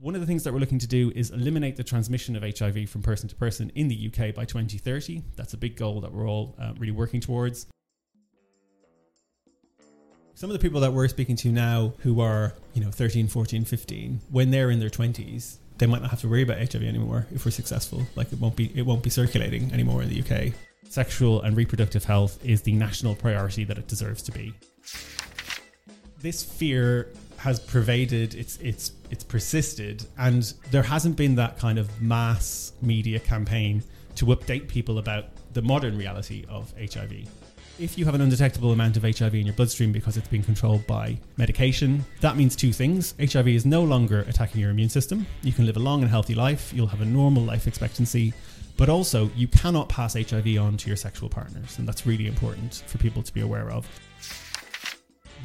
One of the things that we're looking to do is eliminate the transmission of HIV from person to person in the UK by 2030. That's a big goal that we're all uh, really working towards. Some of the people that we're speaking to now who are, you know, 13, 14, 15, when they're in their 20s, they might not have to worry about HIV anymore if we're successful. Like it won't be it won't be circulating anymore in the UK. Sexual and reproductive health is the national priority that it deserves to be. This fear has pervaded it's it's it's persisted and there hasn't been that kind of mass media campaign to update people about the modern reality of HIV if you have an undetectable amount of HIV in your bloodstream because it's being controlled by medication, that means two things. HIV is no longer attacking your immune system. You can live a long and healthy life, you'll have a normal life expectancy, but also you cannot pass HIV on to your sexual partners, and that's really important for people to be aware of.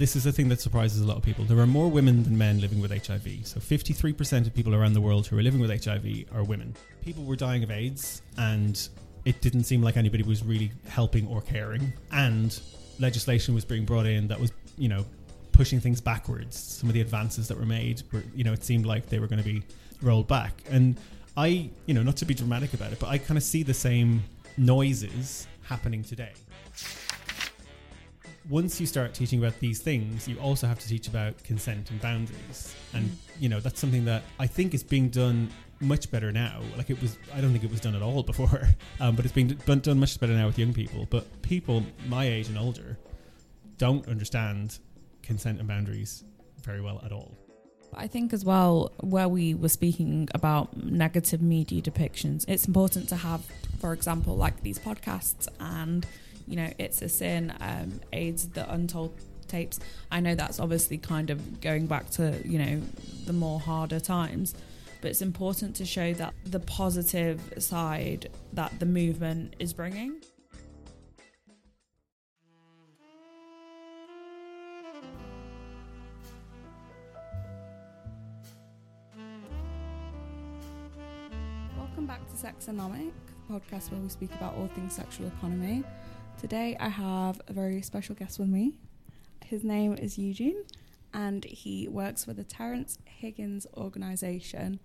This is a thing that surprises a lot of people. There are more women than men living with HIV. So 53% of people around the world who are living with HIV are women. People were dying of AIDS, and it didn't seem like anybody was really helping or caring. And legislation was being brought in that was, you know, pushing things backwards. Some of the advances that were made were, you know, it seemed like they were going to be rolled back. And I, you know, not to be dramatic about it, but I kind of see the same noises happening today. Once you start teaching about these things, you also have to teach about consent and boundaries. And, you know, that's something that I think is being done much better now. Like it was, I don't think it was done at all before, um, but it's being done much better now with young people. But people my age and older don't understand consent and boundaries very well at all. I think as well, where we were speaking about negative media depictions, it's important to have, for example, like these podcasts and, you know, It's a Sin, um, AIDS, The Untold tapes. I know that's obviously kind of going back to, you know, the more harder times but it's important to show that the positive side that the movement is bringing. Welcome back to Sexonomic, podcast where we speak about all things sexual economy. Today I have a very special guest with me. His name is Eugene and he works for the Terrence Higgins organisation.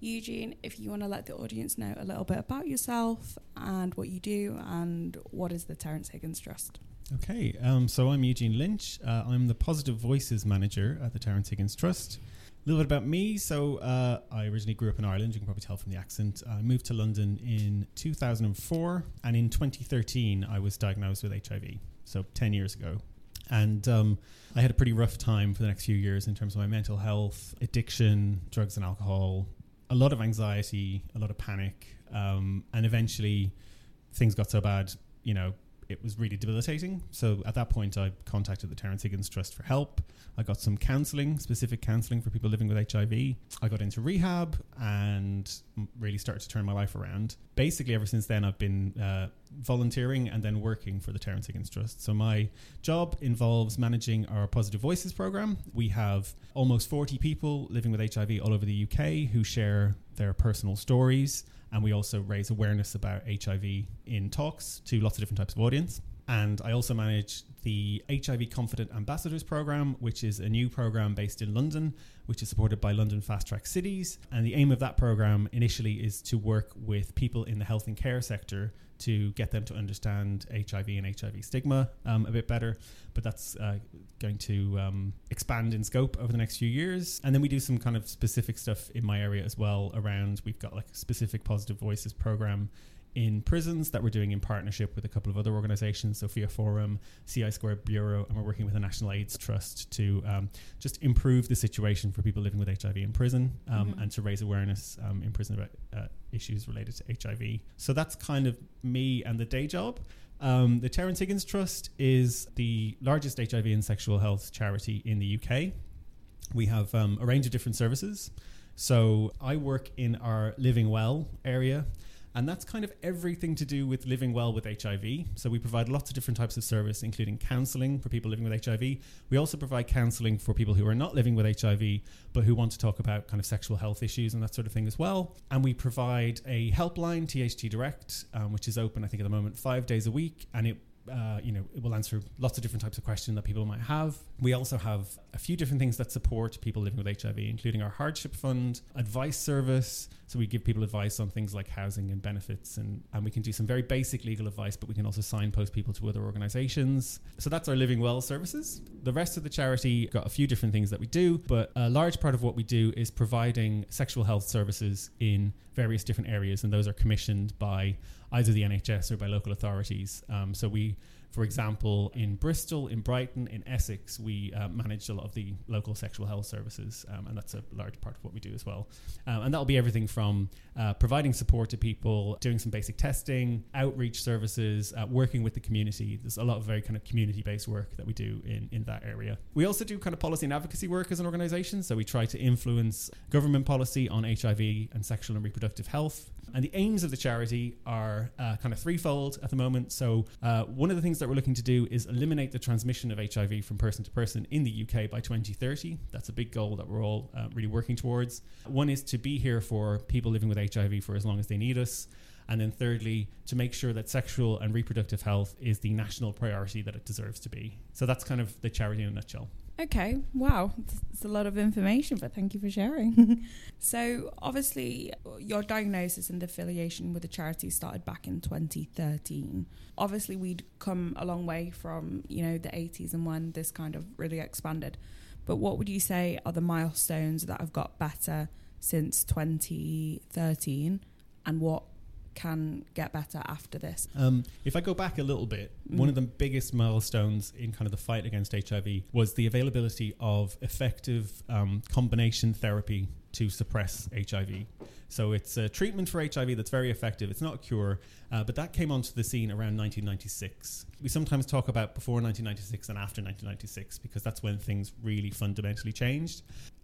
Eugene, if you want to let the audience know a little bit about yourself and what you do, and what is the Terrence Higgins Trust? Okay, um, so I'm Eugene Lynch. Uh, I'm the Positive Voices Manager at the Terrence Higgins Trust. Little bit about me. So, uh, I originally grew up in Ireland. You can probably tell from the accent. I moved to London in 2004, and in 2013, I was diagnosed with HIV. So, 10 years ago. And um, I had a pretty rough time for the next few years in terms of my mental health, addiction, drugs and alcohol, a lot of anxiety, a lot of panic, um, and eventually things got so bad, you know, it was really debilitating. So at that point, I contacted the Terrence Higgins Trust for help. I got some counselling, specific counselling for people living with HIV. I got into rehab and really started to turn my life around. Basically, ever since then, I've been uh, volunteering and then working for the Terrence Higgins Trust. So my job involves managing our Positive Voices program. We have almost 40 people living with HIV all over the UK who share their personal stories and we also raise awareness about HIV in talks to lots of different types of audience. And I also manage the HIV Confident Ambassadors Program, which is a new program based in London, which is supported by London Fast Track Cities. And the aim of that program initially is to work with people in the health and care sector to get them to understand HIV and HIV stigma um, a bit better. But that's uh, going to um, expand in scope over the next few years. And then we do some kind of specific stuff in my area as well around we've got like a specific positive voices program in prisons that we're doing in partnership with a couple of other organizations, Sophia Forum, CI Square Bureau, and we're working with the National AIDS Trust to um, just improve the situation for people living with HIV in prison um, mm-hmm. and to raise awareness um, in prison about uh, issues related to HIV. So that's kind of me and the day job. Um, the Terrence Higgins Trust is the largest HIV and sexual health charity in the UK. We have um, a range of different services. So I work in our Living Well area. And that's kind of everything to do with living well with HIV. So we provide lots of different types of service, including counseling for people living with HIV. We also provide counseling for people who are not living with HIV, but who want to talk about kind of sexual health issues and that sort of thing as well. And we provide a helpline, THT Direct, um, which is open, I think, at the moment, five days a week. And it uh, you know, it will answer lots of different types of questions that people might have. We also have a few different things that support people living with HIV, including our hardship fund, advice service. So we give people advice on things like housing and benefits, and, and we can do some very basic legal advice, but we can also signpost people to other organizations. So that's our Living Well services. The rest of the charity got a few different things that we do, but a large part of what we do is providing sexual health services in various different areas, and those are commissioned by either the NHS or by local authorities. Um, so we for example, in Bristol, in Brighton, in Essex, we uh, manage a lot of the local sexual health services, um, and that's a large part of what we do as well. Um, and that'll be everything from uh, providing support to people, doing some basic testing, outreach services, uh, working with the community. There's a lot of very kind of community based work that we do in, in that area. We also do kind of policy and advocacy work as an organization. So we try to influence government policy on HIV and sexual and reproductive health. And the aims of the charity are uh, kind of threefold at the moment. So, uh, one of the things that we're looking to do is eliminate the transmission of HIV from person to person in the UK by 2030. That's a big goal that we're all uh, really working towards. One is to be here for people living with HIV for as long as they need us. And then, thirdly, to make sure that sexual and reproductive health is the national priority that it deserves to be. So, that's kind of the charity in a nutshell. Okay, wow, it's a lot of information, but thank you for sharing. so, obviously, your diagnosis and affiliation with the charity started back in 2013. Obviously, we'd come a long way from you know the 80s and when this kind of really expanded. But what would you say are the milestones that have got better since 2013, and what can get better after this? Um, if I go back a little bit, mm. one of the biggest milestones in kind of the fight against HIV was the availability of effective um, combination therapy to suppress HIV. So it's a treatment for HIV that's very effective. It's not a cure, uh, but that came onto the scene around 1996. We sometimes talk about before 1996 and after 1996 because that's when things really fundamentally changed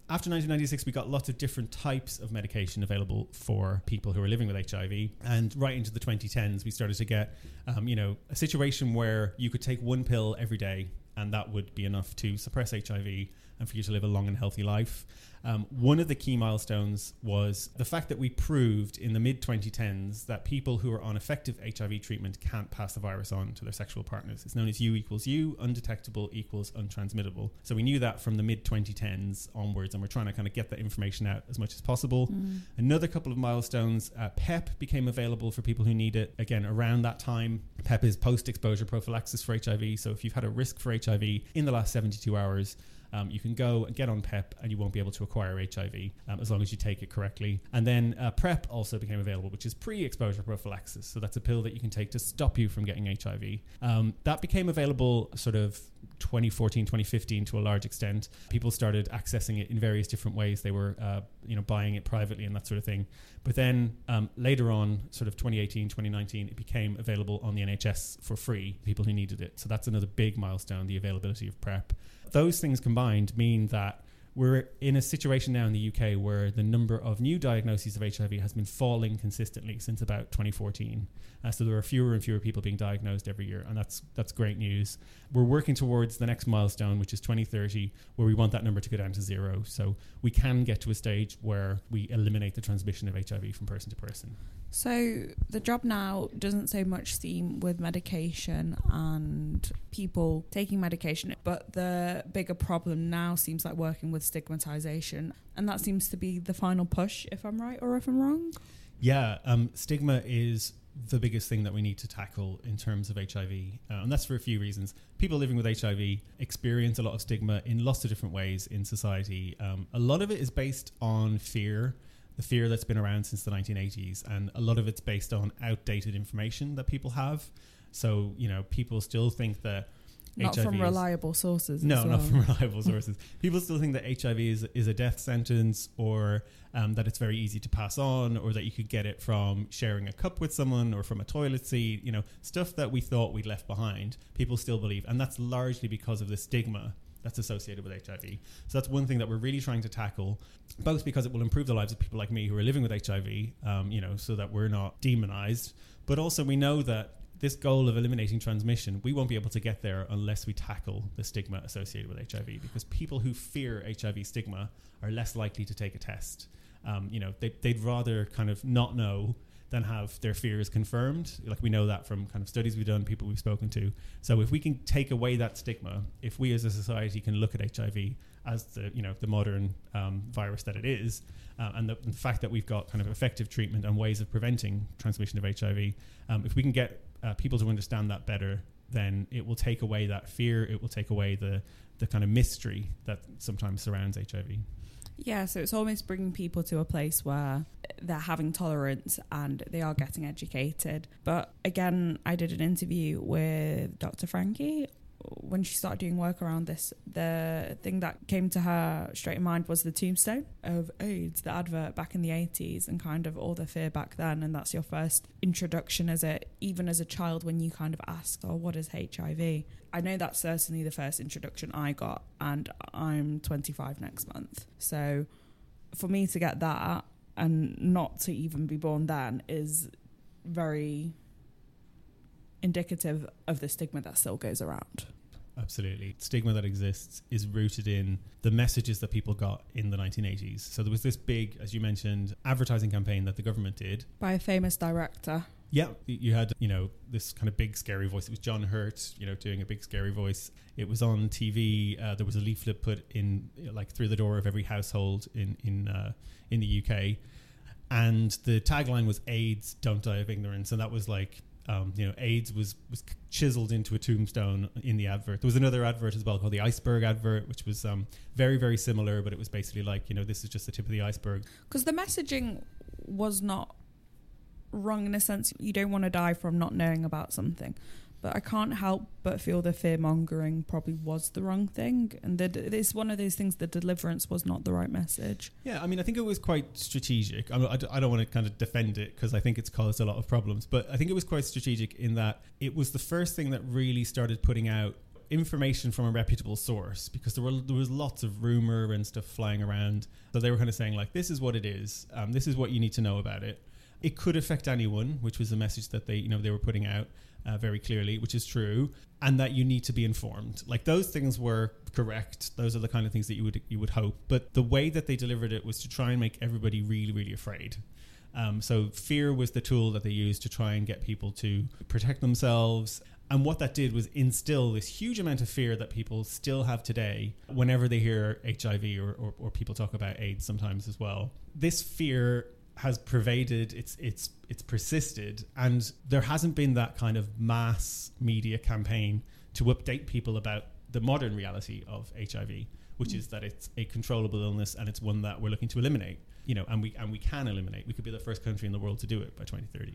after 1996, we got lots of different types of medication available for people who are living with HIV. And right into the 2010s, we started to get, um, you know, a situation where you could take one pill every day and that would be enough to suppress HIV and for you to live a long and healthy life. Um, one of the key milestones was the fact that we proved in the mid 2010s that people who are on effective HIV treatment can't pass the virus on to their sexual partners. It's known as U equals U, undetectable equals untransmittable. So we knew that from the mid 2010s onwards, and we're trying to kind of get that information out as much as possible. Mm. Another couple of milestones uh, PEP became available for people who need it again around that time. PEP is post exposure prophylaxis for HIV. So if you've had a risk for HIV in the last 72 hours, um, you can go and get on PEP and you won't be able to acquire HIV um, as long as you take it correctly. And then uh, PrEP also became available, which is pre exposure prophylaxis. So that's a pill that you can take to stop you from getting HIV. Um, that became available sort of 2014 2015 to a large extent people started accessing it in various different ways they were uh, you know buying it privately and that sort of thing but then um, later on sort of 2018 2019 it became available on the nhs for free people who needed it so that's another big milestone the availability of prep those things combined mean that we're in a situation now in the UK where the number of new diagnoses of HIV has been falling consistently since about 2014. Uh, so there are fewer and fewer people being diagnosed every year, and that's that's great news. We're working towards the next milestone, which is 2030, where we want that number to go down to zero. So we can get to a stage where we eliminate the transmission of HIV from person to person. So the job now doesn't so much seem with medication and people taking medication, but the bigger problem now seems like working with stigmatization, and that seems to be the final push. If I'm right or if I'm wrong. Yeah, um, stigma is the biggest thing that we need to tackle in terms of HIV, uh, and that's for a few reasons. People living with HIV experience a lot of stigma in lots of different ways in society. Um, a lot of it is based on fear the fear that's been around since the 1980s, and a lot of it's based on outdated information that people have. So you know, people still think that not HIV from reliable sources. No, well. not from reliable sources. People still think that HIV is, is a death sentence, or um, that it's very easy to pass on, or that you could get it from sharing a cup with someone, or from a toilet seat. You know, stuff that we thought we'd left behind. People still believe, and that's largely because of the stigma that's associated with HIV. So that's one thing that we're really trying to tackle, both because it will improve the lives of people like me who are living with HIV, um, you know, so that we're not demonized, but also we know that this goal of eliminating transmission, we won't be able to get there unless we tackle the stigma associated with HIV, because people who fear HIV stigma are less likely to take a test. Um, you know, they, would rather kind of not know than have their fears confirmed. Like we know that from kind of studies we've done, people we've spoken to. So if we can take away that stigma, if we as a society can look at HIV as the you know the modern um, virus that it is, uh, and the, the, fact that we've got kind of effective treatment and ways of preventing transmission of HIV, um, if we can get uh, people to understand that better, then it will take away that fear. It will take away the the kind of mystery that sometimes surrounds HIV. Yeah, so it's almost bringing people to a place where they're having tolerance and they are getting educated. But again, I did an interview with Dr. Frankie when she started doing work around this, the thing that came to her straight in mind was the tombstone of AIDS, the advert back in the 80s, and kind of all the fear back then. And that's your first introduction as a, even as a child, when you kind of asked, oh, what is HIV? I know that's certainly the first introduction I got, and I'm 25 next month. So for me to get that and not to even be born then is very indicative of the stigma that still goes around. Absolutely. Stigma that exists is rooted in the messages that people got in the 1980s. So there was this big, as you mentioned, advertising campaign that the government did by a famous director. Yeah, you had, you know, this kind of big scary voice. It was John Hurt, you know, doing a big scary voice. It was on TV. Uh, there was a leaflet put in, like, through the door of every household in in uh, in the UK, and the tagline was "AIDS, don't die of ignorance," and that was like um, you know, AIDS was was chiseled into a tombstone in the advert. There was another advert as well called the iceberg advert, which was um, very very similar, but it was basically like you know this is just the tip of the iceberg. Because the messaging was not wrong in a sense. You don't want to die from not knowing about something but I can't help but feel the fear mongering probably was the wrong thing, and that it's one of those things. The deliverance was not the right message. Yeah, I mean, I think it was quite strategic. I, don't want to kind of defend it because I think it's caused a lot of problems, but I think it was quite strategic in that it was the first thing that really started putting out information from a reputable source because there were there was lots of rumor and stuff flying around. So they were kind of saying like, "This is what it is. Um, this is what you need to know about it." It could affect anyone, which was the message that they you know they were putting out uh, very clearly, which is true, and that you need to be informed. Like those things were correct. Those are the kind of things that you would you would hope. But the way that they delivered it was to try and make everybody really really afraid. Um, so fear was the tool that they used to try and get people to protect themselves. And what that did was instill this huge amount of fear that people still have today whenever they hear HIV or, or, or people talk about AIDS sometimes as well. This fear has pervaded it's it's it's persisted and there hasn't been that kind of mass media campaign to update people about the modern reality of HIV which mm. is that it's a controllable illness and it's one that we're looking to eliminate you know and we and we can eliminate. We could be the first country in the world to do it by 2030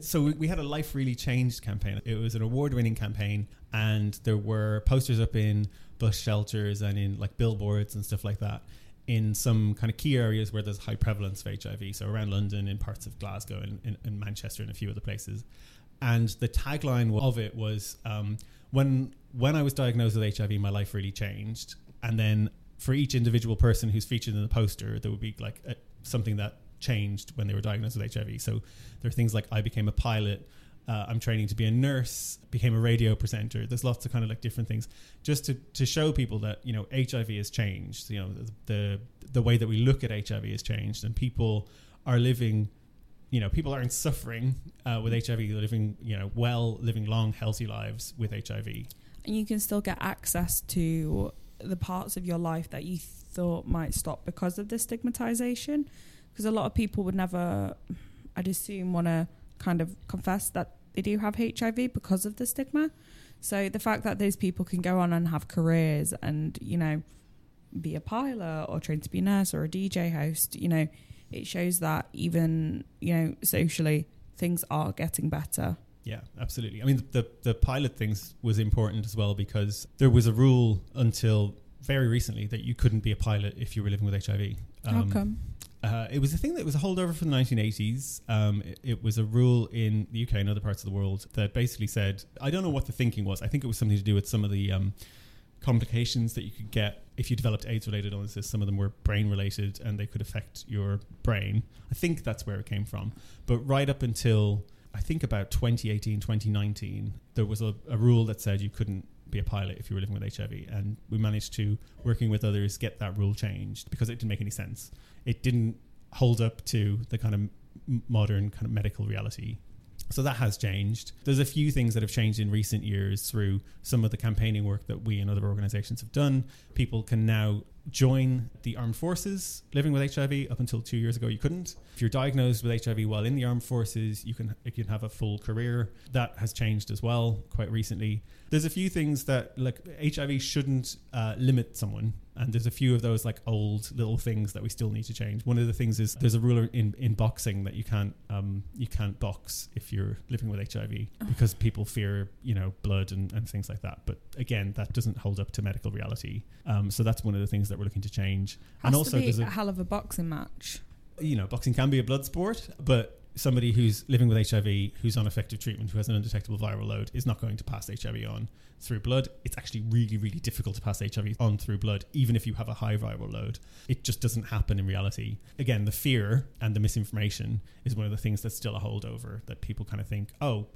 so we, we had a life really changed campaign. It was an award winning campaign and there were posters up in bus shelters and in like billboards and stuff like that in some kind of key areas where there's high prevalence of HIV, so around London, in parts of Glasgow, and in, Manchester, and a few other places. And the tagline of it was um, when when I was diagnosed with HIV, my life really changed. And then for each individual person who's featured in the poster, there would be like a, something that changed when they were diagnosed with HIV. So there are things like I became a pilot uh, I'm training to be a nurse, became a radio presenter. There's lots of kind of like different things just to, to show people that, you know, HIV has changed. You know, the, the, the way that we look at HIV has changed and people are living, you know, people aren't suffering uh, with HIV. They're living, you know, well, living long, healthy lives with HIV. And you can still get access to the parts of your life that you thought might stop because of the stigmatization. Because a lot of people would never, I'd assume, want to kind of confess that they do have HIV because of the stigma. So the fact that those people can go on and have careers and, you know, be a pilot or train to be a nurse or a DJ host, you know, it shows that even, you know, socially things are getting better. Yeah, absolutely. I mean, the the pilot things was important as well because there was a rule until very recently that you couldn't be a pilot if you were living with HIV. Um, How come? Uh, it was a thing that was a holdover from the 1980s. Um, it, it, was a rule in the UK and other parts of the world that basically said, I don't know what the thinking was. I think it was something to do with some of the um, complications that you could get if you developed AIDS related illnesses. Some of them were brain related and they could affect your brain. I think that's where it came from. But right up until I think about 2018, 2019, there was a, a rule that said you couldn't be a pilot if you were living with HIV. And we managed to, working with others, get that rule changed because it didn't make any sense. It didn't hold up to the kind of modern kind of medical reality. So that has changed. There's a few things that have changed in recent years through some of the campaigning work that we and other organizations have done. People can now join the armed forces living with HIV. Up until two years ago, you couldn't. If you're diagnosed with HIV while in the armed forces, you can you can have a full career. That has changed as well quite recently. There's a few things that like HIV shouldn't uh, limit someone, and there's a few of those like old little things that we still need to change. One of the things is there's a rule in, in boxing that you can't um, you can't box if you're living with HIV because people fear you know blood and, and things like that. But again, that doesn't hold up to medical reality. Um, so that's one of the things that we're looking to change. Has and also there's a a hell of a boxing match. you know, boxing can be a blood sport, but somebody who's living with HIV, who's on effective treatment, who has an undetectable viral load, is not going to pass HIV on through blood. It's actually really, really difficult to pass HIV on through blood, even if you have a high viral load. It just doesn't happen in reality. Again, the fear and the misinformation is one of the things that's still a holdover that people kind of think, oh,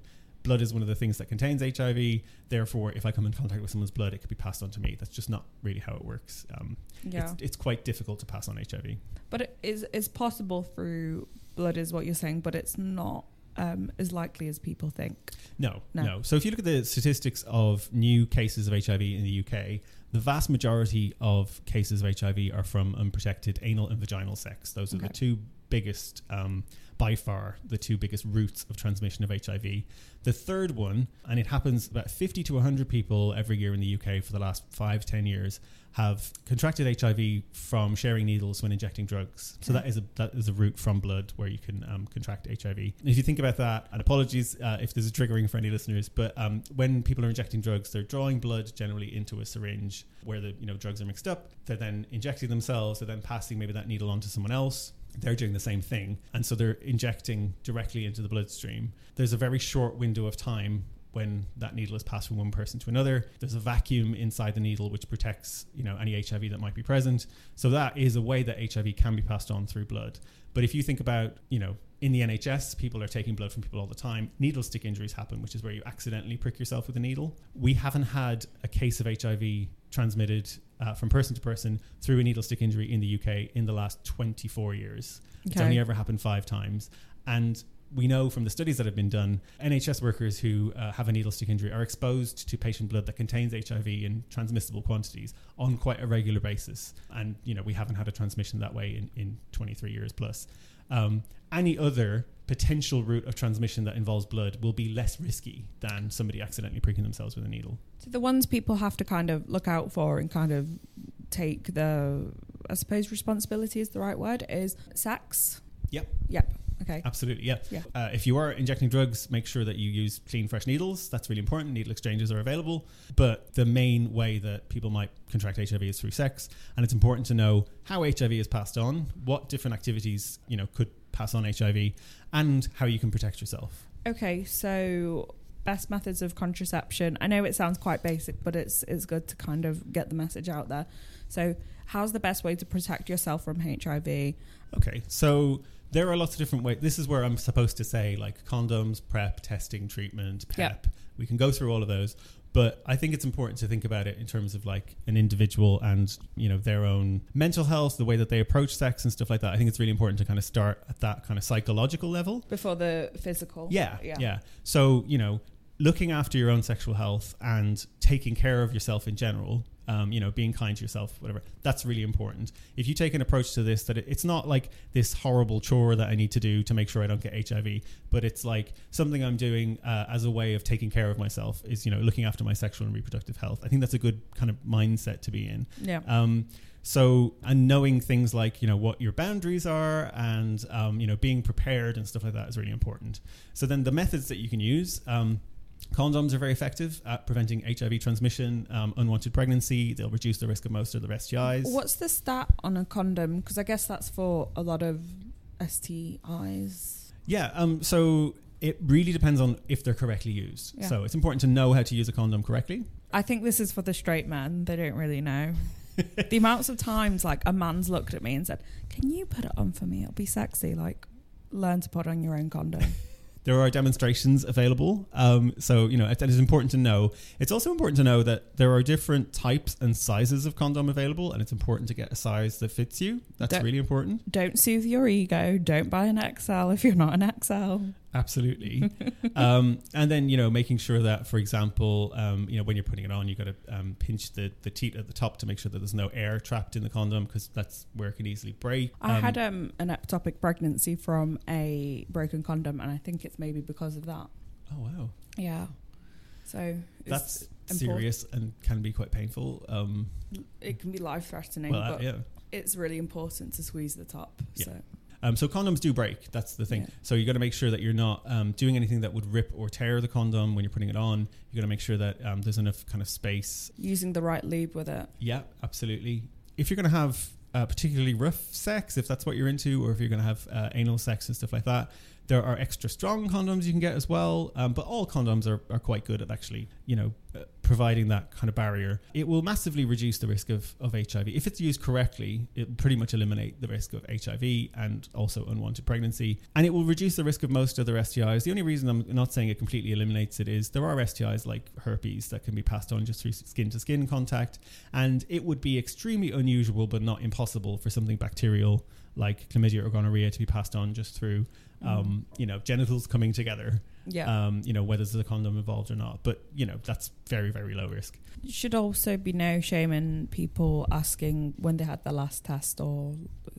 blood is one of the things that contains HIV. Therefore, if I come in contact with someone's blood, it could be passed on to me. That's just not really how it works. Um, Yeah, it's, it's quite difficult to pass on HIV. but it is is possible through blood, is what you're saying, but it's not um, as likely as people think. No, No. no, So if you look at the statistics of new cases of HIV in the UK, the vast majority of cases of HIV are from unprotected anal and vaginal sex. Those are the two biggest, um, by far, the two biggest routes of transmission of HIV. The third one, and it happens about 50 to 100 people every year in the UK for the last five, 10 years, have contracted HIV from sharing needles when injecting drugs. So that is a that is a route from blood where you can um, contract HIV. If you think about that, and apologies uh, if this is triggering for any listeners, but um, when people are injecting drugs, they're drawing blood generally into a syringe where the you know drugs are mixed up. They're then injecting themselves. They're then passing maybe that needle on to someone else. They're doing the same thing, and so they're injecting directly into the bloodstream. There's a very short window of time when that needle is passed from one person to another. There's a vacuum inside the needle which protects, you know, any HIV that might be present. So that is a way that HIV can be passed on through blood. But if you think about, you know, in the NHS, people are taking blood from people all the time. Needle stick injuries happen, which is where you accidentally prick yourself with a needle. We haven't had a case of HIV transmitted uh, from person to person through a needle stick injury in the UK in the last 24 years. It's only ever happened five times. And we know from the studies that have been done, NHS workers who uh, have a needle stick injury are exposed to patient blood that contains HIV in transmissible quantities on quite a regular basis. And, you know, we haven't had a transmission that way in, in 23 years plus. Um, any other potential route of transmission that involves blood will be less risky than somebody accidentally pricking themselves with a needle. So the ones people have to kind of look out for and kind of take the, I suppose, responsibility is the right word, is sex. Yep. Yep. Okay. Absolutely, yeah. Yeah. Uh, if you are injecting drugs, make sure that you use clean, fresh needles. That's really important. Needle exchanges are available. But the main way that people might contract HIV is through sex. And it's important to know how HIV is passed on, what different activities, you know, could pass on HIV, and how you can protect yourself. Okay. So best methods of contraception. I know it sounds quite basic, but it's it's good to kind of get the message out there. So how's the best way to protect yourself from HIV? Okay, so there are lots of different ways. This is where I'm supposed to say like condoms, PrEP, testing, treatment, PEP. We can go through all of those, but I think it's important to think about it in terms of like an individual and you know their own mental health, the way that they approach sex and stuff like that. I think it's really important to kind of start at that kind of psychological level. Before the physical. Yeah, Yeah. yeah. So you know, looking after your own sexual health and taking care of yourself in general. Um, you know, being kind to yourself, whatever. That's really important. If you take an approach to this, that it, it's not like this horrible chore that I need to do to make sure I don't get HIV, but it's like something I'm doing uh, as a way of taking care of myself. Is you know, looking after my sexual and reproductive health. I think that's a good kind of mindset to be in. Yeah. Um, so and knowing things like you know what your boundaries are and um, you know being prepared and stuff like that is really important. So then the methods that you can use. Um, Condoms are very effective at preventing HIV transmission, um, unwanted pregnancy. They'll reduce the risk of most of the STIs. What's the stat on a condom? Because I guess that's for a lot of STIs. Yeah. Um, so it really depends on if they're correctly used. Yeah. So it's important to know how to use a condom correctly. I think this is for the straight men. They don't really know. the amounts of times like a man's looked at me and said, "Can you put it on for me? It'll be sexy." Like, learn to put on your own condom. There are demonstrations available. Um, so, you know, it, it is important to know. It's also important to know that there are different types and sizes of condom available, and it's important to get a size that fits you. That's Don't- really important. Don't soothe your ego. Don't buy an XL if you're not an XL. Absolutely. um, and then, you know, making sure that, for example, um, you know, when you're putting it on, you've got to um, pinch the, the teat at the top to make sure that there's no air trapped in the condom because that's where it can easily break. I Um, had um, an ectopic pregnancy from a broken condom, and I think it's maybe because of that. Oh, wow. Yeah. So it's That's important. serious and can be quite painful. Um, It can be life threatening, well, but yeah. it's really important to squeeze the top. Yeah. So Um, so condoms do break. That's the thing. Yeah. So you got to make sure that you're not um, doing anything that would rip or tear the condom when you're putting it on. You got to make sure that um, there's enough kind of space. using the right lube with it. Yeah, absolutely. If you're going to have uh, particularly rough sex, if that's what you're into, or if you're going to have uh, anal sex and stuff like that, there are extra strong condoms you can get as well. Um, but all condoms are, are quite good at actually, you know, uh, providing that kind of barrier. It will massively reduce the risk of, of HIV. If it's used correctly, it pretty much eliminate the risk of HIV and also unwanted pregnancy. And it will reduce the risk of most other STIs. The only reason I'm not saying it completely eliminates it is there are STIs like herpes that can be passed on just through skin to skin contact. And it would be extremely unusual, but not impossible, for something bacterial like chlamydia or gonorrhea to be passed on just through, um, you know, genitals coming together. Yeah. Um, you know, whether there's a condom involved or not. But, you know, that's very, very low risk. Should also be no shame in people asking when they had their last test, or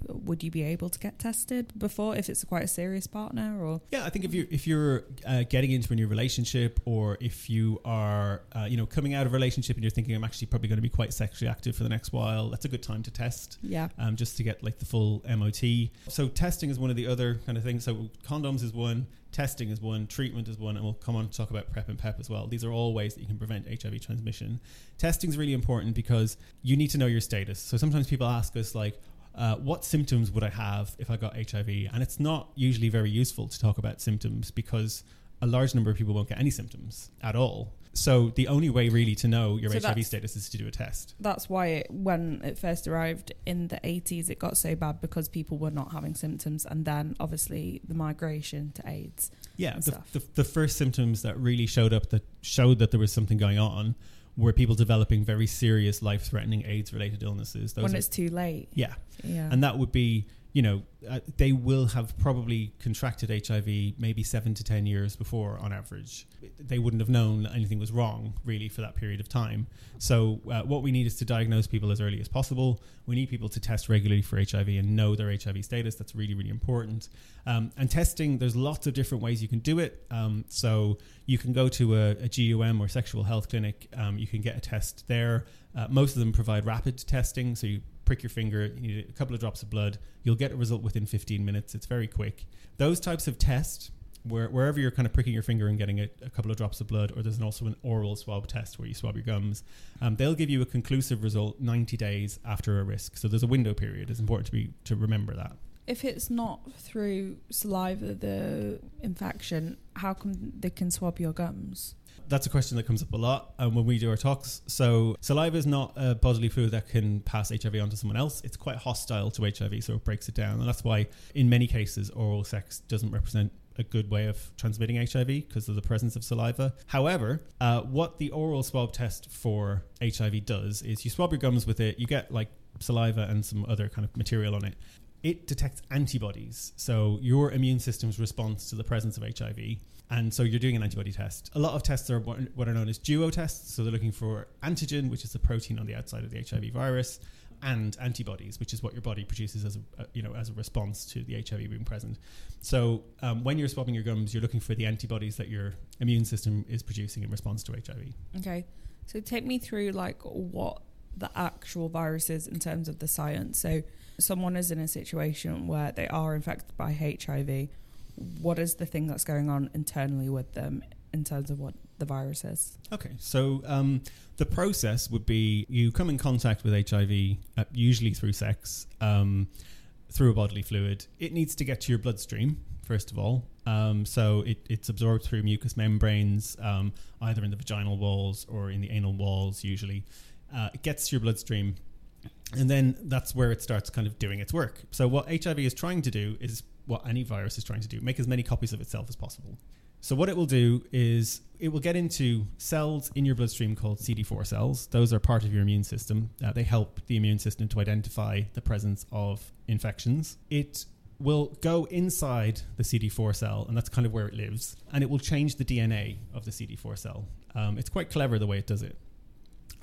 would you be able to get tested before if it's quite a serious partner, or Yeah, I think if you if you're uh, getting into a new relationship, or if you are uh, you know coming out of a relationship and you're thinking I'm actually probably going to be quite sexually active for the next while, that's a good time to test. yeah, Um, just to get like the full MOT. So testing is one of the other kind of things. So condoms is one, testing is one, treatment is one, and we'll come on to talk about PrEP and PEP as well. These are all ways that you can prevent HIV transmission. Testing is really important because you need to know your status. So sometimes people ask us like, uh, what symptoms would I have if I got HIV? And it's not usually very useful to talk about symptoms because a large number of people won't get any symptoms at all. So the only way really to know your So HIV status is to do a test. that's why it, when it first arrived in the 80s, it got so bad because people were not having symptoms, and then obviously the migration to AIDS. Yeah, the, the, the first symptoms that really showed up that showed that there was something going on were people developing very serious life-threatening AIDS-related illnesses. Those when are- it's too late. yeah, Yeah. and that would be you know uh, they will have probably contracted HIV maybe seven to ten years before on average. They wouldn't have known anything was wrong really for that period of time. So uh, what we need is to diagnose people as early as possible. We need people to test regularly for HIV and know their HIV status. That's really really important. Um, and testing, there's lots of different ways you can do it. Um, so you can go to a, a GUM or sexual health clinic. Um, you can get a test there. Uh, most of them provide rapid testing, so you prick your finger, you a couple of drops of blood. You'll get a result within 15 minutes. It's very quick. Those types of tests, where, wherever you're kind of pricking your finger and getting a, a couple of drops of blood, or there's an, also an oral swab test where you swab your gums, um, they'll give you a conclusive result 90 days after a risk. So there's a window period. It's important to be to remember that. if it's not through saliva, the infection, how come they can swab your gums? That's a question that comes up a lot um, when we do our talks. So, saliva is not a bodily fluid that can pass HIV on to someone else. It's quite hostile to HIV, so it breaks it down. And that's why, in many cases, oral sex doesn't represent a good way of transmitting HIV because of the presence of saliva. However, uh, what the oral swab test for HIV does is you swab your gums with it, you get like saliva and some other kind of material on it. It detects antibodies, so your immune system's response to the presence of HIV. And so you're doing an antibody test. A lot of tests are what are known as duo tests. So they're looking for antigen, which is the protein on the outside of the HIV virus, and antibodies, which is what your body produces as a, uh, you know as a response to the HIV being present. So um, when you're swabbing your gums, you're looking for the antibodies that your immune system is producing in response to HIV. Okay, so take me through like what the actual virus is in terms of the science. So someone is in a situation where they are infected by HIV. What is the thing that's going on internally with them in terms of what the virus is? Okay, so um, the process would be you come in contact with HIV, uh, usually through sex, um, through a bodily fluid. It needs to get to your bloodstream, first of all. Um, so it, it's absorbed through mucous membranes, um, either in the vaginal walls or in the anal walls, usually. Uh, it gets to your bloodstream, and then that's where it starts kind of doing its work. So, what HIV is trying to do is what any virus is trying to do make as many copies of itself as possible. So, what it will do is it will get into cells in your bloodstream called CD4 cells. Those are part of your immune system. Uh, they help the immune system to identify the presence of infections. It will go inside the CD4 cell, and that's kind of where it lives, and it will change the DNA of the CD4 cell. Um, it's quite clever the way it does it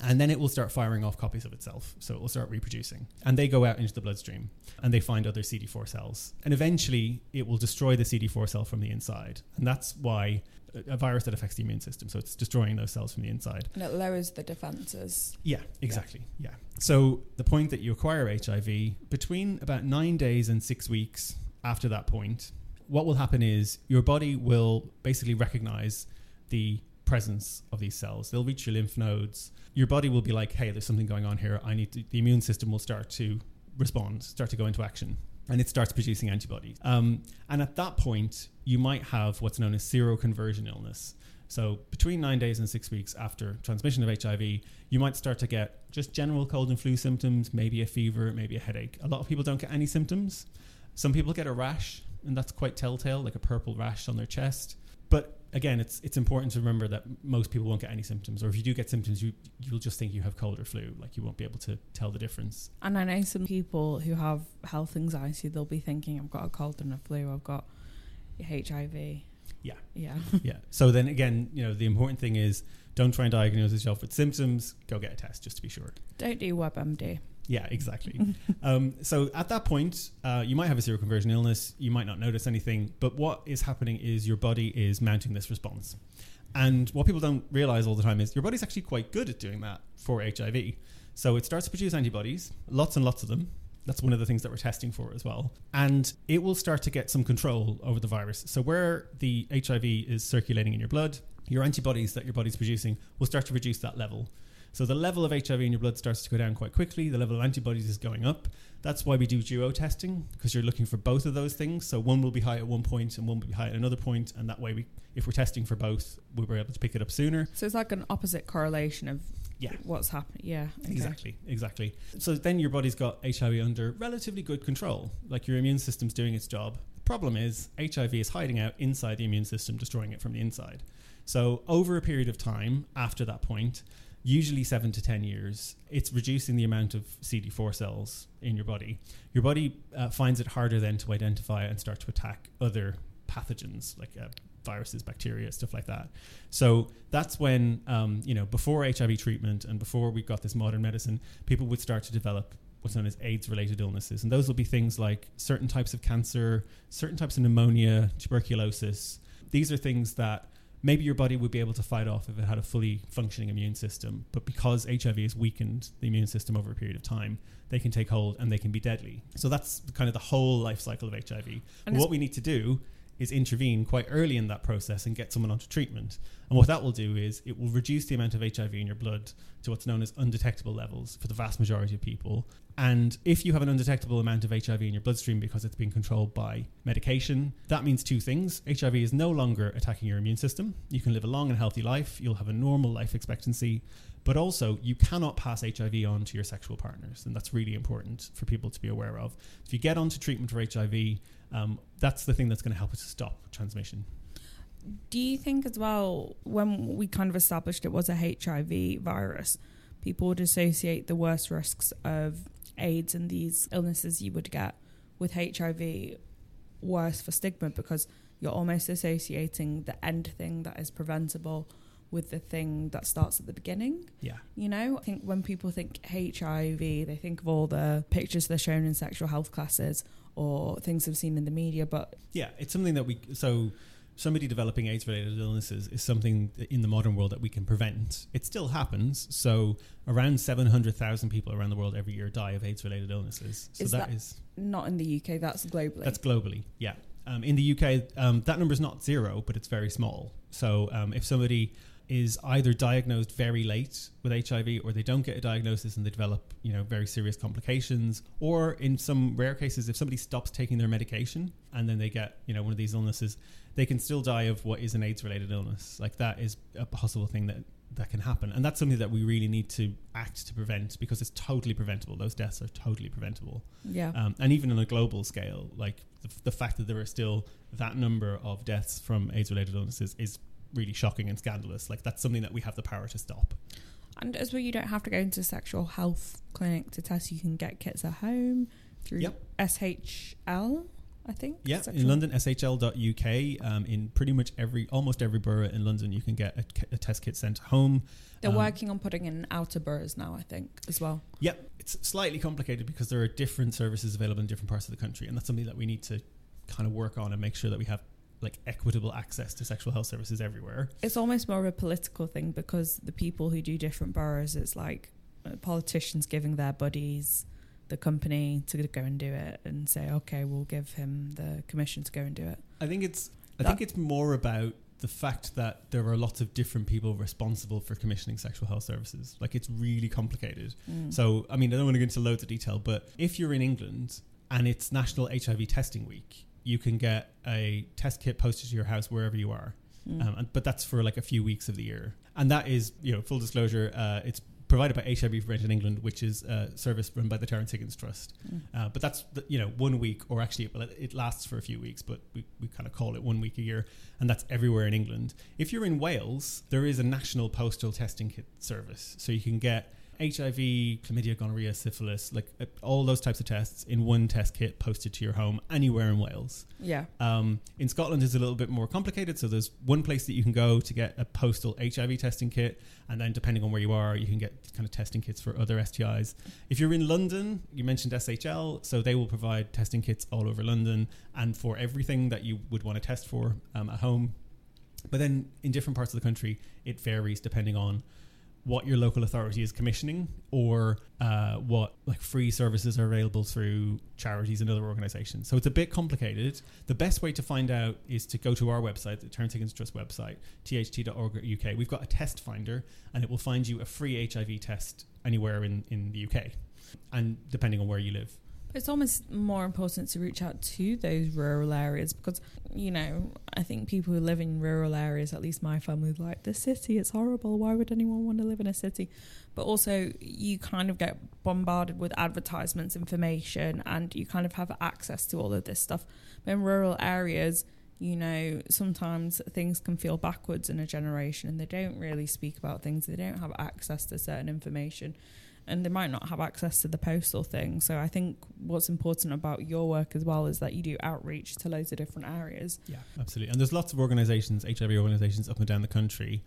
and then it will start firing off copies of itself. So it will start reproducing. And they go out into the bloodstream and they find other CD4 cells. And eventually it will destroy the CD4 cell from the inside. And that's why a virus that affects the immune system. So it's destroying those cells from the inside. And it lowers the defenses. Yeah, exactly. Yeah. yeah. So the point that you acquire HIV, between about nine days and six weeks after that point, what will happen is your body will basically recognize the presence of these cells. They'll reach your lymph nodes. Your body will be like, hey, there's something going on here. I need to, the immune system will start to respond, start to go into action. And it starts producing antibodies. Um, and at that point, you might have what's known as seroconversion illness. So between nine days and six weeks after transmission of HIV, you might start to get just general cold and flu symptoms, maybe a fever, maybe a headache. A lot of people don't get any symptoms. Some people get a rash, and that's quite telltale, like a purple rash on their chest. But again, it's it's important to remember that most people won't get any symptoms, or if you do get symptoms, you you'll just think you have cold or flu. Like you won't be able to tell the difference. And I know some people who have health anxiety. They'll be thinking, "I've got a cold and a flu. I've got HIV." Yeah, yeah, yeah. So then again, you know, the important thing is don't try and diagnose yourself with symptoms. Go get a test just to be sure. Don't do WebMD. Yeah, exactly. um, so at that point, uh, you might have a seroconversion illness. You might not notice anything, but what is happening is your body is mounting this response. And what people don't realize all the time is your body's actually quite good at doing that for HIV. So it starts to produce antibodies, lots and lots of them. That's one of the things that we're testing for as well. And it will start to get some control over the virus. So where the HIV is circulating in your blood, your antibodies that your body's producing will start to reduce that level. So the level of HIV in your blood starts to go down quite quickly. The level of antibodies is going up. That's why we do duo testing because you're looking for both of those things. So one will be high at one point and one will be high at another point, and that way we, if we're testing for both, we were able to pick it up sooner. So it's like an opposite correlation of yeah. what's happening. Yeah, okay. exactly, exactly. So then your body's got HIV under relatively good control. Like your immune system's doing its job. The problem is HIV is hiding out inside the immune system, destroying it from the inside. So over a period of time after that point, usually seven to 10 years, it's reducing the amount of CD4 cells in your body. Your body uh, finds it harder then to identify and start to attack other pathogens like uh, viruses, bacteria, stuff like that. So that's when, um, you know, before HIV treatment and before we got this modern medicine, people would start to develop what's known as AIDS related illnesses. And those will be things like certain types of cancer, certain types of pneumonia, tuberculosis. These are things that maybe your body would be able to fight off if it had a fully functioning immune system. But because HIV has weakened the immune system over a period of time, they can take hold and they can be deadly. So that's kind of the whole life cycle of HIV. And what we need to do is intervene quite early in that process and get someone onto treatment. And what that will do is it will reduce the amount of HIV in your blood to what's known as undetectable levels for the vast majority of people. And if you have an undetectable amount of HIV in your bloodstream because it's being controlled by medication, that means two things. HIV is no longer attacking your immune system. You can live a long and healthy life, you'll have a normal life expectancy, but also you cannot pass HIV on to your sexual partners. And that's really important for people to be aware of. If you get onto treatment for HIV, um, that's the thing that's going to help us stop transmission. Do you think as well, when we kind of established it was a HIV virus, people would associate the worst risks of AIDS and these illnesses you would get with HIV worse for stigma because you're almost associating the end thing that is preventable with the thing that starts at the beginning. Yeah. You know, I think when people think HIV, they think of all the pictures they're shown in sexual health classes or things they've seen in the media. But yeah, it's something that we so somebody developing AIDS related illnesses is something in the modern world that we can prevent. It still happens. So around 700,000 people around the world every year die of AIDS related illnesses. So is that, that is not in the UK, that's globally. That's globally. Yeah. Um, in the UK, um, that number is not zero, but it's very small. So um, if somebody is either diagnosed very late with HIV or they don't get a diagnosis and they develop, you know, very serious complications. Or in some rare cases, if somebody stops taking their medication and then they get, you know, one of these illnesses, they can still die of what is an AIDS related illness. Like that is a possible thing that that can happen and that's something that we really need to act to prevent because it's totally preventable those deaths are totally preventable Yeah. um, and even on a global scale like the, the fact that there are still that number of deaths from AIDS related illnesses is really shocking and scandalous like that's something that we have the power to stop And as well, you don't have to go into a sexual health clinic to test. You can get kits at home through Yep. SHL, I think. yeah in london shl.uk um, in pretty much every almost every borough in london you can get a, a test kit sent home They're um, working on putting in outer boroughs now, I think, as well. Yep, it's slightly complicated because there are different services available in different parts of the country, and that's something that we need to kind of work on and make sure that we have like equitable access to sexual health services everywhere. It's almost more of a political thing because the people who do different boroughs, it's like uh, politicians giving their buddies the company to go and do it and say, okay, we'll give him the commission to go and do it. I think it's I That- think it's more about the fact that there are lots of different people responsible for commissioning sexual health services. Like it's really complicated. Mm. So, I mean, I don't want to go into loads of detail, but if you're in England and it's National HIV Testing Week, you can get a test kit posted to your house wherever you are. Mm. Um, and, but that's for like a few weeks of the year. And that is, you know, full disclosure, uh, it's provided by HIV Prevention England, which is a service run by the Terrence Higgins Trust. Mm. Uh, but that's, the, you know, one week, or actually, it, it lasts for a few weeks, but we, we kind of call it one week a year. And that's everywhere in England. If you're in Wales, there is a national postal testing kit service. So you can get HIV, chlamydia, gonorrhea, syphilis, like uh, all those types of tests in one test kit posted to your home anywhere in Wales. Yeah. Um, in Scotland, it's a little bit more complicated. So there's one place that you can go to get a postal HIV testing kit, and then depending on where you are, you can get kind of testing kits for other STIs. If you're in London, you mentioned SHL, so they will provide testing kits all over London and for everything that you would want to test for um, at home. But then in different parts of the country, it varies depending on what your local authority is commissioning or uh, what like free services are available through charities and other organizations. So it's a bit complicated. The best way to find out is to go to our website, the Terrence Higgins Trust website, tht.org.uk. We've got a test finder and it will find you a free HIV test anywhere in, in the UK and depending on where you live. It's almost more important to reach out to those rural areas because, you know, I think people who live in rural areas, at least my family, like the city, it's horrible. Why would anyone want to live in a city? But also, you kind of get bombarded with advertisements, information, and you kind of have access to all of this stuff. But in rural areas, you know, sometimes things can feel backwards in a generation and they don't really speak about things, they don't have access to certain information and they might not have access to the postal thing. So I think what's important about your work as well is that you do outreach to loads of different areas. Yeah, absolutely. And there's lots of organizations, HIV organizations up and down the country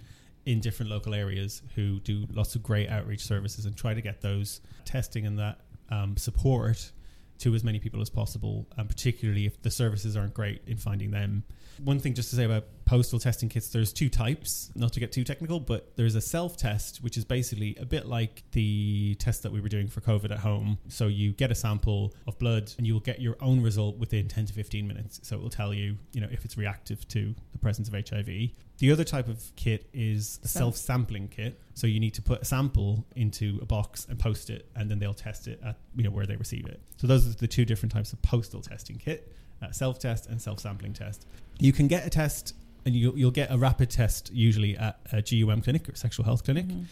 in different local areas who do lots of great outreach services and try to get those testing and that um, support to as many people as possible, and particularly if the services aren't great in finding them. One thing just to say about postal testing kits, there's two types, not to get too technical, but there's a self test, which is basically a bit like the test that we were doing for COVID at home. So you get a sample of blood and you'll get your own result within 10 to 15 minutes. So it will tell you, you know, if it's reactive to the presence of HIV. The other type of kit is the Self- self sampling kit. So you need to put a sample into a box and post it, and then they'll test it at you know where they receive it. So those are the two different types of postal testing kit: uh, self test and self sampling test. You can get a test, and you'll, you'll get a rapid test usually at a GUM clinic or sexual health clinic. Mhm.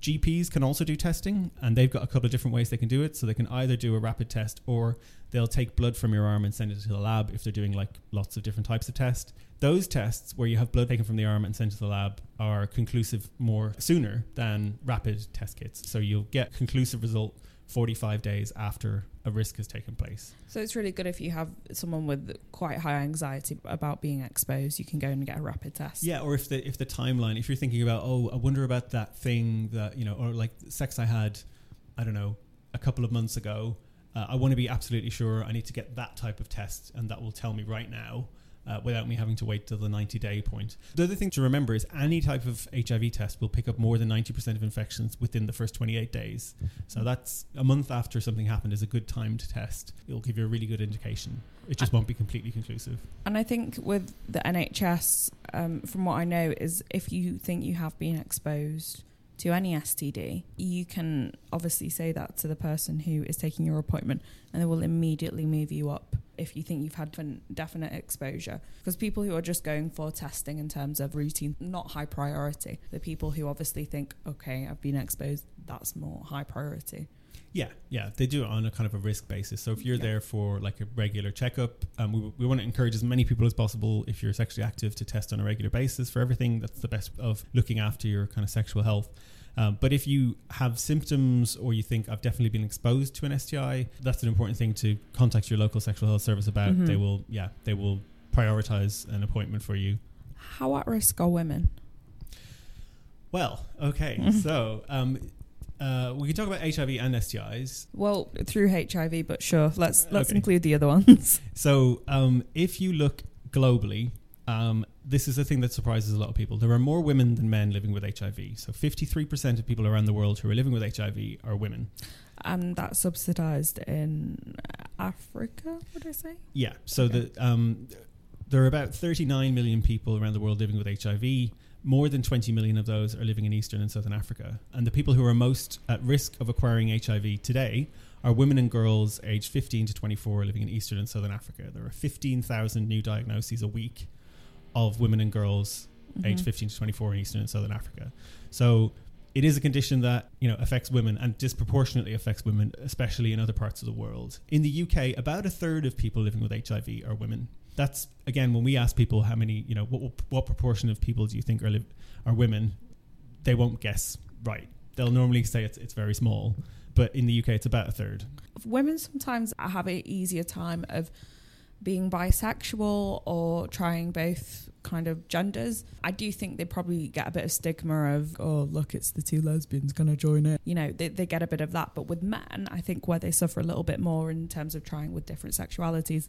GPs can also do testing, and they've got a couple of different ways they can do it. So they can either do a rapid test, or they'll take blood from your arm and send it to the lab if they're doing like lots of different types of tests. Those tests, where you have blood taken from the arm and sent to the lab, are conclusive more sooner than rapid test kits. So you'll get conclusive result 45 days after a risk has taken place. So it's really good if you have someone with quite high anxiety about being exposed, you can go and get a rapid test. Yeah, or if the if the timeline, if you're thinking about, oh, I wonder about that thing that you know, or like sex I had, I don't know, a couple of months ago. Uh, I want to be absolutely sure. I need to get that type of test, and that will tell me right now. Uh, without me having to wait till the 90 day point. The other thing to remember is any type of HIV test will pick up more than 90% of infections within the first 28 days. So that's a month after something happened is a good time to test. It'll give you a really good indication. It just won't be completely conclusive. And I think with the NHS um, from what I know, is if you think you have been exposed to any STD, you can obviously say that to the person who is taking your appointment, and they will immediately move you up if you think you've had definite exposure. Because people who are just going for testing in terms of routine, not high priority. The people who obviously think, okay, I've been exposed, that's more high priority. Yeah, yeah, they do it on a kind of a risk basis. So if you're yeah. there for like a regular checkup, um, we, we want to encourage as many people as possible, if you're sexually active, to test on a regular basis for everything. That's the best of looking after your kind of sexual health. Um, but if you have symptoms or you think I've definitely been exposed to an STI, that's an important thing to contact your local sexual health service about. Mm-hmm. They will, yeah, they will prioritize an appointment for you. How at risk are women? Well, okay, so um, uh, we can talk about HIV and STIs. Well, through HIV, but sure, let's let's okay. include the other ones. So, um, if you look globally, um, this is a thing that surprises a lot of people. There are more women than men living with HIV. So, fifty-three percent of people around the world who are living with HIV are women. And that's sub-Saharan Africa. Would I say? Yeah. So okay. the um, there are about thirty-nine million people around the world living with HIV more than 20 million of those are living in Eastern and Southern Africa. And the people who are most at risk of acquiring HIV today are women and girls aged 15 to 24 living in Eastern and Southern Africa. There are 15,000 new diagnoses a week of women and girls mm-hmm. aged 15 to 24 in Eastern and Southern Africa. So it is a condition that you know affects women and disproportionately affects women, especially in other parts of the world. In the UK, about a third of people living with HIV are women that's again when we ask people how many you know what what proportion of people do you think are li- are women they won't guess right. They'll normally say it's, it's very small but in the UK it's about a third. Women sometimes have an easier time of being bisexual or trying both kind of genders. I do think they probably get a bit of stigma of oh look it's the two lesbians gonna join it. You know they, they get a bit of that but with men I think where they suffer a little bit more in terms of trying with different sexualities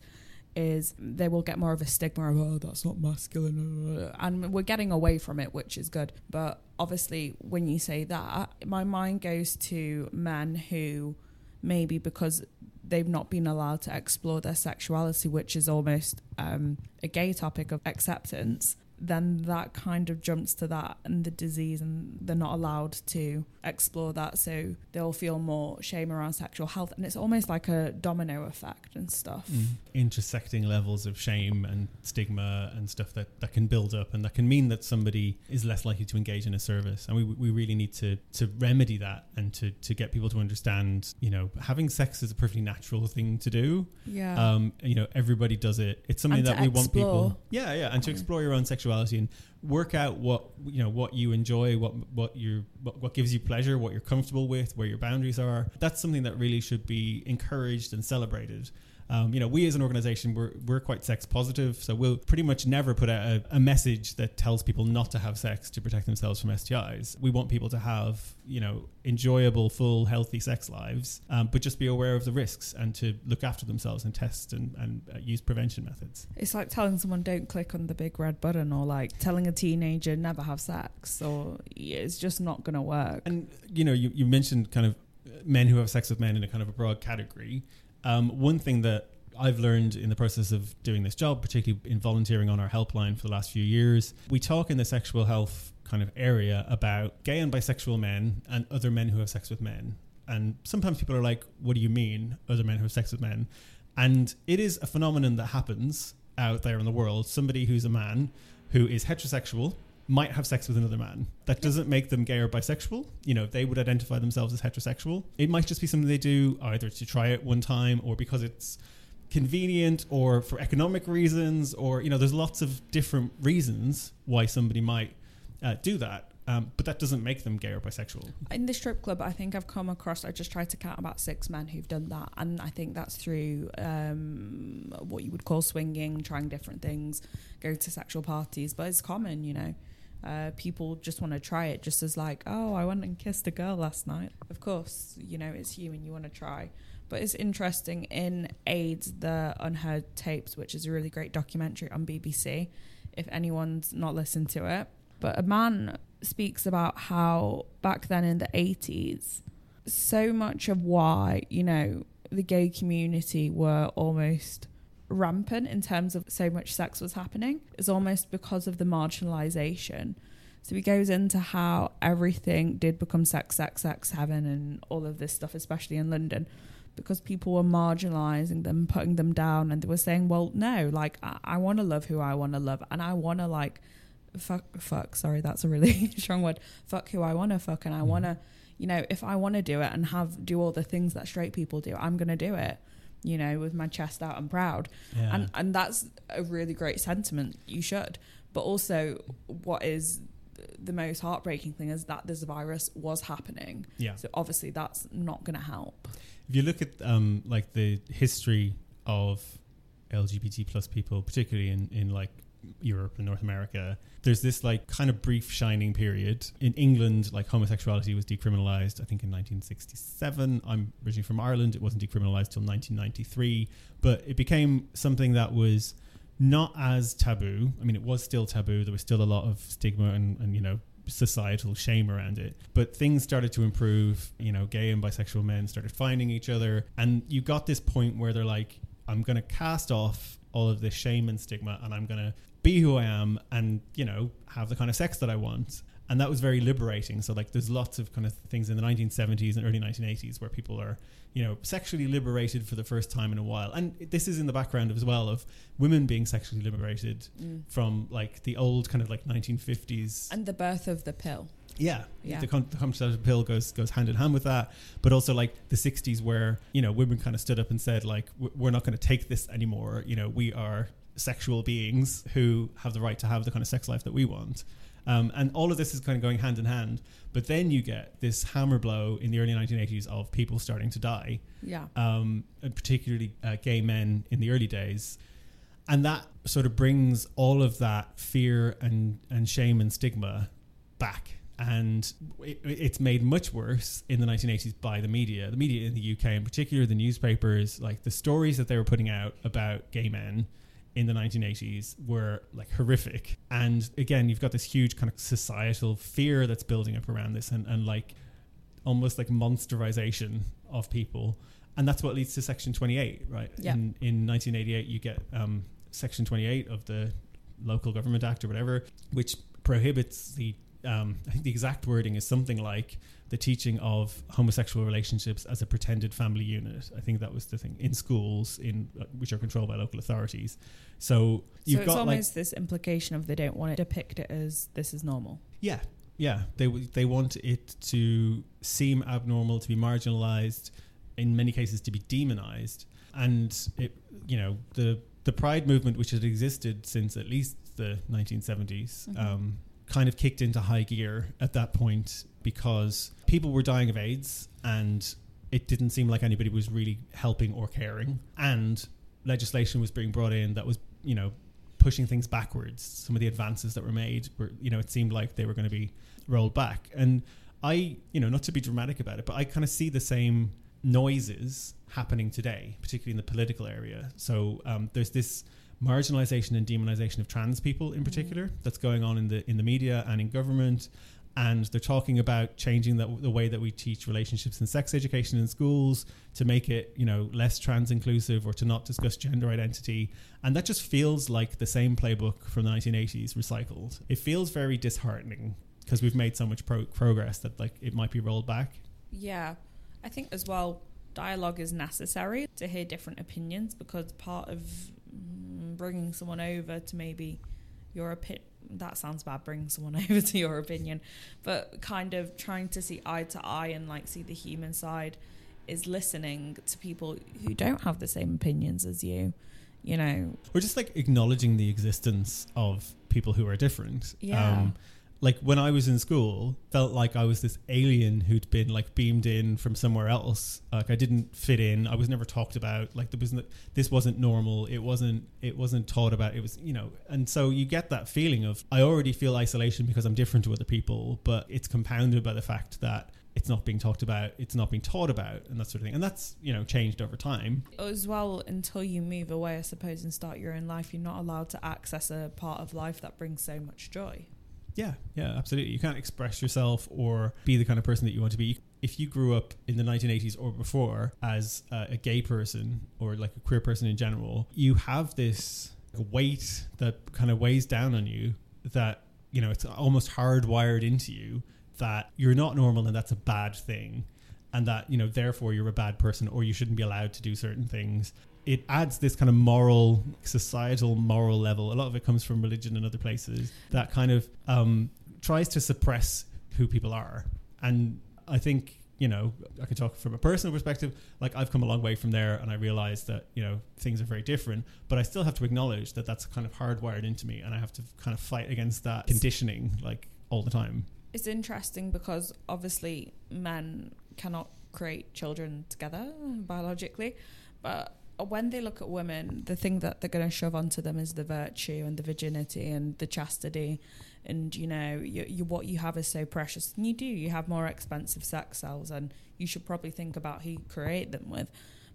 is they will get more of a stigma of oh that's not masculine and we're getting away from it which is good. But obviously when you say that my mind goes to men who maybe because they've not been allowed to explore their sexuality which is almost um, a gay topic of acceptance then that kind of jumps to that and the disease, and they're not allowed to explore that. So they'll feel more shame around sexual health, and it's almost like a domino effect and stuff. Mm. Intersecting levels of shame and stigma and stuff that, that can build up, and that can mean that somebody is less likely to engage in a service. And we, we really need to, to remedy that and to, to get people to understand, you know, having sex is a perfectly natural thing to do. Yeah. Um, you know, everybody does it. It's something and that we explore. want people. Yeah, yeah, and to explore your own sexuality sexuality and work out what you know what you enjoy what what you what, what gives you pleasure what you're comfortable with where your boundaries are. That's something that really should be encouraged and celebrated um, you know, we as an organization, we're, we're quite sex positive. So we'll pretty much never put out a, a, message that tells people not to have sex to protect themselves from STIs. We want people to have, you know, enjoyable, full, healthy sex lives, um, but just be aware of the risks and to look after themselves and test and, and uh, use prevention methods. It's like telling someone don't click on the big red button or like telling a teenager never have sex or it's just not going to work. And, you know, you, you mentioned kind of men who have sex with men in a kind of a broad category. Um, one thing that I've learned in the process of doing this job, particularly in volunteering on our helpline for the last few years, we talk in the sexual health kind of area about gay and bisexual men and other men who have sex with men. And sometimes people are like, what do you mean, other men who have sex with men? And it is a phenomenon that happens out there in the world. Somebody who's a man who is heterosexual might have sex with another man. That doesn't make them gay or bisexual. You know, they would identify themselves as heterosexual. It might just be something they do either to try it one time or because it's convenient or for economic reasons or, you know, there's lots of different reasons why somebody might uh, do that. Um, but that doesn't make them gay or bisexual. In the strip club, I think I've come across, I just tried to count about six men who've done that. And I think that's through um, what you would call swinging, trying different things, go to sexual parties. But it's common, you know. Uh, people just want to try it just as like oh i went and kissed a girl last night. Of course you know it's human you want to try. But it's interesting in aids the unheard tapes which is a really great documentary on bbc if anyone's not listened to it. But a man speaks about how back then in the 80s so much of why you know the gay community were almost rampant in terms of so much sex was happening is almost because of the marginalization. So he goes into how everything did become sex, sex, sex, heaven, and all of this stuff, especially in London, because people were marginalizing them, putting them down, and they were saying, "Well, no, like I, I want to love who I want to love, and I want to like fuck, fuck. Sorry, that's a really strong word. Fuck who I want to fuck, and I Mhm. want to, you know, if I want to do it and have do all the things that straight people do, I'm gonna do it." You know, with my chest out and proud. Yeah. and and that's a really great sentiment. You should. But also what is the most heartbreaking thing is that this virus was happening. Yeah. so obviously that's not going to help. If you look at um, like the history of LGBT plus people, particularly in, in like Europe and North America, there's this like kind of brief shining period. In England, like homosexuality was decriminalized, I think in 1967. I'm originally from Ireland. It wasn't decriminalized till 1993, but it became something that was not as taboo. I mean, it was still taboo. There was still a lot of stigma and, and you know, societal shame around it. But things started to improve. You know, gay and bisexual men started finding each other. And you got this point where they're like, I'm going to cast off all of this shame and stigma and I'm going to be who I am and, you know, have the kind of sex that I want. And that was very liberating. So, like, there's lots of kind of things in the 1970s and early 1980s where people are, you know, sexually liberated for the first time in a while. And this is in the background as well of women being sexually liberated mm. from like the old kind of like 1950s and the birth of the pill yeah, Yeah. The, con- the contraceptive pill goes goes hand in hand with that, but also like the '60s, where you know women kind of stood up and said like, "We're not going to take this anymore. You know, we are sexual beings who have the right to have the kind of sex life that we want." Um, and all of this is kind of going hand in hand. But then you get this hammer blow in the early 1980s of people starting to die, yeah um, and particularly uh, gay men in the early days. And that sort of brings all of that fear and, and shame and stigma back. And it, it's made much worse in the 1980s by the media. The media in the UK, in particular, the newspapers, like the stories that they were putting out about gay men in the 1980s were like horrific. And again, you've got this huge kind of societal fear that's building up around this and, and like almost like monsterization of people. And that's what leads to Section 28, right? Yeah. In, in 1988, you get um, Section 28 of the Local Government Act or whatever, which prohibits the, um, I think the exact wording is something like the teaching of homosexual relationships as a pretended family unit. I think that was the thing in schools, in uh, which are controlled by local authorities. So you've so it's got like almost this implication of they don't want to depict it as this is normal yeah, yeah. They w- they want it to seem abnormal, to be marginalized, in many cases to be demonized, and it you know the the pride movement, which had existed since at least the 1970s, Mhm. um, kind of kicked into high gear at that point because people were dying of AIDS and it didn't seem like anybody was really helping or caring, and legislation was being brought in that was you know pushing things backwards. Some of the advances that were made were, you know, it seemed like they were going to be rolled back. And I, you know, not to be dramatic about it, but I kind of see the same noises happening today, particularly in the political area. So um, there's this marginalization and demonization of trans people in mm. particular that's going on in the in the media and in government. And they're talking about changing the, the way that we teach relationships and sex education in schools to make it you know less trans inclusive or to not discuss gender identity. And that just feels like the same playbook from the 1980s recycled. It feels very disheartening because we've made so much pro- progress that like it might be rolled back. Yeah, I think as well, dialogue is necessary to hear different opinions because part of mm, bringing someone over to maybe your opinion. That sounds bad, bringing someone over to your opinion, but kind of trying to see eye to eye and like see the human side is listening to people who don't have the same opinions as you. You know, or just like acknowledging the existence of people who are different Um, Yeah. Like when I was in school, felt like I was this alien who'd been like beamed in from somewhere else. Like I didn't fit in. I was never talked about. Like was no, this wasn't normal. It wasn't. It wasn't taught about. It was you know. And so you get that feeling of I already feel isolation because I'm different to other people, but it's compounded by the fact that it's not being talked about. It's not being taught about, and that sort of thing. And that's you know changed over time. as well until you move away, I suppose, and start your own life, you're not allowed to access a part of life that brings so much joy. Yeah, yeah, absolutely. You can't express yourself or be the kind of person that you want to be. if you grew up in the 1980s or before as uh, a gay person or like a queer person in general, you have this weight that kind of weighs down on you that, you know, it's almost hardwired into you that you're not normal and that's a bad thing. And that, you know, therefore you're a bad person or you shouldn't be allowed to do certain things. It adds this kind of moral, societal moral level. A lot of it comes from religion and other places that kind of um, tries to suppress who people are. And I think you know I can talk from a personal perspective. Like I've come a long way from there, and I realize that you know things are very different. But I still have to acknowledge that that's kind of hardwired into me, and I have to kind of fight against that conditioning like all the time. It's interesting because obviously men cannot create children together biologically, but when they look at women, the thing that they're going to shove onto them is the virtue and the virginity and the chastity. And you know you, you, what you have is so precious. And you do you have more expensive sex cells and you should probably think about who you create them with.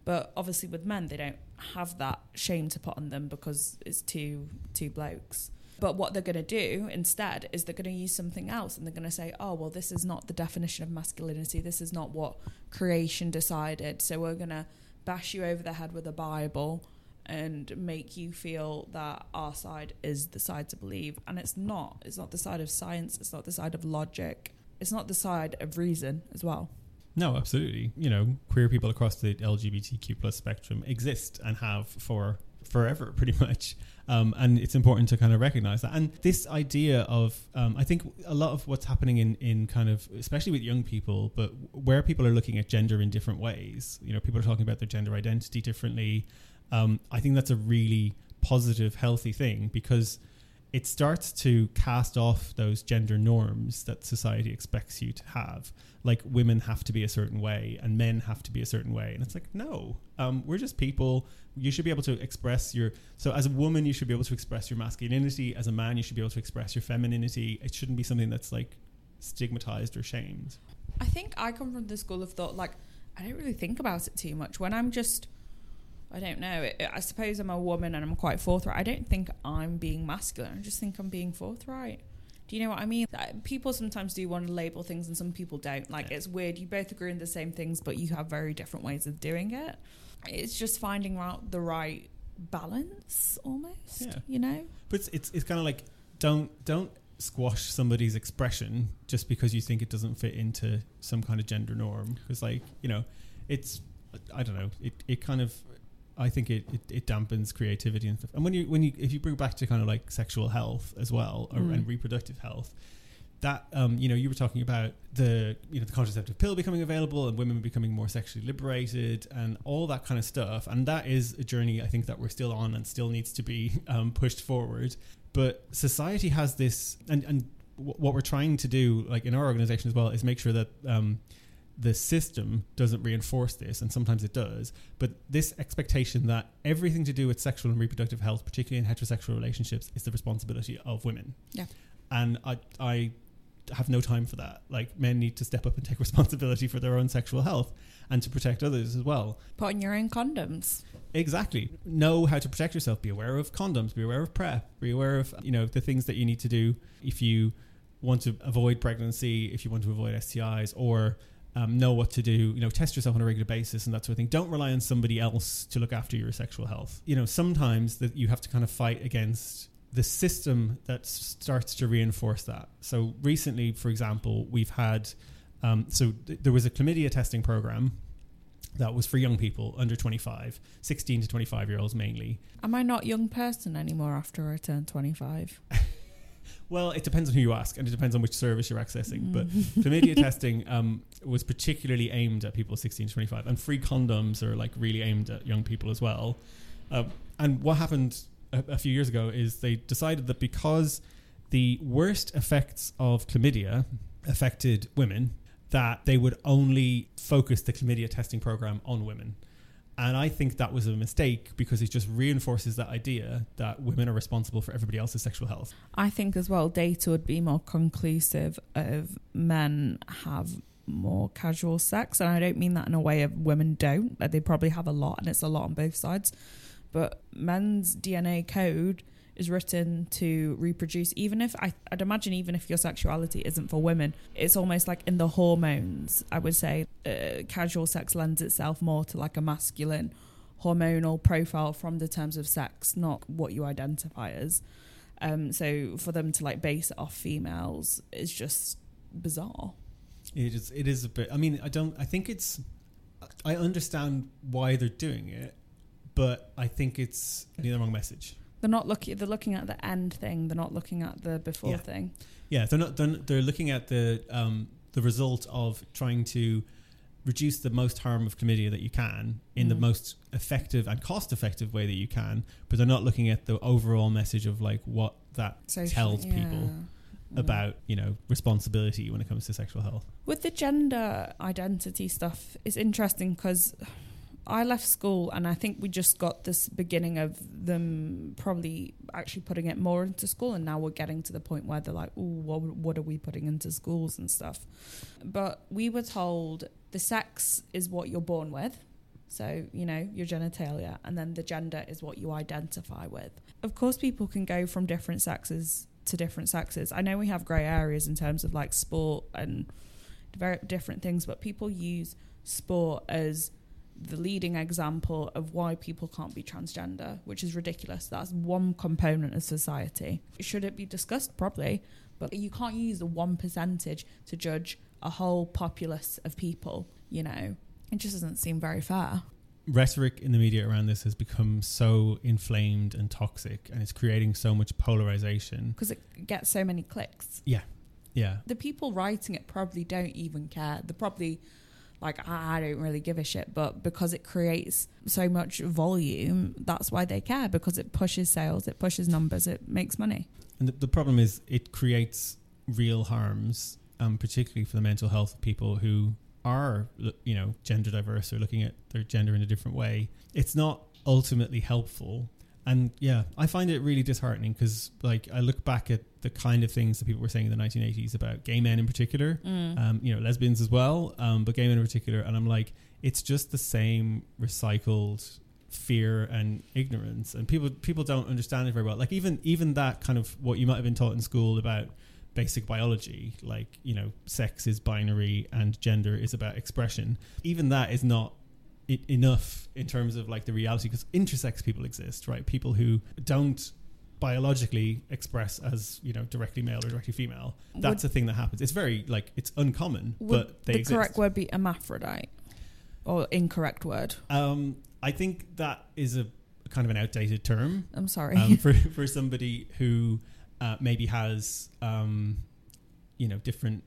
But obviously with men they don't have that shame to put on them because it's two two blokes. But what they're going to do instead is they're going to use something else and they're going to say oh well this is not the definition of masculinity. This is not what creation decided. So we're going to bash you over the head with a bible and make you feel that our side is the side to believe. And it's not it's not the side of science it's not the side of logic it's not the side of reason as well. No absolutely. You know queer people across the lgbtq plus spectrum exist and have for forever pretty much um, and it's important to kind of recognize that and this idea of um, i think a lot of what's happening in in kind of especially with young people but where people are looking at gender in different ways you know people are talking about their gender identity differently um, I think that's a really positive, healthy thing because it starts to cast off those gender norms that society expects you to have. Like women have to be a certain way and men have to be a certain way. And it's like, no, um, we're just people. You should be able to express your. So, as a woman, you should be able to express your masculinity. As a man, you should be able to express your femininity. It shouldn't be something that's like stigmatized or shamed. I think I come from the school of thought, like, I don't really think about it too much. When I'm just I don't know. I suppose I'm a woman and I'm quite forthright. I don't think I'm being masculine. I just think I'm being forthright. Do you know what I mean? People sometimes do want to label things and some people don't. Like, yeah. it's weird. You both agree on the same things, but you have very different ways of doing it. It's just finding out the right balance almost, yeah. you know? But it's, it's, it's kind of like don't, don't squash somebody's expression just because you think it doesn't fit into some kind of gender norm. Because, like, you know, it's, I don't know, it, it kind of I think it, it, it, dampens creativity and stuff. And when you when you if you bring back to kind of like sexual health as well or, mm. and reproductive health, that um, you know you were talking about the you know the contraceptive pill becoming available and women becoming more sexually liberated and all that kind of stuff. And that is a journey I think that we're still on and still needs to be um, pushed forward. But society has this and and w- what we're trying to do like in our organization as well is make sure that um, the system doesn't reinforce this, and sometimes it does, but this expectation that everything to do with sexual and reproductive health, particularly in heterosexual relationships, is the responsibility of women. Yeah. And I, I have no time for that. Like, men need to step up and take responsibility for their own sexual health and to protect others as well. Put on your own condoms. Exactly. Know how to protect yourself. Be aware of condoms. Be aware of PrEP. Be aware of, you know, the things that you need to do if you want to avoid pregnancy, if you want to avoid STIs, or um, know what to do, you know, test yourself on a regular basis and that sort of thing. Don't rely on somebody else to look after your sexual health. You know, sometimes that you have to kind of fight against the system that starts to reinforce that. So recently, for example, we've had, um, so th- there was a chlamydia testing program that was for young people under 25, 16 to 25 year olds mainly. Am I not young person anymore after I turn 25? Well, it depends on who you ask, and it depends on which service you're accessing. Mm. But chlamydia testing um, was particularly aimed at people 16 to 25, and free condoms are like really aimed at young people as well. Uh, and what happened a, a few years ago is they decided that because the worst effects of chlamydia affected women, that they would only focus the chlamydia testing program on women. And I think that was a mistake because it just reinforces that idea that women are responsible for everybody else's sexual health. I think as well, data would be more conclusive of men have more casual sex. And I don't mean that in a way of women don't. They probably have a lot, and it's a lot on both sides. But men's DNA code is written to reproduce. Even if I, I'd imagine, even if your sexuality isn't for women, it's almost like in the hormones. I would say uh, casual sex lends itself more to like a masculine hormonal profile from the terms of sex, not what you identify as. Um, so for them to like base it off females is just bizarre. It is. It is a bit. I mean, I don't. I think it's. I understand why they're doing it, but I think it's the wrong message. They're not looking. They're looking at the end thing. They're not looking at the before Yeah. thing. Yeah, they're not. They're, they're looking at the um, the result of trying to reduce the most harm of chlamydia that you can in the Mm. most effective and cost effective way that you can, but they're not looking at the overall message of like what that So tells yeah. people about you know responsibility when it comes to sexual health. With the gender identity stuff, it's interesting because I left school and I think we just got this beginning of them probably actually putting it more into school, and now we're getting to the point where they're like, "Oh, what, what are we putting into schools and stuff?" But we were told the sex is what you're born with. So, you know, your genitalia, and then the gender is what you identify with. Of course, people can go from different sexes to different sexes. I know we have grey areas in terms of like sport and very different things, but people use sport as the leading example of why people can't be transgender, which is ridiculous. That's one component of society. Should it be discussed? Probably, but you can't use the one percentage to judge a whole populace of people. You know, it just doesn't seem very fair. Rhetoric in the media around this has become so inflamed and toxic, and it's creating so much polarization. because it gets so many clicks. Yeah, Yeah. The people writing it probably don't even care. They're probably like, I don't really give a shit. But because it creates so much volume, that's why they care because it pushes sales, it pushes numbers, it makes money. and the, the problem is it creates real harms, um, particularly for the mental health of people who are, you know, gender diverse or looking at their gender in a different way. It's not ultimately helpful. And yeah, I find it really disheartening because, like, I look back at the kind of things that people were saying in the 1980s about gay men in particular, Mm. um, you know, lesbians as well, um, but gay men in particular. And I'm like, it's just the same recycled fear and ignorance, and people people don't understand it very well. Like even even that kind of what you might have been taught in school about basic biology, like you know, sex is binary and gender is about expression. Even that is not i- enough in terms of like the reality because intersex people exist, right? People who don't biologically express as you know directly male or directly female that's a thing that happens it's very like it's uncommon but they the exist correct word be hermaphrodite or incorrect word? um i think that is a kind of an outdated term I'm sorry. um, for for somebody who uh, maybe has um you know different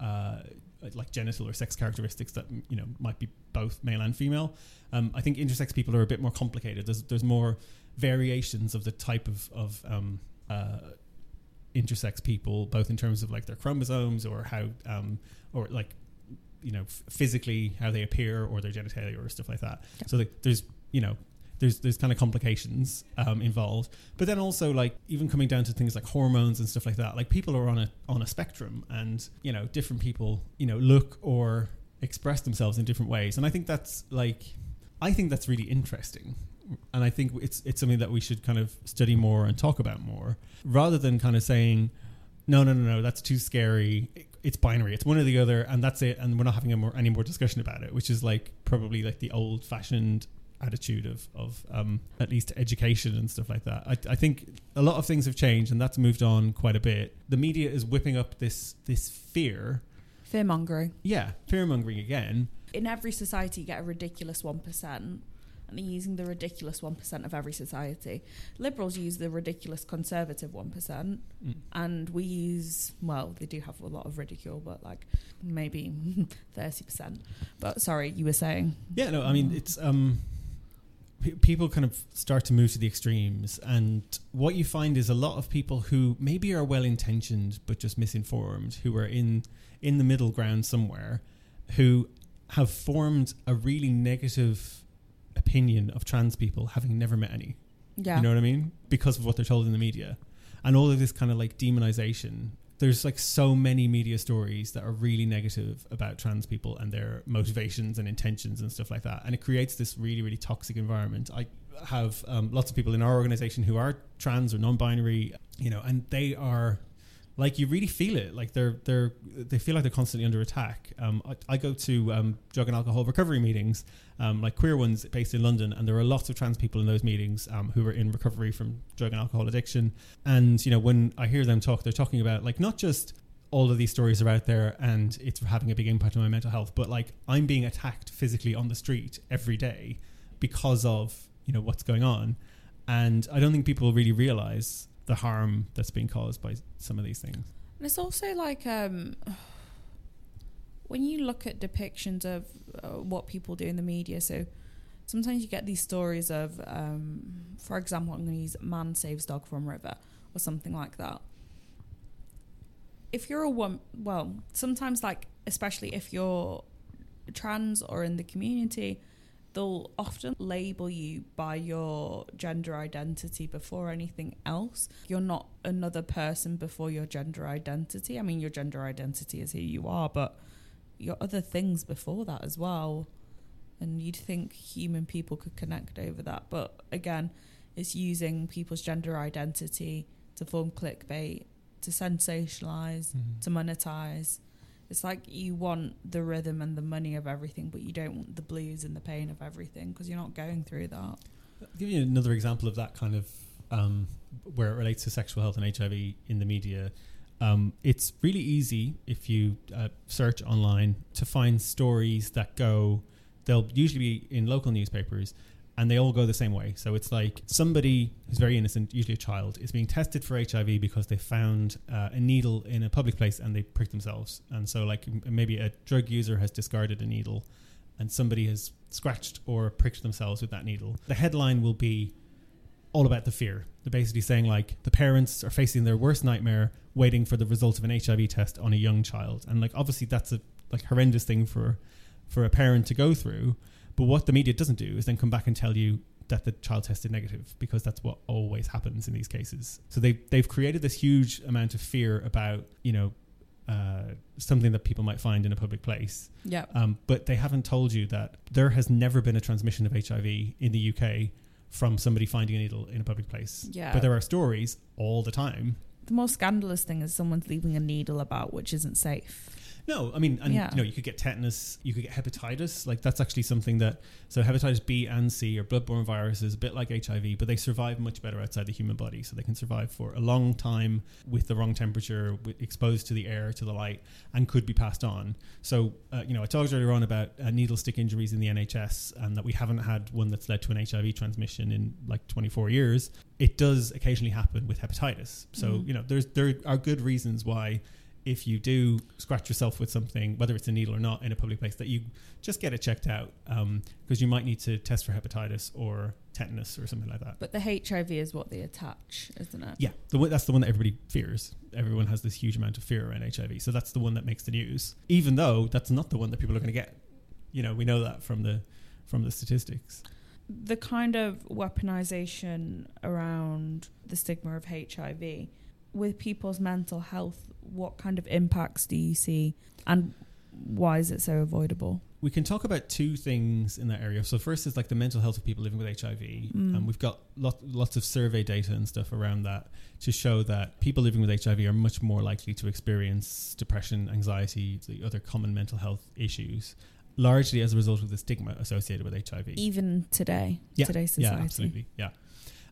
uh like genital or sex characteristics that you know might be both male and female. Um i think intersex people are a bit more complicated. There's there's more variations of the type of of um uh intersex people both in terms of like their chromosomes or how um or like you know f- physically how they appear or their genitalia or stuff like that. Yeah. so like, there's you know there's there's kind of complications um, involved. But then also like even coming down to things like hormones and stuff like that like people are on a on a spectrum and you know different people you know look or express themselves in different ways. And i think that's like i think that's really interesting. And i think it's it's something that we should kind of study more and talk about more rather than kind of saying no no no no that's too scary. It's binary. It's one or the other and that's it and we're not having more, any more discussion about it which is like probably like the old fashioned attitude of of um, at least education and stuff like that. I, I think a lot of things have changed and that's moved on quite a bit. The media is whipping up this this fear, Fear mongering. yeah, fear mongering again. In every society, you get a ridiculous 1%, and they're using the ridiculous 1% of every society. Liberals use the ridiculous conservative 1%, Mm. and we use, well, they do have a lot of ridicule, but like maybe 30%. But sorry, you were saying. Yeah, no, I mean it's um, p- people kind of start to move to the extremes, and what you find is a lot of people who maybe are well intentioned but just misinformed, who are in in the middle ground somewhere, who have formed a really negative opinion of trans people, having never met any. Yeah. You know what I mean? Because of what they're told in the media. And all of this kind of like demonization. There's like so many media stories that are really negative about trans people and their motivations and intentions and stuff like that. And it creates this really, really toxic environment. I have um, lots of people in our organization who are trans or non-binary, you know, and they are like you really feel it. Like they're they're they feel like they're constantly under attack. Um, I, I, go to um, drug and alcohol recovery meetings, um, like queer ones based in London, and there are lots of trans people in those meetings um, who are in recovery from drug and alcohol addiction. And you know, when I hear them talk, they're talking about like not just all of these stories are out there and it's having a big impact on my mental health, but like I'm being attacked physically on the street every day because of you know what's going on, and I don't think people really realize the harm that's being caused by some of these things. And it's also like um, when you look at depictions of uh, what people do in the media. So sometimes you get these stories of, um, for example, I'm going to use "man saves dog from river" or something like that. If you're a woman, well, sometimes like especially if you're trans or in the community, they'll often label you by your gender identity before anything else. You're not another person before your gender identity. I mean, your gender identity is who you are, but you're other things before that as well. And you'd think human people could connect over that. But again, it's using people's gender identity to form clickbait, to sensationalize, mm-hmm. to monetize it's like you want the rhythm and the money of everything, but you don't want the blues and the pain of everything because you're not going through that. I'll give you another example of that kind of um, where it relates to sexual health and HIV in the media. Um, it's really easy if you uh, search online to find stories that go. They'll usually be in local newspapers and they all go the same way. So it's like somebody who's very innocent, usually a child, is being tested for HIV because they found uh, a needle in a public place and they pricked themselves. And so, like, maybe a drug user has discarded a needle and somebody has scratched or pricked themselves with that needle. The headline will be all about the fear. They're basically saying, like, the parents are facing their worst nightmare waiting for the result of an HIV test on a young child. And, like, obviously, that's a like horrendous thing for for a parent to go through but what the media doesn't do is then come back and tell you that the child tested negative because that's what always happens in these cases. So they they've created this huge amount of fear about you know uh, something that people might find in a public place. Yeah. Um, but they haven't told you that there has never been a transmission of HIV in the UK from somebody finding a needle in a public place. Yeah. But there are stories all the time. The most scandalous thing is someone's leaving a needle about which isn't safe. No, I mean, and yeah. you know, you could get tetanus, you could get hepatitis. Like that's actually something that so hepatitis B and C are bloodborne viruses, a bit like HIV, but they survive much better outside the human body. So they can survive for a long time with the wrong temperature, with, exposed to the air, to the light, and could be passed on. So uh, you know, I talked earlier on about uh, needle stick injuries in the NHS, and that we haven't had one that's led to an HIV transmission in like 24 years. It does occasionally happen with hepatitis. So mm. you know, there's there are good reasons why if you do scratch yourself with something, whether it's a needle or not, in a public place, that you just get it checked out because um, you might need to test for hepatitis or tetanus or something like that. But the HIV is what they attach, isn't it? Yeah, the, that's the one that everybody fears. Everyone has this huge amount of fear around HIV, so that's the one that makes the news. Even though that's not the one that people are going to get. You know, we know that from the from the statistics. The kind of weaponization around the stigma of HIV with people's mental health, what kind of impacts do you see and why is it so avoidable? We can talk about two things in that area. So first is like the mental health of people living with HIV, mm. and we've got lot, lots of survey data and stuff around that to show that people living with HIV are much more likely to experience depression, anxiety, the other common mental health issues, largely as a result of the stigma associated with HIV. Even today, yeah, today's society. Yeah, absolutely. Yeah.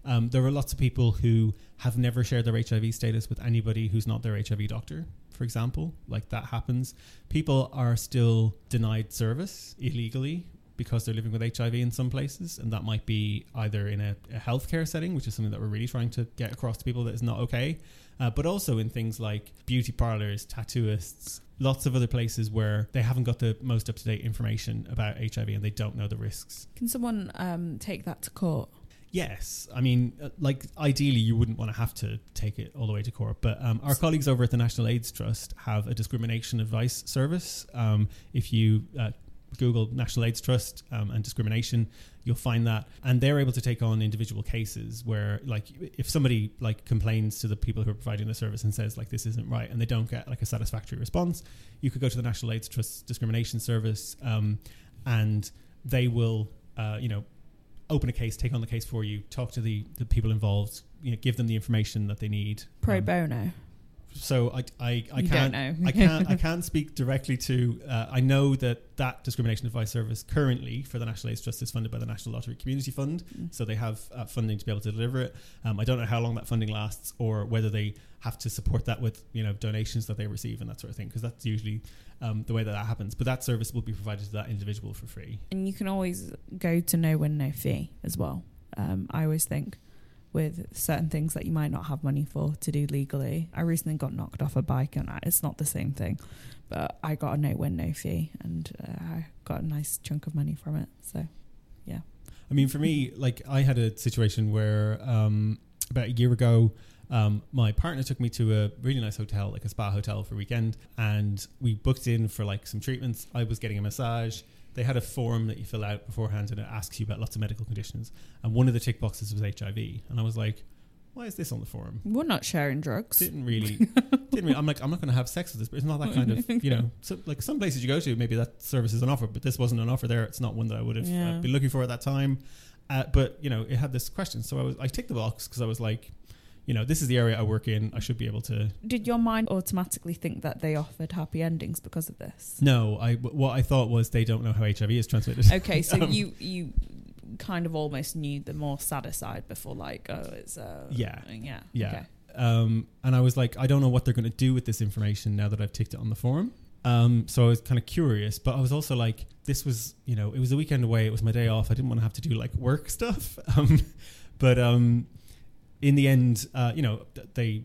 Um, there are lots of people who have never shared their HIV status with anybody who's not their HIV doctor, for example. Like that happens. People are still denied service illegally because they're living with HIV in some places, and that might be either in a, a healthcare setting, which is something that we're really trying to get across to people that is not okay, uh, but also in things like beauty parlors, tattooists, lots of other places where they haven't got the most up to date information about HIV and they don't know the risks. Can someone um, take that to court? Yes, I mean, uh, like ideally, you wouldn't want to have to take it all the way to court. But um, our colleagues over at the National AIDS Trust have a discrimination advice service. Um, if you uh, Google National AIDS Trust um, and discrimination, you'll find that, and they're able to take on individual cases where, like, if somebody like complains to the people who are providing the service and says like this isn't right, and they don't get like a satisfactory response, you could go to the National AIDS Trust discrimination service, um, and they will, uh, you know open a case, take on the case for you, talk to the, the people involved, you know, give them the information that they need. Pro Um, bono. So I I, I can't know. I can't I can't speak directly to. Uh, I know that that discrimination advice service currently for the National AIDS Trust is funded by the National Lottery Community Fund, Mm. so they have uh, funding to be able to deliver it. Um, I don't know how long that funding lasts, or whether they have to support that with you know donations that they receive and that sort of thing, because that's usually um, the way that that happens. But that service will be provided to that individual for free. And you can always go to no win, no fee as well. Um, I always think with certain things that you might not have money for to do legally. I recently got knocked off a bike, and it's not the same thing, but I got a no win, no fee, and uh, I got a nice chunk of money from it. So, yeah. I mean, for me, like I had a situation where um, about a year ago, um, my partner took me to a really nice hotel, like a spa hotel for a weekend, and we booked in for like some treatments. I was getting a massage. They had a form that you fill out beforehand, and it asks you about lots of medical conditions. And one of the tick boxes was HIV, and I was like, "Why is this on the form?" We're not sharing drugs. Didn't really, didn't really. I'm like, I'm not going to have sex with this, but it's not that kind of, you know. So, like some places you go to, maybe that service is on offer, but this wasn't an offer there. It's not one that I would have Yeah. uh, been looking for at that time. Uh, but you know, it had this question, so I was, I ticked the box because I was like, you know, this is the area I work in. I should be able to. Did your mind automatically think that they offered happy endings because of this? No, I what I thought was they don't know how HIV is transmitted. Okay, so Um, you you kind of almost knew the more sadder side before, like, oh, it's uh, Yeah. yeah, Yeah. Okay. Um, and I was like, I don't know what they're going to do with this information now that I've ticked it on the form. Um, so I was kind of curious, but I was also like, this was, you know, it was a weekend away. It was my day off. I didn't want to have to do like work stuff. Um, but um, in the end, uh, you know, they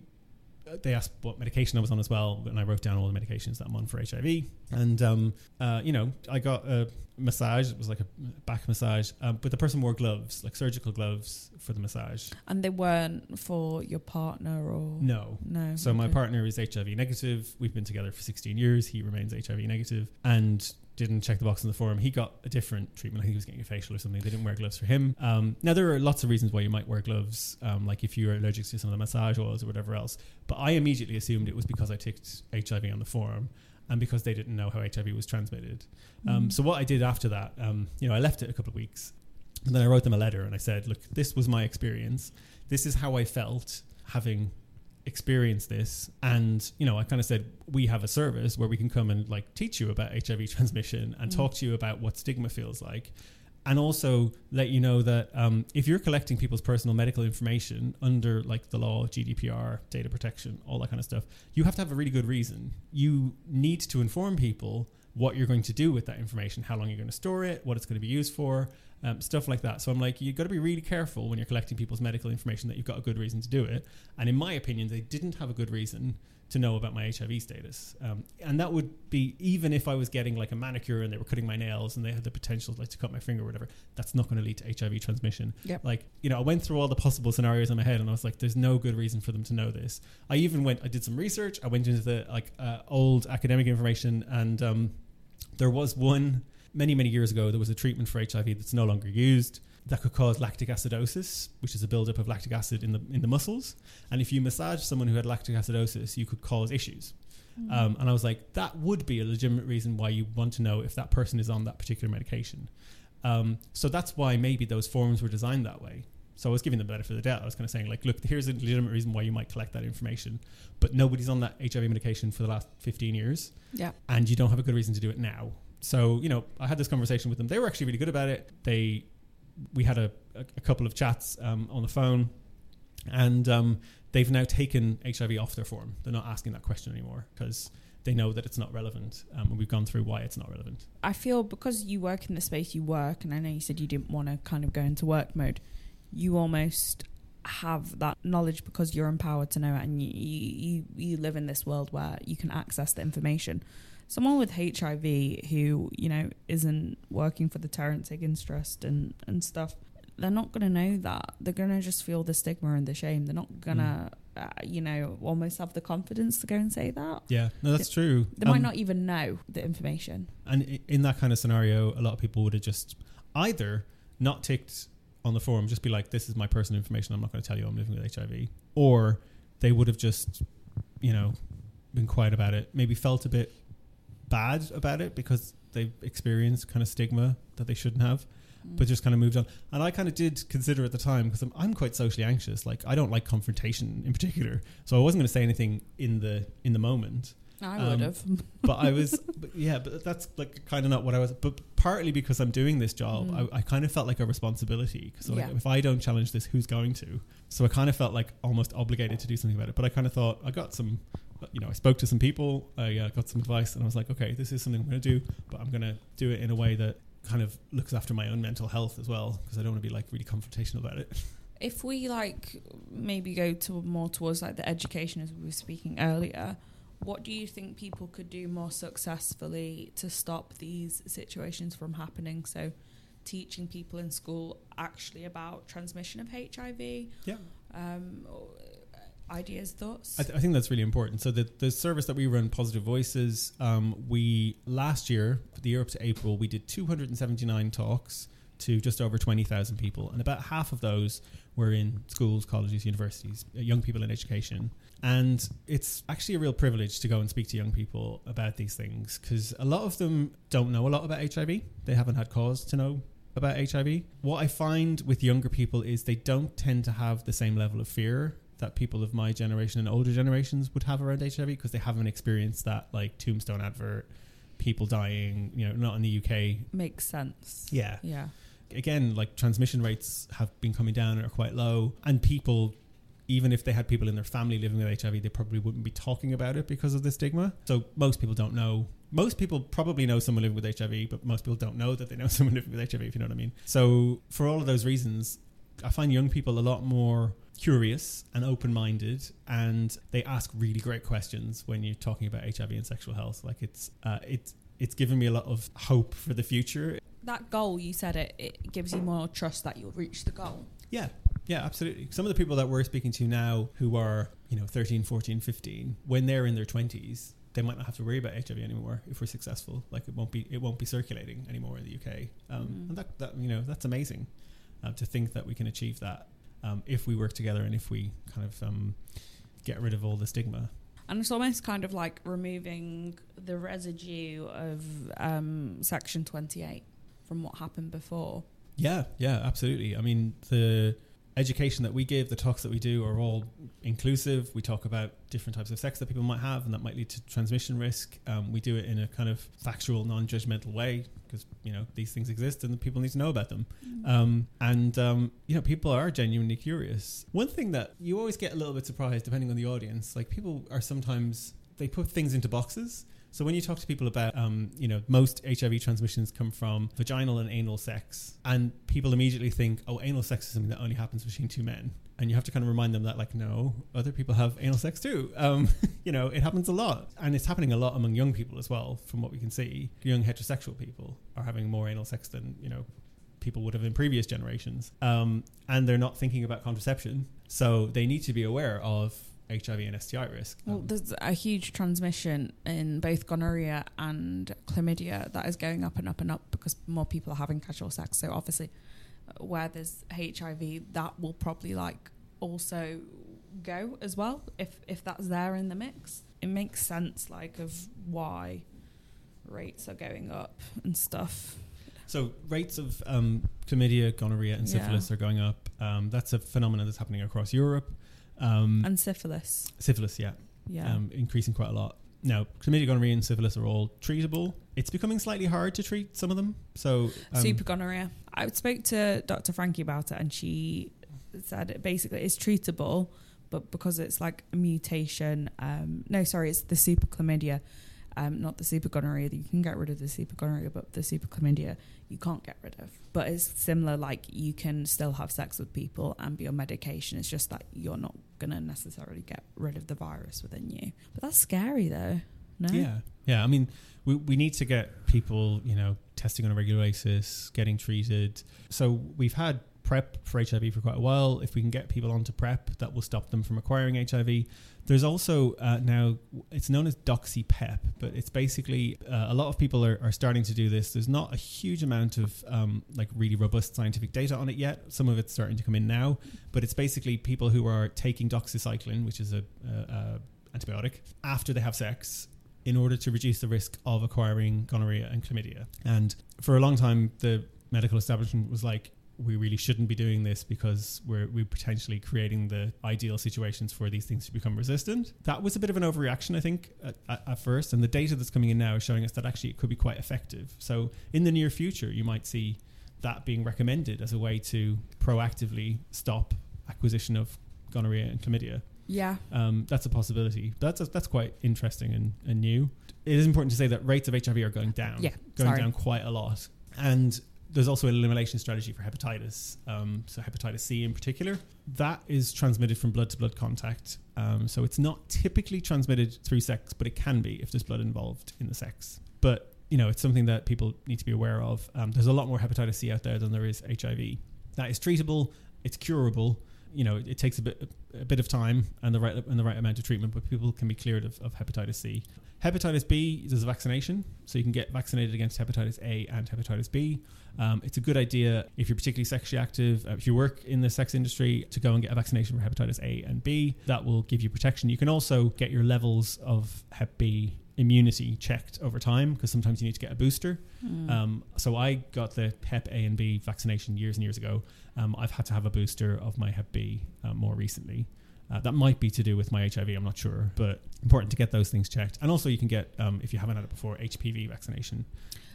they asked what medication I was on as well, and I wrote down all the medications that I'm on for HIV. And um, uh, you know, I got a massage. It was like a back massage, um, but the person wore gloves, like surgical gloves, for the massage. And they weren't for your partner or No, no. so my partner is HIV negative. We've been together for 16 years. He remains HIV negative and didn't check the box in the forum. He got a different treatment. I think he was getting a facial or something. They didn't wear gloves for him. Um, now there are lots of reasons why you might wear gloves, um, like if you're allergic to some of the massage oils or whatever else. But I immediately assumed it was because I ticked HIV on the forum and because they didn't know how HIV was transmitted. Um, Mm. so what I did after that, um, you know, I left it a couple of weeks, and then I wrote them a letter and I said, "Look, this was my experience. This is how I felt having experienced this." And you know, I kind of said, "We have a service where we can come and like teach you about HIV transmission and Mm. talk to you about what stigma feels like." And also let you know that um, if you're collecting people's personal medical information under like the law, GDPR, data protection, all that kind of stuff, you have to have a really good reason. You need to inform people what you're going to do with that information, how long you're going to store it, what it's going to be used for, um, stuff like that. So I'm like, you've got to be really careful when you're collecting people's medical information that you've got a good reason to do it. And in my opinion, they didn't have a good reason to know about my HIV status. Um, and that would be even if I was getting like a manicure and they were cutting my nails and they had the potential like to cut my finger or whatever, that's not going to lead to HIV transmission. Yep. Like, you know, I went through all the possible scenarios in my head and I was like, there's no good reason for them to know this. I even went, I did some research. I went into the like uh, old academic information and um, there was one many, many years ago, there was a treatment for HIV that's no longer used that could cause lactic acidosis, which is a buildup of lactic acid in the in the muscles. And if you massage someone who had lactic acidosis, you could cause issues. Mm. Um, and I was like, that would be a legitimate reason why you want to know if that person is on that particular medication. Um, so that's why maybe those forms were designed that way. So I was giving them the benefit of the doubt. I was kind of saying, like, look, here's a legitimate reason why you might collect that information, but nobody's on that HIV medication for the last 15 years, yeah. and you don't have a good reason to do it now. So, you know, I had this conversation with them. They were actually really good about it. They, we had a, a, a couple of chats um, on the phone, and um, they've now taken HIV off their form. They're not asking that question anymore because they know that it's not relevant, um, and we've gone through why it's not relevant. I feel because you work in the space you work, and I know you said you didn't want to kind of go into work mode, you almost have that knowledge because you're empowered to know it, and you, you you live in this world where you can access the information. Someone with HIV who you know isn't working for the Terrence Higgins Trust and and stuff, they're not going to know that. They're going to just feel the stigma and the shame. They're not going to, uh, you know, almost have the confidence to go and say that. Yeah, no, that's true. They might Um, not even know the information. And in that kind of scenario, a lot of people would have just either not ticked on the forum, just be like, "This is my personal information. I'm not going to tell you I'm living with HIV," or they would have just, you know, been quiet about it. Maybe felt a bit bad about it because they've experienced kind of stigma that they shouldn't have. but just kind of moved on. And I kind of did consider at the time because I'm, I'm quite socially anxious. Like I don't like confrontation in particular, so I wasn't going to say anything in the in the moment. I Um, would have. But I was, but yeah, but that's like kind of not what I was. But partly because I'm doing this job, Mm. I, I kind of felt like a responsibility because like, Yeah. if I don't challenge this, who's going to? So I kind of felt like almost obligated to do something about it. But I kind of thought I got some, you know, I spoke to some people, I uh, got some advice, and I was like, okay, this is something I'm going to do, but I'm going to do it in a way that kind of looks after my own mental health as well because I don't want to be like really confrontational about it. if we like maybe go to more towards like the education as we were speaking earlier what do you think people could do more successfully to stop these situations from happening so teaching people in school actually about transmission of hiv Yeah. um, ideas thoughts I, th- I think that's really important. So the the service that we run, Positive Voices, um, we last year, the year up to April, we did 279 talks to just over 20,000 people, and about half of those were in schools, colleges, universities, uh, young people in education. And it's actually a real privilege to go and speak to young people about these things because a lot of them don't know a lot about HIV. They haven't had cause to know about HIV. What I find with younger people is they don't tend to have the same level of fear that people of my generation and older generations would have around HIV because they haven't experienced that like tombstone advert, people dying, you know, not in the UK. makes sense Yeah. yeah Again, like transmission rates have been coming down and are quite low. And people, even if they had people in their family living with HIV, they probably wouldn't be talking about it because of the stigma. So most people don't know. Most people probably know someone living with HIV, but most people don't know that they know someone living with HIV, if you know what I mean. So for all of those reasons, I find young people a lot more curious and open minded, and they ask really great questions when you're talking about HIV and sexual health. Like it's uh, it's it's given me a lot of hope for the future. that goal you said it it gives you more trust that you'll reach the goal Yeah. Yeah, absolutely. Some of the people that we're speaking to now who are, you know, 13, 14, 15, when they're in their 20s, they might not have to worry about HIV anymore if we're successful. Like it won't be it won't be circulating anymore in the UK. Um, Mhm. and that, that you know, that's amazing. Uh, to think that we can achieve that um, if we work together and if we kind of um, get rid of all the stigma. And it's almost kind of like removing the residue of um, Section 28 from what happened before. Yeah, yeah, absolutely. I mean, the education that we give, the talks that we do are all inclusive. We talk about different types of sex that people might have and that might lead to transmission risk. Um, we do it in a kind of factual, non judgmental way because, you know, these things exist and people need to know about them. Um, and, um, you know, people are genuinely curious. One thing that you always get a little bit surprised, depending on the audience, like people are sometimes, they put things into boxes. So when you talk to people about, um, you know, most HIV transmissions come from vaginal and anal sex, and people immediately think, oh, anal sex is something that only happens between two men, and you have to kind of remind them that, like, no, other people have anal sex too. Um, you know, it happens a lot, and it's happening a lot among young people as well, from what we can see. Young heterosexual people are having more anal sex than you know people would have in previous generations, um, and they're not thinking about contraception, so they need to be aware of HIV and STI risk. Well, Um, there's a huge transmission in both gonorrhea and chlamydia that is going up and up and up because more people are having casual sex. So obviously, uh, where there's HIV, that will probably like also go as well if if that's there in the mix. It makes sense like of why rates are going up and stuff. So rates of um, chlamydia, gonorrhea, and Yeah. syphilis are going up. Um, that's a phenomenon that's happening across Europe. Um, And syphilis, syphilis, yeah, yeah. um, increasing quite a lot. Now, chlamydia, gonorrhea, and syphilis are all treatable. It's becoming slightly hard to treat some of them. So, um, super gonorrhea. I spoke to Dr. Frankie about it, and she said it basically it's treatable, but because it's like a mutation. Um, no, sorry, it's the super chlamydia, um, not the super gonorrhea. You can get rid of the super gonorrhea, but the super chlamydia you can't get rid of. But it's similar. Like you can still have sex with people and be on medication. It's just that you're not gonna necessarily get rid of the virus within you. But that's scary, though. No. Yeah, yeah. I mean, we we need to get people, you know, testing on a regular basis, getting treated. So we've had prep for HIV for quite a while. If we can get people onto prep, that will stop them from acquiring HIV. There's also uh, now it's known as DoxyPep, but it's basically uh, a lot of people are, are starting to do this. There's not a huge amount of um, like really robust scientific data on it yet. Some of it's starting to come in now, but it's basically people who are taking doxycycline, which is a, a, a antibiotic, after they have sex in order to reduce the risk of acquiring gonorrhea and chlamydia. And for a long time, the medical establishment was like, we really shouldn't be doing this because we're we're potentially creating the ideal situations for these things to become resistant. That was a bit of an overreaction, I think, at, at, at first. And the data that's coming in now is showing us that actually it could be quite effective. So in the near future, you might see that being recommended as a way to proactively stop acquisition of gonorrhea and chlamydia. Yeah. Um, that's a possibility. That's that's quite interesting and, and new. It is important to say that rates of HIV are going down. Yeah, going sorry. down quite a lot. And there's also an elimination strategy for hepatitis, um, so hepatitis C in particular. That is transmitted from blood to blood contact. Um, so it's not typically transmitted through sex, but it can be if there's blood involved in the sex. But you know, it's something that people need to be aware of. Um, there's a lot more hepatitis C out there than there is HIV. That is treatable. It's curable. You know, it, takes a bit a bit of time and the right and the right amount of treatment, but people can be cleared of, of hepatitis C. Hepatitis B, there's a vaccination, so you can get vaccinated against hepatitis A and hepatitis B. Um, it's a good idea if you're particularly sexually active, uh, if you work in the sex industry, to go and get a vaccination for hepatitis A and B. That will give you protection. You can also get your levels of Hep B immunity checked over time because sometimes you need to get a booster. Mm. Um, so I got the Hep A and B vaccination years and years ago. Um, I've had to have a booster of my Hep B uh, more recently. Uh, that might be to do with my HIV, I'm not sure, but important to get those things checked. And also, you can get, um, if you haven't had it before, HPV vaccination,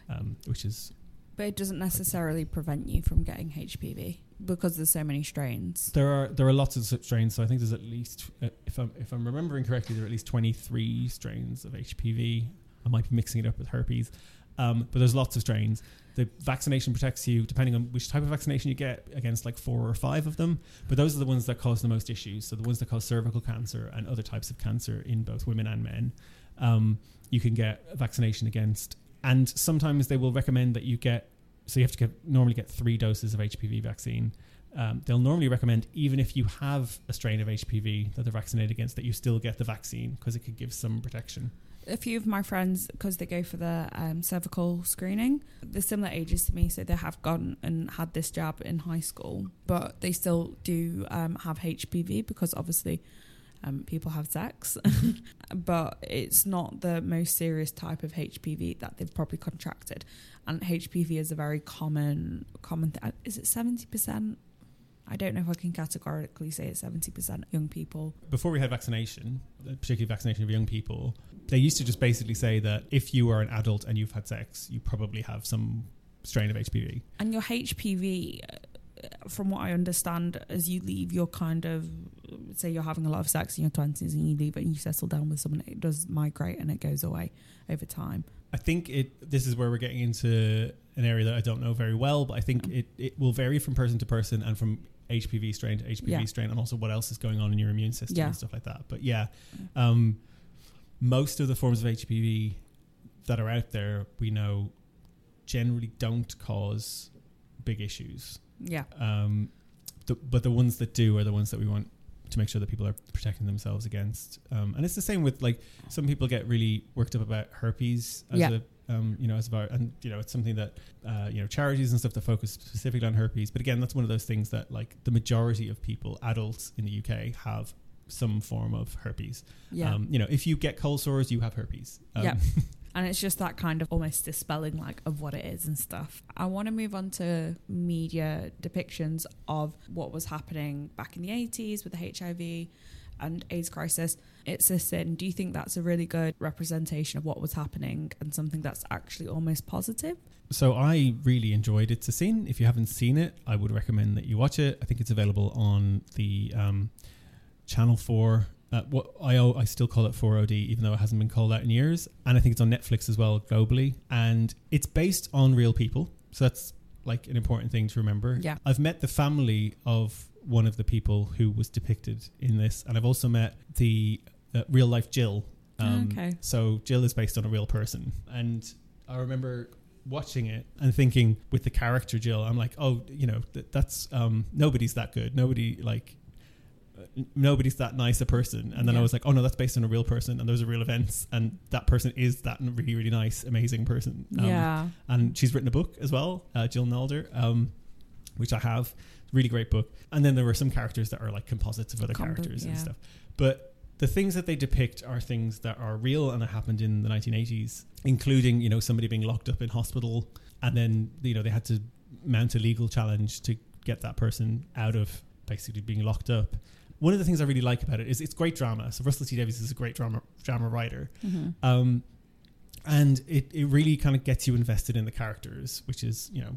um, which is But it doesn't necessarily prevent you from getting HPV because there's so many strains. there are there are lots of strains. So I think there's at least, uh, if I'm if I'm remembering correctly, there are at least 23 strains of HPV. I might be mixing it up with herpes, um, but there's lots of strains. The vaccination protects you depending on which type of vaccination you get against like four or five of them. But those are the ones that cause the most issues. So the ones that cause cervical cancer and other types of cancer in both women and men, um, you can get vaccination against. And sometimes they will recommend that you get. So you have to get normally get three doses of HPV vaccine. Um, they'll normally recommend even if you have a strain of HPV that they're vaccinated against, that you still get the vaccine because it could give some protection. a few of my friends because they go for the um, cervical screening they're similar ages to me so they have gone and had this jab in high school but they still do um, have hpv because obviously um, people have sex but it's not the most serious type of hpv that they've probably contracted and hpv is a very common common th- is it 70% I don't know if I can categorically say it's 70% young people. Before we had vaccination, uh, particularly vaccination of young people, they used to just basically say that if you are an adult and you've had sex, you probably have some strain of HPV. And your HPV, uh, from what I understand, as you leave, you're kind of say you're having a lot of sex in your twenties and you leave it and you settle down with someone, it does migrate and it goes away over time. I think it. This is where we're getting into an area that I don't know very well, but I think it, it will vary from person to person and from HPV strain to HPV Yeah. strain, and also what else is going on in your immune system Yeah. and stuff like that. But yeah, um, most of the forms of HPV that are out there, we know, generally don't cause big issues. Yeah, Um, the, but the ones that do are the ones that we want to make sure that people are protecting themselves against. Um, and it's the same with like some people get really worked up about herpes as Yeah. a um, you know as a virus, and you know it's something that uh, you know charities and stuff that focus specifically on herpes. But again, that's one of those things that like the majority of people, adults in the UK, have some form of herpes. yeah. Um, you know, if you get cold sores, you have herpes. Um, Yeah. and it's just that kind of almost dispelling like of what it is and stuff. I want to move on to media depictions of what was happening back in the 80s with the HIV and AIDS crisis. It's a sin. Do you think that's a really good representation of what was happening and something that's actually almost positive? So I really enjoyed It's a Sin. If you haven't seen it, I would recommend that you watch it. I think it's available on the um, Channel 4. Uh, what I still call it 4OD, even though it hasn't been called out in years. And I think it's on Netflix as well globally. And it's based on real people. So that's like an important thing to remember. Yeah. I've met the family of one of the people who was depicted in this. And I've also met the uh, real life Jill. Um, Okay. So Jill is based on a real person. And I remember watching it and thinking with the character Jill, I'm like, oh, you know, th- that's um, nobody's that good. Nobody like nobody's that nice a person. And then I was like, oh no, that's based on a real person, and those are real events, and that person is that really really nice, amazing person. Um, yeah. and she's written a book as well, uh, Jill Nalder, um, which I have. Really great book. And then there were some characters that are like composites of other Compo- characters and stuff. But the things that they depict are things that are real and that happened in the 1980s, including you know somebody being locked up in hospital, and then you know they had to mount a legal challenge to get that person out of basically being locked up. One of the things I really like about it is it's great drama. So Russell T Davies is a great drama drama writer, Mm-hmm. um, and it, it really kind of gets you invested in the characters, which is you know,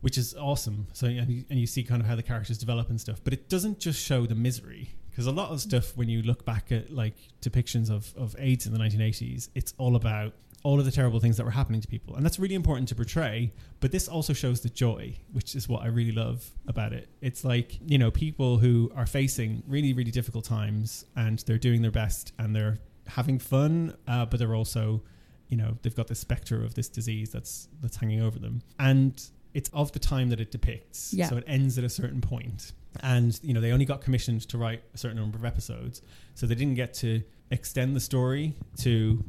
which is awesome. So and you, and you see kind of how the characters develop and stuff. But it doesn't just show the misery because a lot of stuff when you look back at like depictions of of AIDS in the 1980s, it's all about all of the terrible things that were happening to people, and that's really important to portray. But this also shows the joy, which is what I really love about it. It's like you know people who are facing really really difficult times, and they're doing their best, and they're having fun, uh, but they're also you know they've got the specter of this disease that's that's hanging over them and it's of the time that it depicts Yeah. so it ends at a certain point. point and you know they only got commissioned to write a certain number of episodes so they didn't get to extend the story to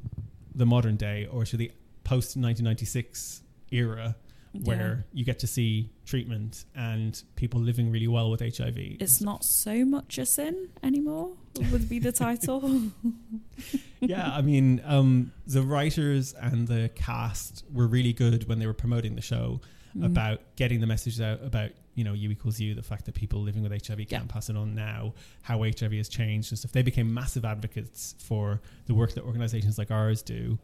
the modern day or to the post 1996 era where you get to see treatment and people living really well with HIV it's not so much a sin anymore would be the title. Yeah, I mean, um, the writers and the cast were really good when they were promoting the show Mm. about getting the message out about you know you equals you, the fact that people living with HIV can't Yeah. pass it on now, how HIV has changed and stuff. They became massive advocates for the work that organisations like ours do.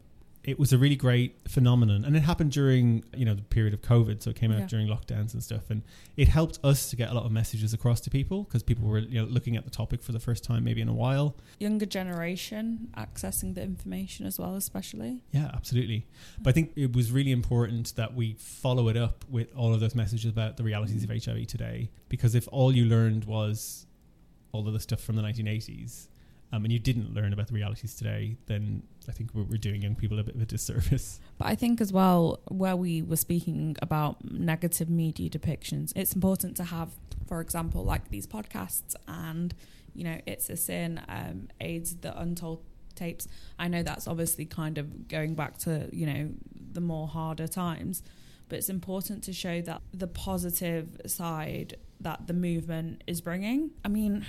It was a really great phenomenon, and it happened during you know the period of COVID, so it came out Yeah. during lockdowns and stuff, and it helped us to get a lot of messages across to people because people were you know looking at the topic for the first time maybe in a while. younger generation accessing the information as well especially Yeah, absolutely. But I think it was really important that we follow it up with all of those messages about the realities of mm. HIV today. Because if all you learned was all of the stuff from the 1980s, um, and you didn't learn about the realities today, then I think we're, we're doing young people a bit of a disservice. But I think as well, where we were speaking about negative media depictions, it's important to have, for example, like these podcasts and, you know, It's a Sin, um, AIDS, The Untold tapes. I know that's obviously kind of going back to, you know, the more harder times, but it's important to show that the positive side that the movement is bringing. I mean,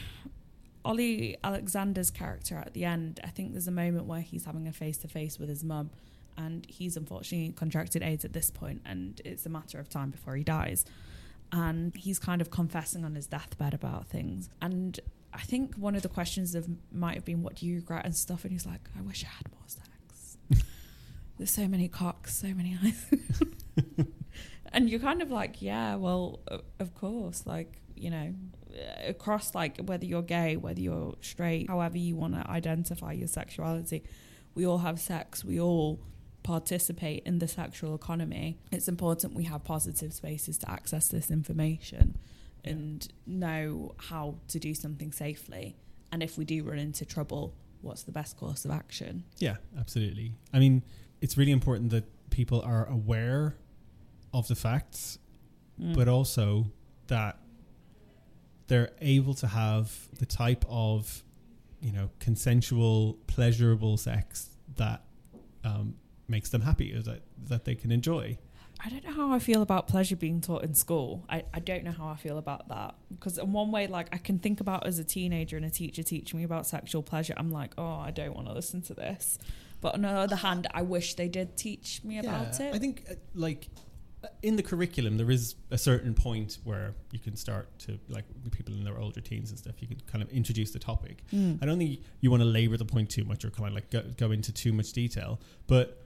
Olly Alexander's character at the end, I think there's a moment where he's having a face to face with his mum and he's unfortunately contracted AIDS at this point, and it's a matter of time before he dies. And he's kind of confessing on his deathbed about things. And I think one of the questions of might have been, "What do you regret?" and stuff. And he's like, "I wish I had more sex." There's so many cocks, so many eyes, and you're kind of like, "Yeah, well, of course." Like you know, across like whether you're gay, whether you're straight, however you want to identify your sexuality, we all have sex. We all participate in the sexual economy. It's important we have positive spaces to access this information Yeah. and know how to do something safely. And if we do run into trouble, what's the best course of action? Yeah, absolutely. I mean, it's really important that people are aware of the facts Mm. but also that they're able to have the type of you know consensual pleasurable sex that um, makes them happy or that that they can enjoy I don't know how I feel about pleasure being taught in school. I, I don't know how I feel about that. Because, in one way, like, I can think about as a teenager and a teacher teaching me about sexual pleasure, I'm like, oh, I don't want to listen to this. But on the other hand, I wish they did teach me about it. i think uh, like in the curriculum there is a certain point where you can start to like people in their older teens and stuff you can kind of introduce the topic Mm. I don't think you want to labor the point too much or kind of like go, go into too much detail. But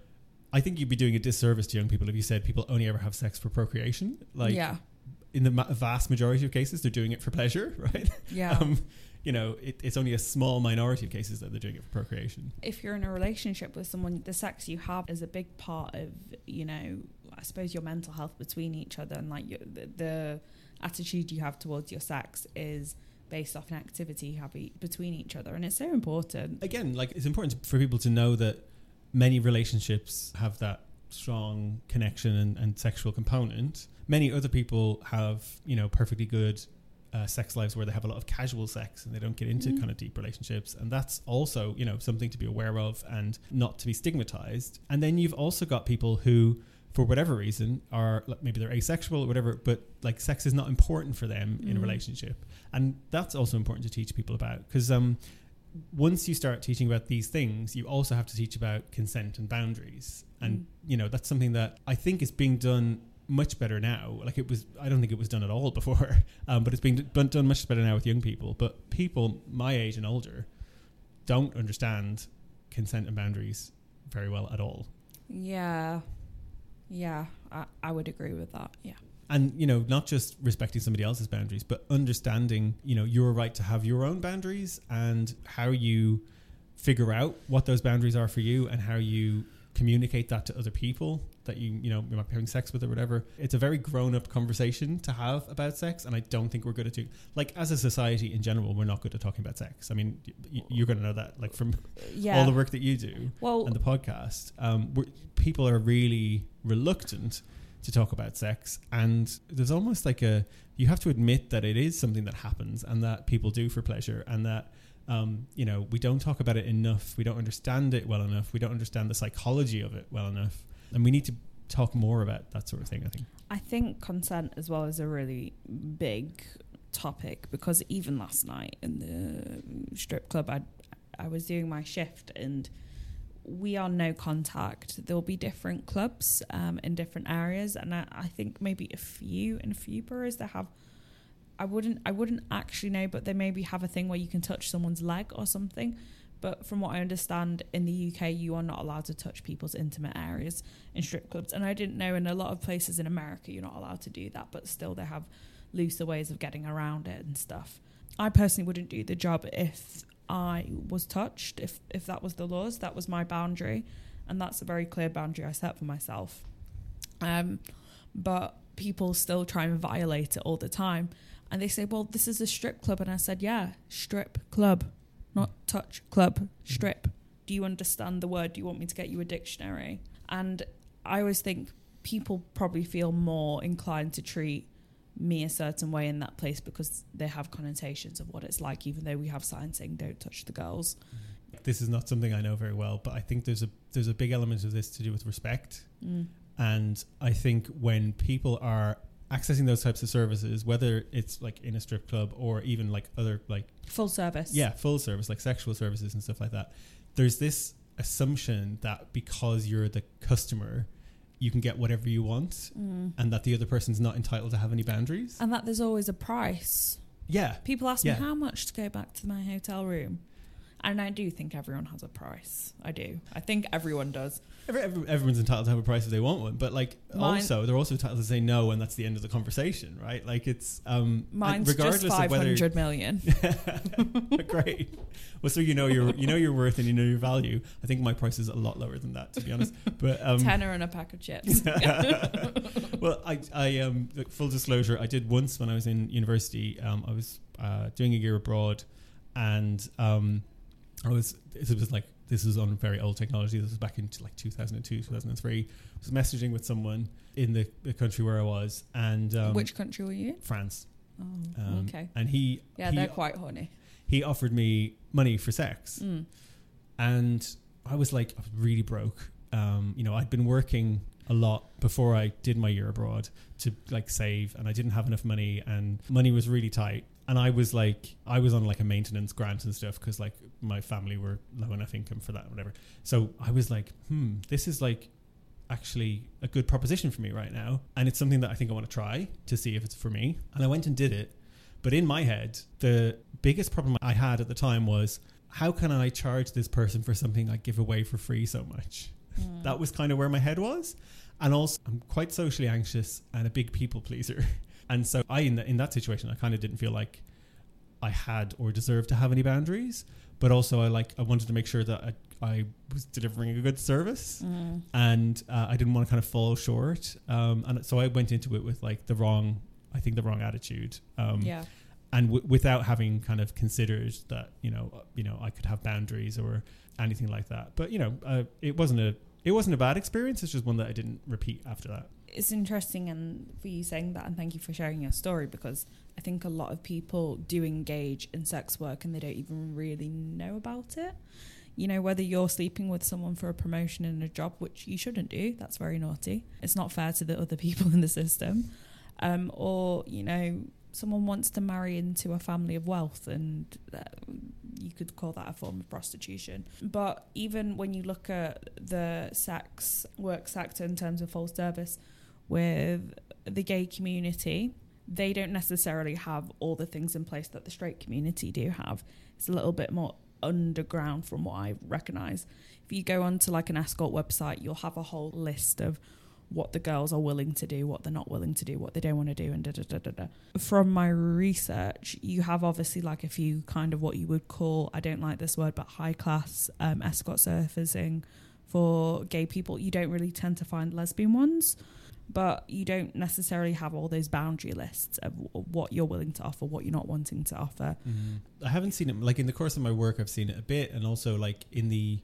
I think you'd be doing a disservice to young people if you said people only ever have sex for procreation. Like yeah. in the ma- vast majority of cases, they're doing it for pleasure, right? Yeah. Um, you know, it, it's only a small minority of cases that they're doing it for procreation. if you're in a relationship with someone, the sex you have is a big part of, you know, I suppose your mental health between each other and like your, the, the attitude you have towards your sex is based off an activity you have e- between each other. And it's so important. Again, like it's important for people to know that many relationships have that strong connection and, and sexual component. Many other people have, you know, perfectly good uh, sex lives where they have a lot of casual sex and they don't get into Mm. kind of deep relationships and that's also you know something to be aware of and not to be stigmatized and then you've also got people who for whatever reason are like, maybe they're asexual or whatever but like sex is not important for them in a Mm. relationship and that's also important to teach people about because um once you start teaching about these things you also have to teach about consent and boundaries and Mm. you know that's something that i think is being done much better now. Like it was, I don't think it was done at all before, um, but it's being d- done much better now with young people. But people my age and older don't understand consent and boundaries very well at all. Yeah. Yeah, I, I would agree with that. Yeah. and you know not just respecting somebody else's boundaries but understanding you know your right to have your own boundaries and how you figure out what those boundaries are for you and how you communicate that to other people that you you know you might be having sex with or whatever it's a very grown-up conversation to have about sex and i don't think we're good at doing like as a society in general we're not good at talking about sex. I mean y- you're going to know that like from Yeah. all the work that you do well, and the podcast, um, people are really reluctant to talk about sex, and there's almost like a you have to admit that it is something that happens and that people do for pleasure, and that um, you know we don't talk about it enough, we don't understand it well enough, we don't understand the psychology of it well enough, and we need to talk more about that sort of thing. I think. I think consent as well is a really big topic because even last night in the strip club, I I was doing my shift and we are no contact. There will be different clubs um, in different areas, and I, I think maybe a few in a few boroughs that have. I wouldn't I wouldn't actually know, but they maybe have a thing where you can touch someone's leg or something. But from what I understand, in the UK, you are not allowed to touch people's intimate areas in strip clubs. And I didn't know in a lot of places in America, you're not allowed to do that, but still they have looser ways of getting around it and stuff. I personally wouldn't do the job if I was touched, if, if that was the laws, that was my boundary. And that's a very clear boundary I set for myself. Um, but people still try and violate it all the time. And they say, well, this is a strip club. And I said, yeah, strip club, not touch club, strip. Do you understand the word? Do you want me to get you a dictionary? And I always think people probably feel more inclined to treat me a certain way in that place because they have connotations of what it's like, even though we have signs saying don't touch the girls. This is not something I know very well, but I think there's a there's a big element of this to do with respect. Mm. And I think when people are accessing those types of services, whether it's like in a strip club or even like other like Full service. yeah full service like sexual services and stuff like that, there's this assumption that because you're the customer, you can get whatever you want, Mm. and that the other person's not entitled to have any boundaries. And that there's always a price. yeah, People ask Yeah. me how much to go back to my hotel room. And I do think everyone has a price. I do. I think everyone does. Every, every, everyone's entitled to have a price if they want one, but like Mine- also they're also entitled to say no, and that's the end of the conversation, right? Like it's um, Mine's regardless just of five hundred million. Great. Well, so you know your you know your worth and you know your value. I think my price is a lot lower than that, to be honest. But um, Tenner and a pack of chips. well, I I um full disclosure, I did once when I was in university. Um, I was uh, doing a year abroad, and um, I was this was like this was on very old technology. This was back in like 2002, 2003. I was messaging with someone in the, the country where I was, and um, Which country were you in? France. Oh, Um, okay. And he Yeah, he, they're quite horny. he offered me money for sex. Mm. and I was like, I was really broke. Um, you know, I'd been working a lot before I did my year abroad to like save, and I didn't have enough money, and money was really tight. And I was like, I was on like a maintenance grant and stuff because like my family were low enough income for that, whatever. So I was like, hmm, this is like actually a good proposition for me right now, and it's something that I think I want to try to see if it's for me. And I went and did it, but in my head, the biggest problem I had at the time was how can I charge this person for something I give away for free so much? Mm. That was kind of where my head was. And also, I'm quite socially anxious and a big people pleaser. And so, I in, the, in that situation, I kind of didn't feel like I had or deserved to have any boundaries. But also, I like I wanted to make sure that I, I was delivering a good service, Mm. and uh, I didn't want to kind of fall short. Um, and so I went into it with like the wrong, I think the wrong attitude. Um, yeah. and w- without having kind of considered that you know uh, you know I could have boundaries or anything like that. But you know, uh, it wasn't a it wasn't a bad experience. It's just one that I didn't repeat after that. It's interesting and for you saying that and thank you for sharing your story because I think a lot of people do engage in sex work and they don't even really know about it. You know, whether you're sleeping with someone for a promotion in a job, which you shouldn't do, that's very naughty. It's not fair to the other people in the system. Um, or, you know, someone wants to marry into a family of wealth and uh, you could call that a form of prostitution. But even when you look at the sex work sector in terms of full service, with the gay community, they don't necessarily have all the things in place that the straight community do have. It's a little bit more underground from what I recognize. If you go onto like an escort website, you'll have a whole list of what the girls are willing to do, what they're not willing to do, what they don't want to do, and da da da da da. From my research, you have obviously like a few kind of what you would call, I don't like this word, but high class um, escort surfacing for gay people. You don't really tend to find lesbian ones, but you don't necessarily have all those boundary lists of what you're willing to offer, what you're not wanting to offer. Mm-hmm. I haven't seen it like in the course of my work. I've seen it a bit, and also like in the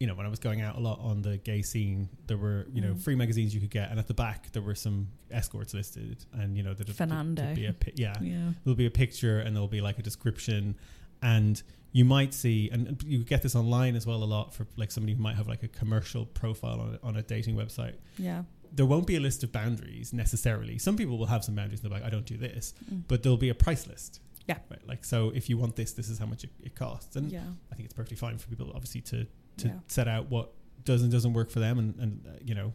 you know, when I was going out a lot on the gay scene, there were you know Mm. free magazines you could get, and at the back there were some escorts listed, and you know there'd, Fernando. there'd be a pi- yeah, Yeah. there'll be a picture and there'll be like a description, and you might see, and you get this online as well a lot for like somebody who might have like a commercial profile on on a dating website. Yeah. There won't be a list of boundaries necessarily. Some people will have some boundaries. And they're like, I don't do this, Mm. but there'll be a price list. Yeah. Right. Like so, if you want this, this is how much it, it costs, and yeah. I think it's perfectly fine for people obviously to to Yeah. set out what does and doesn't work for them and, and uh, you know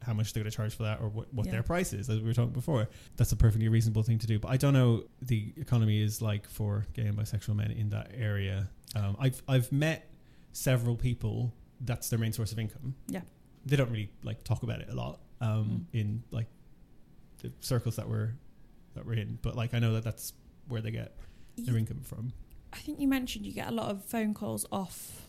how much they're going to charge for that or what, what Yeah. their price is as we were talking before that's a perfectly reasonable thing to do but i don't know the economy is like for gay and bisexual men in that area um, i've i've met several people that's their main source of income Yeah. they don't really like talk about it a lot um, Mm. in like the circles that we're that we're in but like i know that that's where they get their income from I think you mentioned you get a lot of phone calls off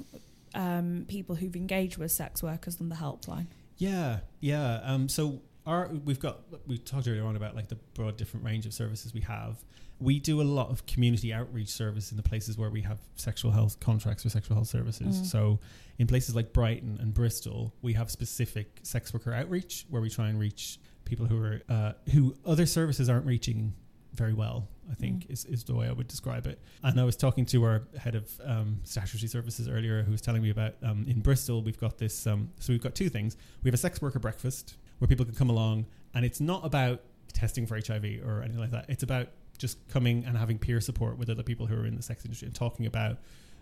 um, people who've engaged with sex workers on the helpline. Yeah, yeah. Um, so our we've got we talked earlier on about like the broad different range of services we have. We do a lot of community outreach service in the places where we have sexual health contracts or sexual health services. Mm. So in places like Brighton and Bristol, we have specific sex worker outreach where we try and reach people who are uh, who other services aren't reaching very well. I think Mm. is, is the way I would describe it. And I was talking to our head of um, statutory services earlier, who was telling me about um, in Bristol we've got this. Um, so we've got two things. We have a sex worker breakfast where people can come along, and it's not about testing for HIV or anything like that. It's about just coming and having peer support with other people who are in the sex industry and talking about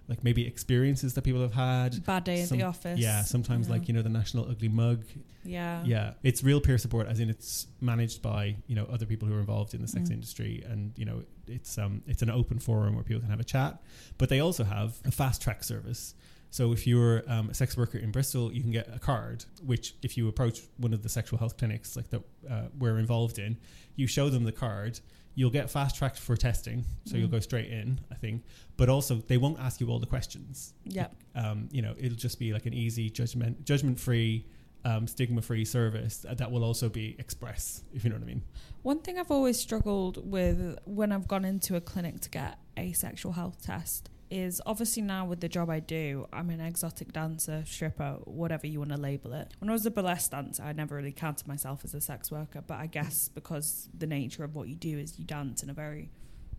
like maybe experiences that people have had. Bad day Some- at the office. Yeah, sometimes Yeah. like you know the national ugly mug. Yeah. Yeah, it's real peer support, as in it's managed by you know other people who are involved in the sex Mm. industry, and you know it's um it's an open forum where people can have a chat. But they also have a fast track service. So if you're um, a sex worker in Bristol, you can get a card, which if you approach one of the sexual health clinics like that uh, we're involved in, you show them the card. You'll get fast tracked for testing, so you'll Mm. go straight in, I think. But also, they won't ask you all the questions Yeah. um, you know, it'll just be like an easy judgment, judgment free, um, stigma free service that, that will also be express, if you know what I mean. One thing I've always struggled with when I've gone into a clinic to get a sexual health test is obviously now with the job I do, I'm an exotic dancer, stripper, whatever you want to label it. When I was a burlesque dancer, I never really counted myself as a sex worker, but I guess because the nature of what you do is you dance in a very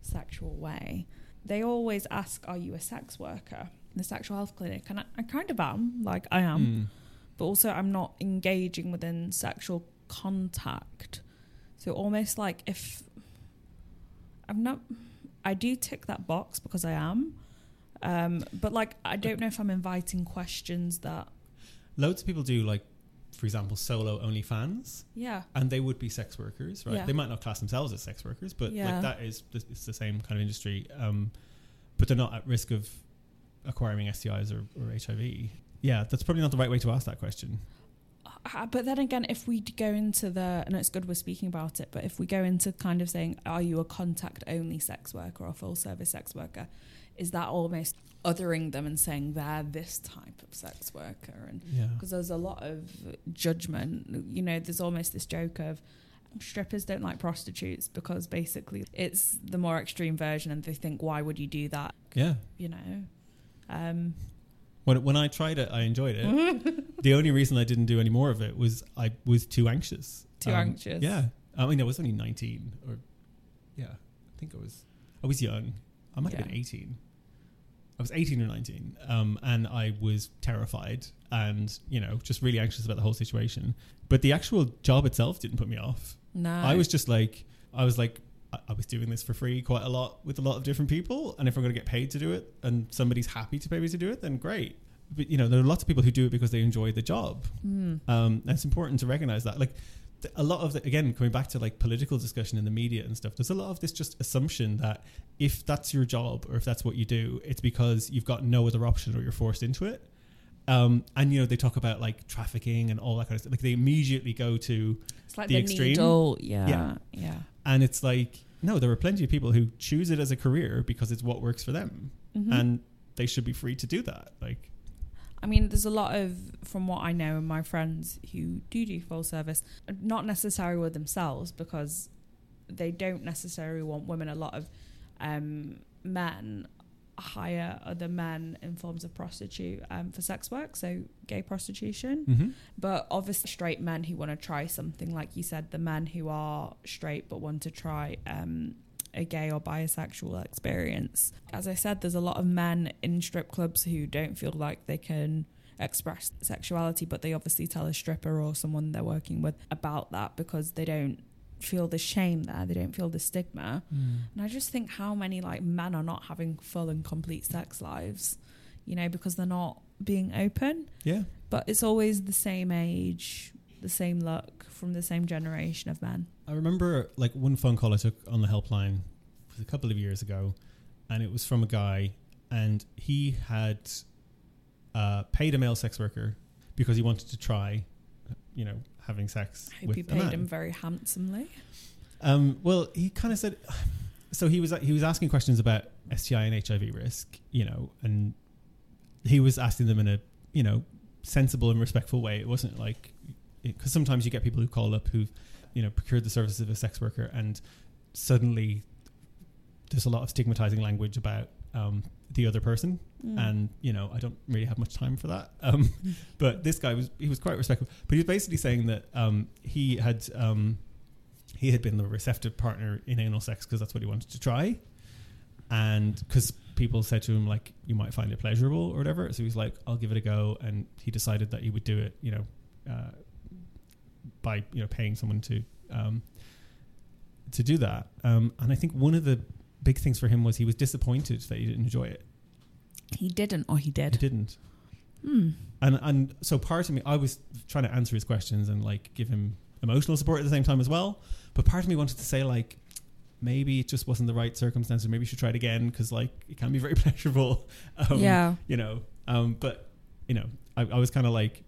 sexual way, they always ask, Are you a sex worker? in The sexual health clinic, and I, I kind of am, like I am Mm. but also I'm not engaging within sexual contact. So almost like if I'm not, I do tick that box because I am, um, but like I don't know if I'm inviting questions that Loads of people do like, for example, solo only fans. yeah and they would be sex workers, right? Yeah. They might not class themselves as sex workers, but Yeah. like that is it's the same kind of industry, um, but they're not at risk of acquiring STIs or, or HIV. Yeah, that's probably not the right way to ask that question. Uh, but then again, if we go into the, and it's good we're speaking about it, but if we go into kind of saying, are you a contact only sex worker or a full service sex worker? Is that almost othering them and saying they're this type of sex worker? And Yeah. because there's a lot of judgment. You know, there's almost this joke of strippers don't like prostitutes because basically it's the more extreme version, and they think, why would you do that? Yeah. You know. Um, When when I tried it, I enjoyed it. the only reason I didn't do any more of it was I was too anxious. Too Um, anxious. Yeah, I mean I was only nineteen, or yeah, I think I was. I was young. I might have been eighteen. I was eighteen or nineteen, um, and I was terrified and you know just really anxious about the whole situation. But the actual job itself didn't put me off. no, I was just like, I was like, I, I was doing this for free quite a lot with a lot of different people, and if I'm going to get paid to do it, and somebody's happy to pay me to do it, then great. But you know, there are lots of people who do it because they enjoy the job. Mm. Um, and it's important to recognize that. Like, a lot of the, again coming back to like political discussion in the media and stuff. There's a lot of this just assumption that if that's your job or if that's what you do, it's because you've got no other option or you're forced into it. Um, and you know they talk about like trafficking and all that kind of stuff. Like they immediately go to, like The the, extreme? needle. Yeah, Yeah. yeah. and it's like no, there are plenty of people who choose it as a career because it's what works for them, Mhm. and they should be free to do that. Like I mean, there's a lot of, from what I know, and my friends who do do full service, not necessarily with themselves because they don't necessarily want women. A lot of um, men hire other men in forms of prostitute um, for sex work, so gay prostitution. mm-hmm. But obviously, straight men who want to try something, like you said, the men who are straight but want to try um, a gay or bisexual experience. As I said, there's a lot of men in strip clubs who don't feel like they can express sexuality, but they obviously tell a stripper or someone they're working with about that because they don't feel the shame there, they don't feel the stigma. Hmm. And I just think how many like men are not having full and complete sex lives, you know, because they're not being open yeah. but it's always the same age, the same look from the same generation of men. I remember like one phone call I took on the helpline was a couple of years ago, and it was from a guy, and he had uh, paid a male sex worker because he wanted to try, you know, having sex I hope he paid him very handsomely. Um, well, he kind of said, so he was he was asking questions about STI and HIV risk, you know, and he was asking them in a you know sensible and respectful way. It wasn't like because sometimes you get people who call up who you know procured the services of a sex worker and suddenly there's a lot of stigmatizing language about um, the other person Mm. and you know I don't really have much time for that. Um, but this guy was he was quite respectful. But he was basically saying that um, he had um, he had been the receptive partner in anal sex because that's what he wanted to try, and because people said to him like you might find it pleasurable or whatever. So he's like I'll give it a go, and he decided that he would do it. You know, uh, by you know paying someone to um, to do that. Um, and I think one of the big things for him was he was disappointed that he didn't enjoy it. he didn't, or he did. He did. didn't. Hmm. And and so part of me, I was trying to answer his questions and like give him emotional support at the same time as well. But part of me wanted to say like maybe it just wasn't the right circumstances. Maybe you should try it again because like it can be very pleasurable. Um, yeah, You know. Um, but you know, I, I was kind of like,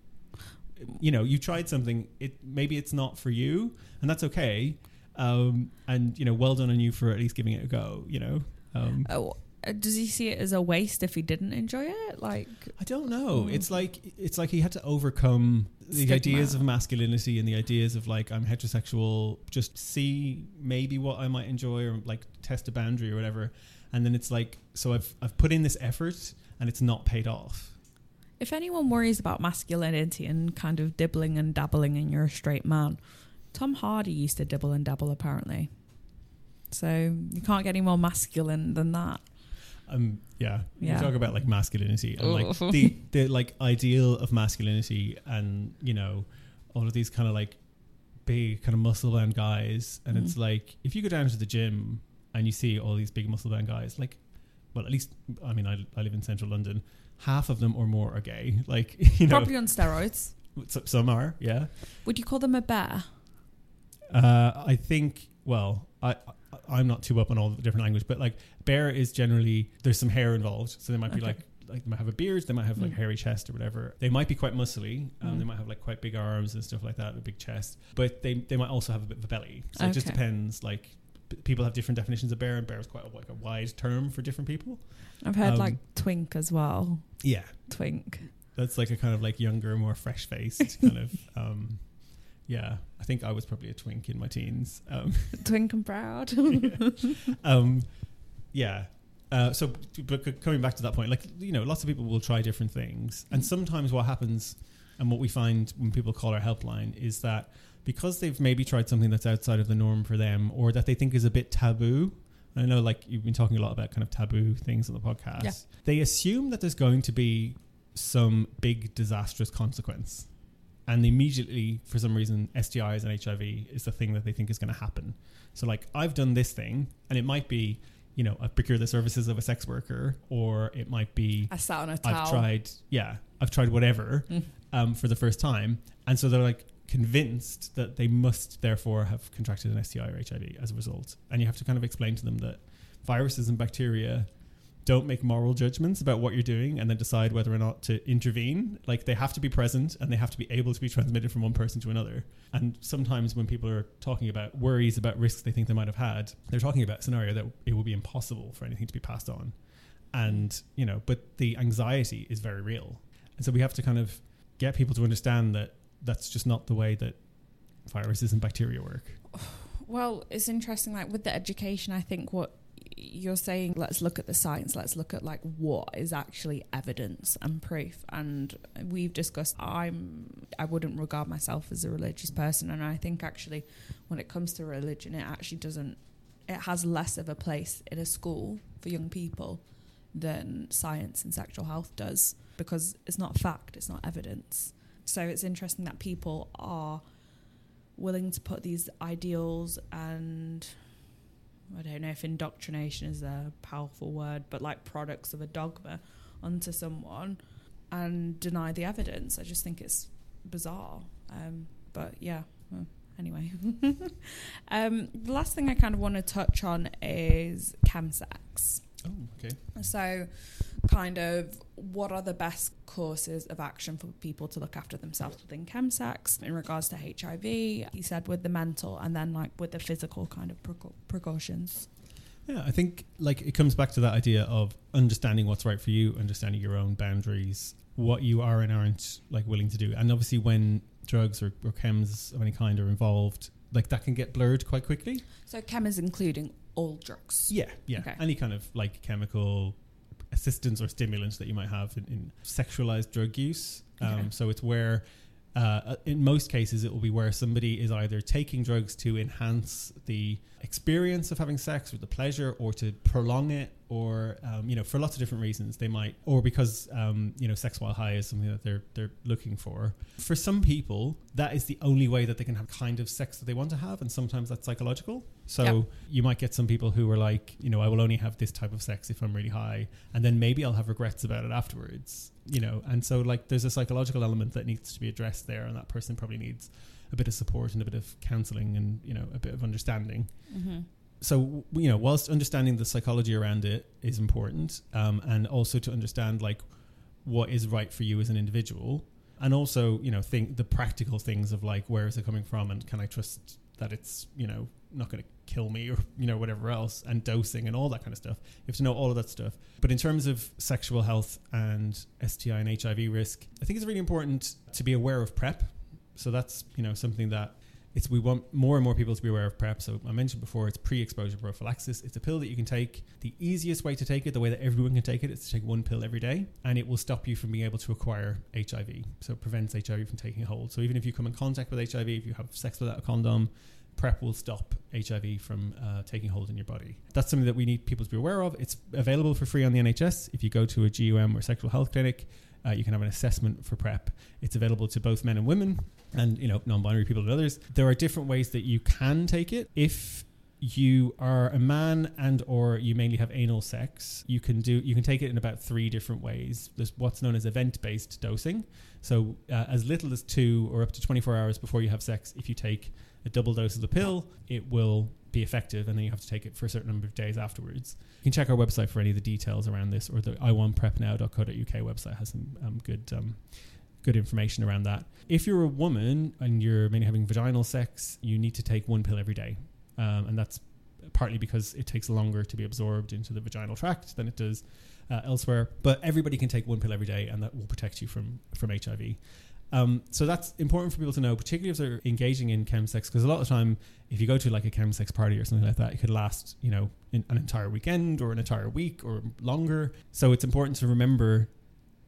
you know, you tried something. It maybe it's not for you, and that's okay. Um, and you know, well done on you for at least giving it a go. You know. Um, Oh, uh, does he see it as a waste if he didn't enjoy it? Like, I don't know. Mm. It's like it's like he had to overcome the Stigma. ideas of masculinity and the ideas of like I'm heterosexual. Just see maybe what I might enjoy or like test a boundary or whatever. And then it's like so I've I've put in this effort and it's not paid off. If anyone worries about masculinity and kind of dibbling and dabbling and you're a straight man, Tom Hardy used to dibble and dabble apparently. So you can't get any more masculine than that. Um yeah. Yeah. You talk about like masculinity and like Ugh. the the like ideal of masculinity and you know all of these kind of like big kind of muscle bound guys and it's Mhm. like if you go down to the gym and you see all these big muscle bound guys like well at least I mean I, I live in central London half of them or more are gay. Like you know. Probably on steroids. some are yeah. Would you call them a bear? uh, I think well I, I'm not too up on all the different language but like bear is generally there's some hair involved. So they might be like like they might have a beard they might have like Mm. hairy chest or whatever. They might be quite muscly um, Mm. they might have like quite big arms and stuff like that a big chest but they they might also have a bit of a belly. So it just depends like p- people have different definitions of bear and bear is quite a, like a wide term for different people I've heard Um, like twink as well. yeah Twink. that's like a kind of like younger more fresh faced kind of um yeah I think I was probably a twink in my teens um Twink and proud. um, yeah. Uh, so, but c- coming back to that point, like you know, lots of people will try different things, and sometimes what happens, and what we find when people call our helpline is that because they've maybe tried something that's outside of the norm for them, or that they think is a bit taboo. I know, like you've been talking a lot about kind of taboo things on the podcast. Yeah. They assume that there's going to be some big disastrous consequence, and immediately, for some reason, STIs and HIV is the thing that they think is going to happen. So like I've done this thing and it might be, you know, I've procured the services of a sex worker or it might be I sat on a towel. I've tried yeah, I've tried whatever Mm. um, for the first time. And so they're like, convinced that they must therefore have contracted an STI or HIV as a result. And you have to kind of explain to them that viruses and bacteria don't make moral judgments about what you're doing and then decide whether or not to intervene. Like they have to be present and they have to be able to be transmitted from one person to another. And sometimes when people are talking about worries about risks they think they might have had, they're talking about a scenario that it will be impossible for anything to be passed on. And, you know, but the anxiety is very real. And so we have to kind of get people to understand that that's just not the way that viruses and bacteria work. Well, it's interesting. Like with the education, I think what you're saying let's look at the science let's look at like what is actually evidence and proof and we've discussed i'm i wouldn't regard myself as a religious person and i think actually when it comes to religion it actually doesn't it has less of a place in a school for young people than science and sexual health does because it's not fact it's not evidence so it's interesting that people are willing to put these ideals and I don't know if indoctrination is a powerful word, but like products of a dogma onto someone and deny the evidence. I just think it's bizarre. Um, but yeah, well, anyway. um, the last thing I kind of want to touch on is chemsex. Oh, okay. So, kind of, what are the best courses of action for people to look after themselves within chemsex in regards to HIV? He said with the mental and then like with the physical kind of precautions. Yeah, I think like it comes back to that idea of understanding what's right for you, understanding your own boundaries, what you are and aren't like willing to do, and obviously when drugs or, or chems of any kind are involved, like that can get blurred quite quickly. So chem is including all drugs. Yeah, yeah. Okay. Any kind of like chemical assistance or stimulants that you might have in, in sexualized drug use. Um, okay. So it's where uh, in most cases, it will be where somebody is either taking drugs to enhance the experience of having sex or the pleasure or to prolong it or um, you know for lots of different reasons they might or because um, you know sex while high is something that they're they're looking for for some people that is the only way that they can have kind of sex that they want to have and sometimes that's psychological so yep. you might get some people who are like you know I will only have this type of sex if I'm really high and then maybe I'll have regrets about it afterwards you know and so like there's a psychological element that needs to be addressed there and that person probably needs a bit of support and a bit of counselling and you know a bit of understanding. Mm-hmm. So you know, whilst understanding the psychology around it is important, um, and also to understand like what is right for you as an individual, and also you know think the practical things of like where is it coming from and can I trust that it's you know not going to kill me or you know whatever else and dosing and all that kind of stuff. You have to know all of that stuff. But in terms of sexual health and sti and hiv risk i think it's really important to be aware of prep. So that's you know something that it's we want more and more people to be aware of PrEP. So I mentioned before, it's pre-exposure prophylaxis. It's a pill that you can take. The easiest way to take it, the way that everyone can take it, is to take one pill every day, and it will stop you from being able to acquire HIV. So it prevents HIV from taking hold. So even if you come in contact with HIV, if you have sex without a condom, PrEP will stop HIV from uh, taking hold in your body. That's something that we need people to be aware of. It's available for free on the NHS. If you go to a GUM or sexual health clinic, uh, you can have an assessment for PrEP. It's available to both men and women and you know non-binary people and others. There are different ways that you can take it. If you are a man and or you mainly have anal sex you can do you can take it in about three different ways. There's what's known as event based dosing. So uh, as little as two or up to 24 hours before you have sex if you take a double dose of the pill it will be effective and then you have to take it for a certain number of days afterwards you can check our website for any of the details around this or the iwantprepnow.co.uk website has some um, good um, good information around that. If you're a woman and you're mainly having vaginal sex, you need to take one pill every day, um, and that's partly because it takes longer to be absorbed into the vaginal tract than it does uh, elsewhere. But everybody can take one pill every day, and that will protect you from from HIV. Um, so that's important for people to know, particularly if they're engaging in chemsex, because a lot of the time, if you go to like a chemsex party or something like that, it could last, you know, an entire weekend or an entire week or longer. So it's important to remember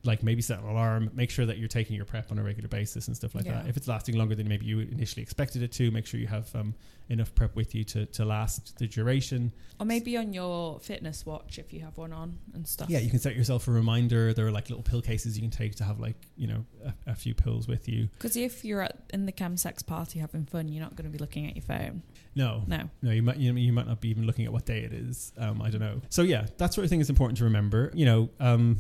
like maybe set an alarm, make sure that you're taking your prep on a regular basis and stuff like yeah. that. If it's lasting longer than maybe you initially expected it to, make sure you have um, enough prep with you to, to last the duration. Or maybe on your fitness watch if you have one on and stuff. Yeah, you can set yourself a reminder. There are like little pill cases you can take to have like, you know, a, a few pills with you. Because if you're at, in the chemsex party having fun, you're not going to be looking at your phone. No, no, no. You might you, you might not be even looking at what day it is. Um, I don't know. So yeah, that sort of thing is important to remember. You know, um,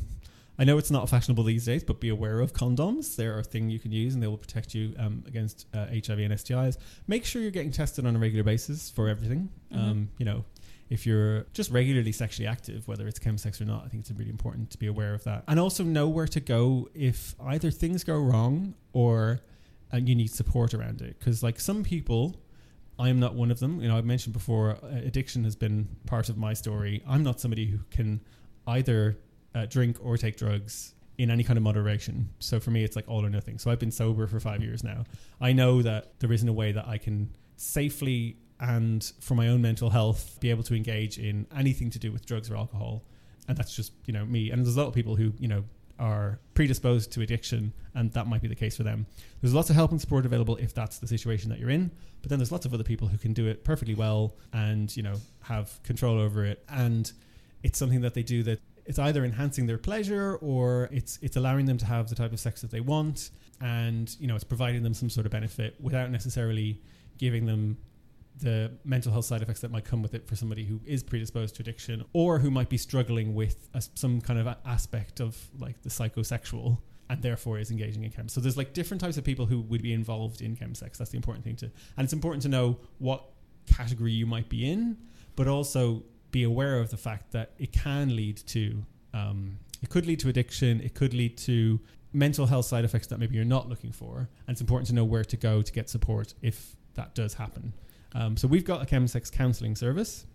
I know it's not fashionable these days, but be aware of condoms. They're a thing you can use, and they will protect you um, against uh, HIV and STIs. Make sure you're getting tested on a regular basis for everything. Mhm. Um, you know, if you're just regularly sexually active, whether it's chemsex or not, I think it's really important to be aware of that, and also know where to go if either things go wrong or uh, you need support around it. Because like some people. I am not one of them. You know, I've mentioned before, uh, addiction has been part of my story. I'm not somebody who can either uh, drink or take drugs in any kind of moderation. So for me, it's like all or nothing. So I've been sober for five years now. I know that there isn't a way that I can safely and for my own mental health be able to engage in anything to do with drugs or alcohol. And that's just, you know, me. And there's a lot of people who, you know, are predisposed to addiction and that might be the case for them. There's lots of help and support available if that's the situation that you're in. But then there's lots of other people who can do it perfectly well and, you know, have control over it. And it's something that they do that it's either enhancing their pleasure or it's it's allowing them to have the type of sex that they want and you know it's providing them some sort of benefit without necessarily giving them the mental health side effects that might come with it for somebody who is predisposed to addiction or who might be struggling with a, some kind of aspect of like the psychosexual and therefore is engaging in chem. So there's like different types of people who would be involved in chemsex. That's the important thing to, and it's important to know what category you might be in, but also be aware of the fact that it can lead to, um, it could lead to addiction. It could lead to mental health side effects that maybe you're not looking for, and it's important to know where to go to get support if that does happen. Um, so we've got a chemsex counselling service,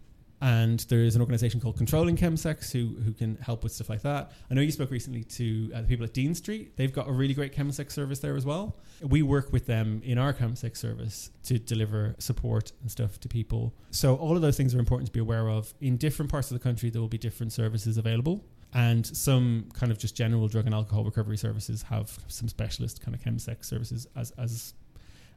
and there is an organisation called Controlling Chemsex who who can help with stuff like that. I know you spoke recently to uh, the people at Dean Street. They've got a really great chemsex service there as well. We work with them in our chemsex service to deliver support and stuff to people. So all of those things are important to be aware of. In different parts of the country, there will be different services available. And some kind of just general drug and alcohol recovery services have some specialist kind of chemsex services as, as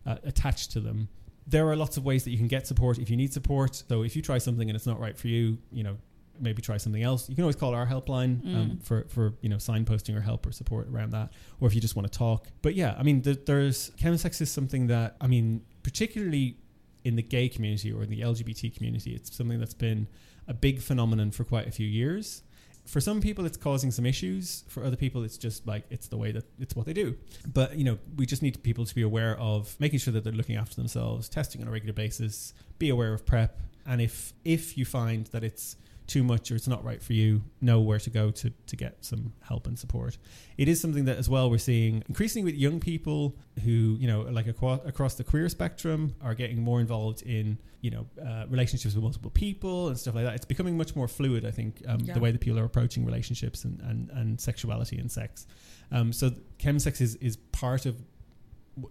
uh, attached to them there are lots of ways that you can get support if you need support. So if you try something and it's not right for you, you know, maybe try something else. You can always call our helpline um, Mm. for for you know signposting or help or support around that, or if you just want to talk. But yeah, I mean, th- there's chemsex is something that I mean, particularly in the gay community or in the LGBT community, it's something that's been a big phenomenon for quite a few years. For some people, it's causing some issues. For other people, it's just like it's the way that it's what they do. But you know, we just need people to be aware of making sure that they're looking after themselves, testing on a regular basis, be aware of prep, and if if you find that it's too much or it's not right for you, know where to go to to get some help and support. It is something that as well we're seeing increasingly with young people who you know like aqua- across the queer spectrum are getting more involved in you know uh, relationships with multiple people and stuff like that. It's becoming much more fluid. I think um, Yeah. the way that people are approaching relationships and and, and sexuality and sex. Um, so chemsex is is part of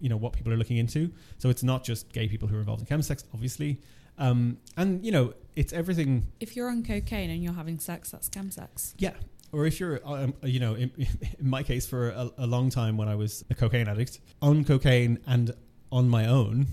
you know what people are looking into. So it's not just gay people who are involved in chemsex, obviously. Um, and you know, it's everything. If you're on cocaine and you're having sex, that's chemsex. Yeah. Or if you're, um, you know, in, in my case, for a, a long time when I was a cocaine addict, on cocaine and on my own,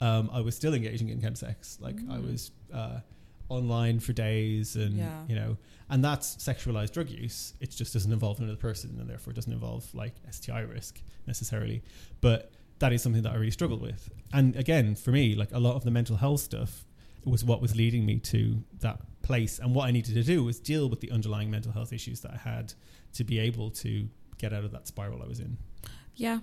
um, I was still engaging in chemsex. Like I Mm. was uh, online for days, and Yeah. you know, and that's sexualized drug use. It just doesn't involve another person, and therefore doesn't involve like STI risk necessarily. But that is something that I really struggled with. And again, for me, like a lot of the mental health stuff was what was leading me to that place. And what I needed to do was deal with the underlying mental health issues that I had to be able to get out of that spiral I was in. Yeah.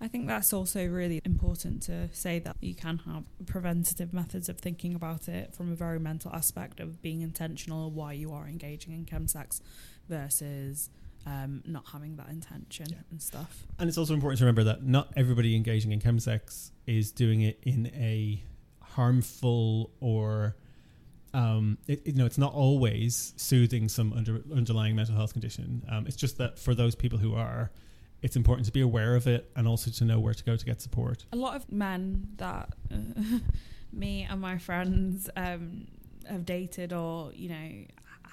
I think that's also really important to say that you can have preventative methods of thinking about it from a very mental aspect of being intentional why you are engaging in chemsex versus um, not having that intention Yeah. and stuff. And it's also important to remember that not everybody engaging in chemsex is doing it in a harmful or um, it, you know, it's not always soothing some under, underlying mental health condition. Um, it's just that for those people who are, it's important to be aware of it and also to know where to go to get support. A lot of men that uh, me and my friends um, have dated or, you know,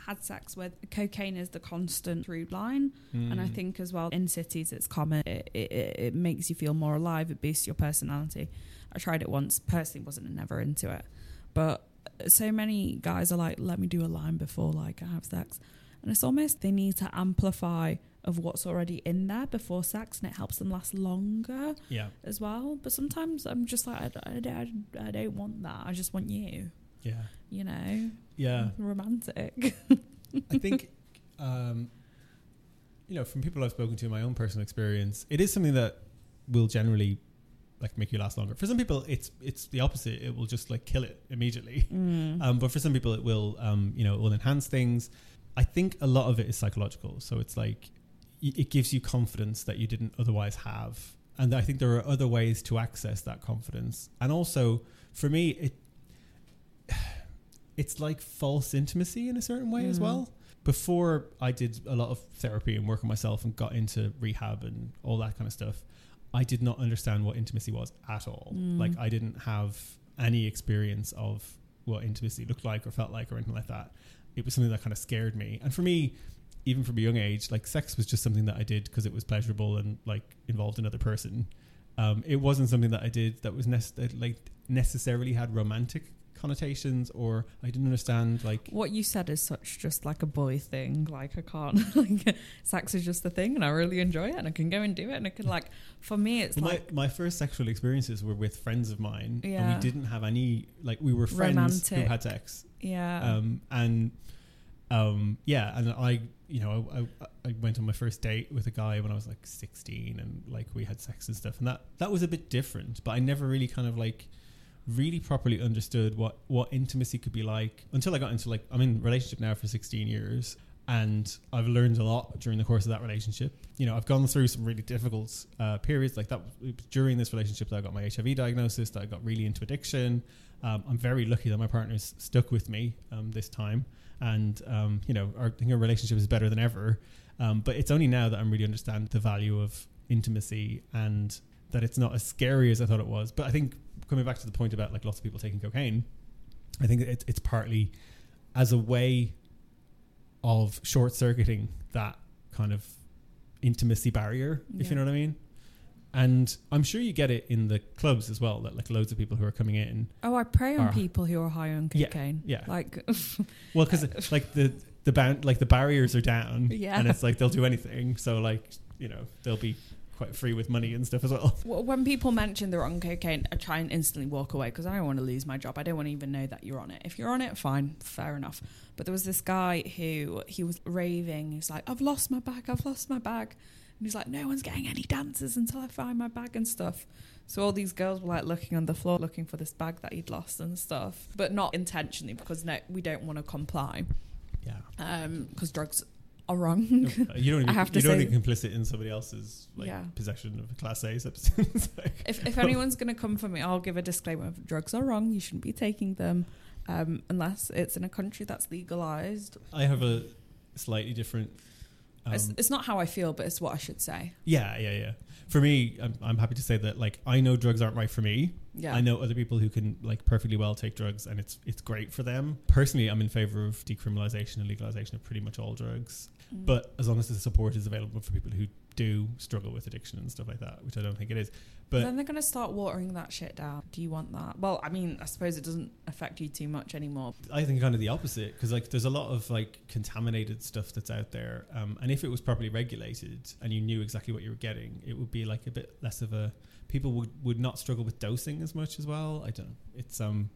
had sex with, cocaine is the constant through line. And I Mm. think as well in cities it's common. It, it, it makes you feel more alive. It boosts your personality. I tried it once. Personally, wasn't never into it, but so many guys are like, "Let me do a line before like I have sex," and it's almost they need to amplify of what's already in there before sex, and it helps them last longer yeah, as well. But sometimes I'm just like, I, I, don't- I don't want that. I just want you. Yeah, You know, yeah. romantic. I think um, you know, from people I've spoken to in my own personal experience, it is something that will generally like make you last longer. For some people, it's it's the opposite. It will just like kill it immediately. Mm. Um, but for some people, it will um, you know it will enhance things. I think a lot of it is psychological. So it's like y- it gives you confidence that you didn't otherwise have, and I think there are other ways to access that confidence. And also, for me, it it's like false intimacy in a certain way as Mm. well. Before I did a lot of therapy and work on myself and got into rehab and all that kind of stuff, I did not understand what intimacy was at all. Mm. Like I didn't have any experience of what intimacy looked like or felt like or anything like that. It was something that kind of scared me. And for me, even from a young age, like sex was just something that I did because it was pleasurable and like involved another person. Um, it wasn't something that I did that was nec- that, like necessarily had romantic connotations or I didn't understand like What you said is such just like a boy thing. Like I can't like sex is just a thing, and I really enjoy it, and I can go and do it, and I can like. For me, it's Well, like my, my first sexual experiences were with friends of mine, and we didn't have any like we were friends Romantic. who had sex, yeah, um, and um, yeah, and I you know I, I, I went on my first date with a guy when I was like sixteen, and like we had sex and stuff, and that that was a bit different, but I never really kind of like really properly understood what what intimacy could be like until I got into like I'm in relationship now for 16 years and I've learned a lot during the course of that relationship. You know, I've gone through some really difficult uh, periods like that during this relationship that I got my HIV diagnosis, that I got really into addiction. Um, I'm very lucky that my partner's stuck with me um, this time, and um, you know, our, I think our relationship is better than ever. Um, but it's only now that I'm really understand the value of intimacy and that it's not as scary as I thought it was. But I think coming back to the point about like lots of people taking cocaine, I think it, it's partly as a way of short circuiting that kind of intimacy barrier, if you know what I mean. And I'm sure you get it in the clubs as well, that like loads of people who are coming in. oh, I prey on people who are high on Yeah, cocaine. yeah. like Well, because like the the bound like the barriers are down, Yeah. and it's like they'll do anything. So like you know they'll be quite free with money and stuff as well. Well, when people mention they're on cocaine, I try and instantly walk away because I don't want to lose my job. I don't want to even know that you're on it. If you're on it, fine, fair enough. But there was this guy who he was raving. He was like, "I've lost my bag. I've lost my bag." And he's like, "No one's getting any dances until I find my bag and stuff." So all these girls were like looking on the floor, looking for this bag that he'd lost and stuff, but not intentionally because no, we don't want to comply Yeah, um, because drugs are wrong. you don't. Even, I have to you don't even complicit in somebody else's like Yeah. possession of a class A substance. Like, if, if anyone's going to come for me, I'll give a disclaimer: of drugs are wrong. You shouldn't be taking them um, unless it's in a country that's legalized. I have a slightly different. Um, it's, it's not how I feel, but it's what I should say. yeah, yeah, yeah. For me, I'm, I'm happy to say that like I know drugs aren't right for me. Yeah, I know other people who can like perfectly well take drugs and it's it's great for them. Personally, I'm in favor of decriminalization and legalization of pretty much all drugs. Mm. But as long as the support is available for people who do struggle with addiction and stuff like that, which I don't think it is. But then they're going to start watering that shit down. Do you want that? Well, I mean, I suppose it doesn't affect you too much anymore. I think kind of the opposite because like there's a lot of like contaminated stuff that's out there, um, and if it was properly regulated and you knew exactly what you were getting, it would be like a bit less of a people would would not struggle with dosing as much as well. I don't. know. It's um.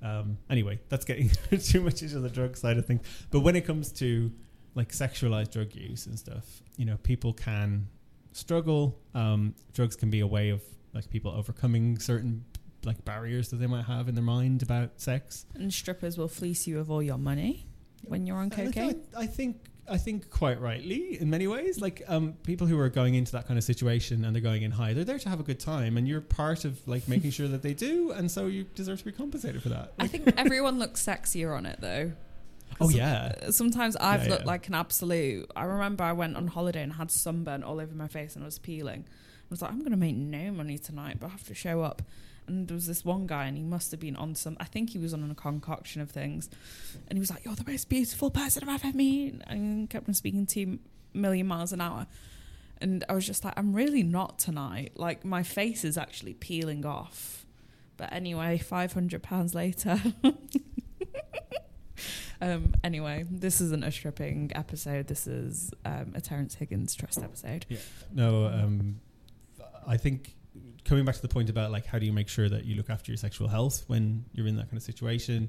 Um, anyway, that's getting too much into the drug side of things. But when it comes to like sexualized drug use and stuff, you know, people can struggle. Um, drugs can be a way of like people overcoming certain like barriers that they might have in their mind about sex. And strippers will fleece you of all your money when you're on I- I- cocaine. I, think I think quite rightly in many ways. Like um, people who are going into that kind of situation and they're going in high, they're there to have a good time, and you're part of like making sure that they do, and so you deserve to be compensated for that. I think everyone looks sexier on it though. Oh yeah, uh, Sometimes I've Yeah, looked yeah. like an absolute. I remember I went on holiday and had sunburn all over my face and I was peeling. I was like, I'm going to make no money tonight, but I have to show up. And there was this one guy, and he must have been on some. I think he was on a concoction of things, and he was like, "You're the most beautiful person I've ever met," and kept on speaking two million miles an hour. And I was just like, I'm really not tonight. Like my face is actually peeling off. But anyway, five hundred pounds later. um. Anyway, this isn't a stripping episode. This is um, a Terrence Higgins trust episode. yeah no. Um, I think coming back to the point about like how do you make sure that you look after your sexual health when you're in that kind of situation.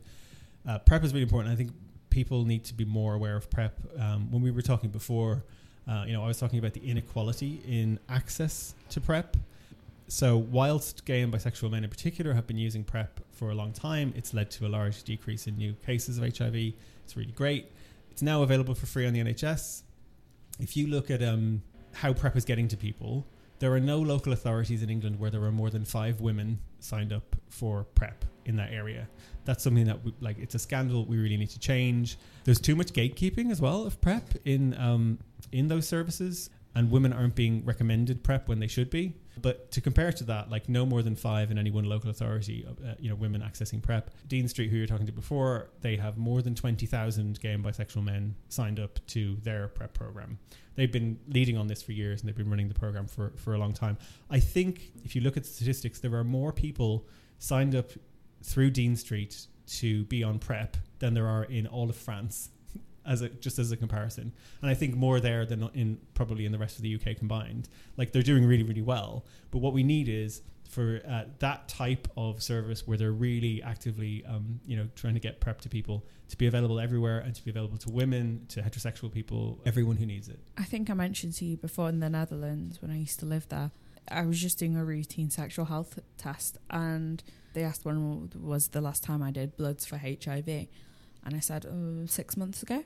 Uh, prep is really important. I think people need to be more aware of prep. Um, when we were talking before, Uh, you know, I was talking about the inequality in access to PrEP. So, whilst gay and bisexual men in particular have been using PrEP for a long time, it's led to a large decrease in new cases of HIV. It's really great. It's now available for free on the NHS. If you look at um, how PrEP is getting to people, there are no local authorities in England where there are more than five women signed up for PrEP in that area. That's something that we, like it's a scandal we really need to change. There's too much gatekeeping as well of PrEP in um, in those services, and women aren't being recommended PrEP when they should be. But to compare to that, like no more than five in any one local authority, uh, you know, women accessing PrEP. Dean Street, who you were talking to before, they have more than 20,000 gay and bisexual men signed up to their PrEP program. They've been leading on this for years and they've been running the program for, for a long time. I think if you look at the statistics, there are more people signed up through Dean Street to be on PrEP than there are in all of France as a just as a comparison. And I think more there than in probably in the rest of the UK combined. Like they're doing really really well. But what we need is for uh, that type of service where they're really actively, um, you know, trying to get PrEP to people to be available everywhere and to be available to women, to heterosexual people, everyone who needs it. I think I mentioned to you before in the Netherlands when I used to live there. I was just doing a routine sexual health test, and they asked when was the last time I did bloods for HIV, and I said oh, six months ago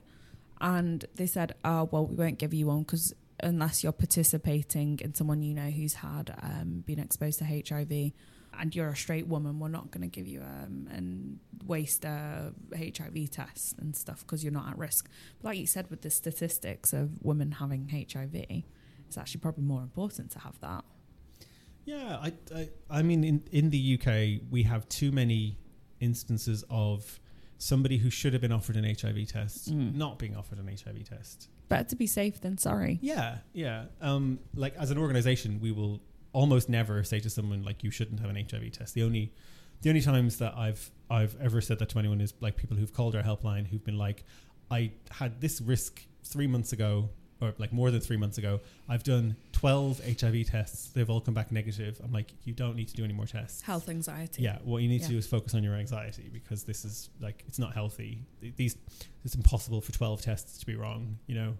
and they said, "Oh, well, we won't give you one because unless you're participating in someone you know who's had um, been exposed to HIV." And you're a straight woman, we're not going to give you um, and waste a HIV test and stuff because you're not at risk. But like you said, with the statistics of women having HIV, it's actually probably more important to have that. Yeah, I, I, I mean, in in the UK, we have too many instances of somebody who should have been offered an HIV test mm. not being offered an HIV test. Better to be safe than sorry. Yeah, yeah. Um, like as an organization, we will almost never say to someone like you shouldn't have an HIV test. The only the only times that I've I've ever said that to anyone is like people who've called our helpline who've been like, I had this risk three months ago or like more than three months ago, I've done 12 HIV tests. They've all come back negative. I'm like, you don't need to do any more tests. Health anxiety. Yeah. What you need yeah. to do is focus on your anxiety because this is like, it's not healthy. These, it's impossible for 12 tests to be wrong, you know,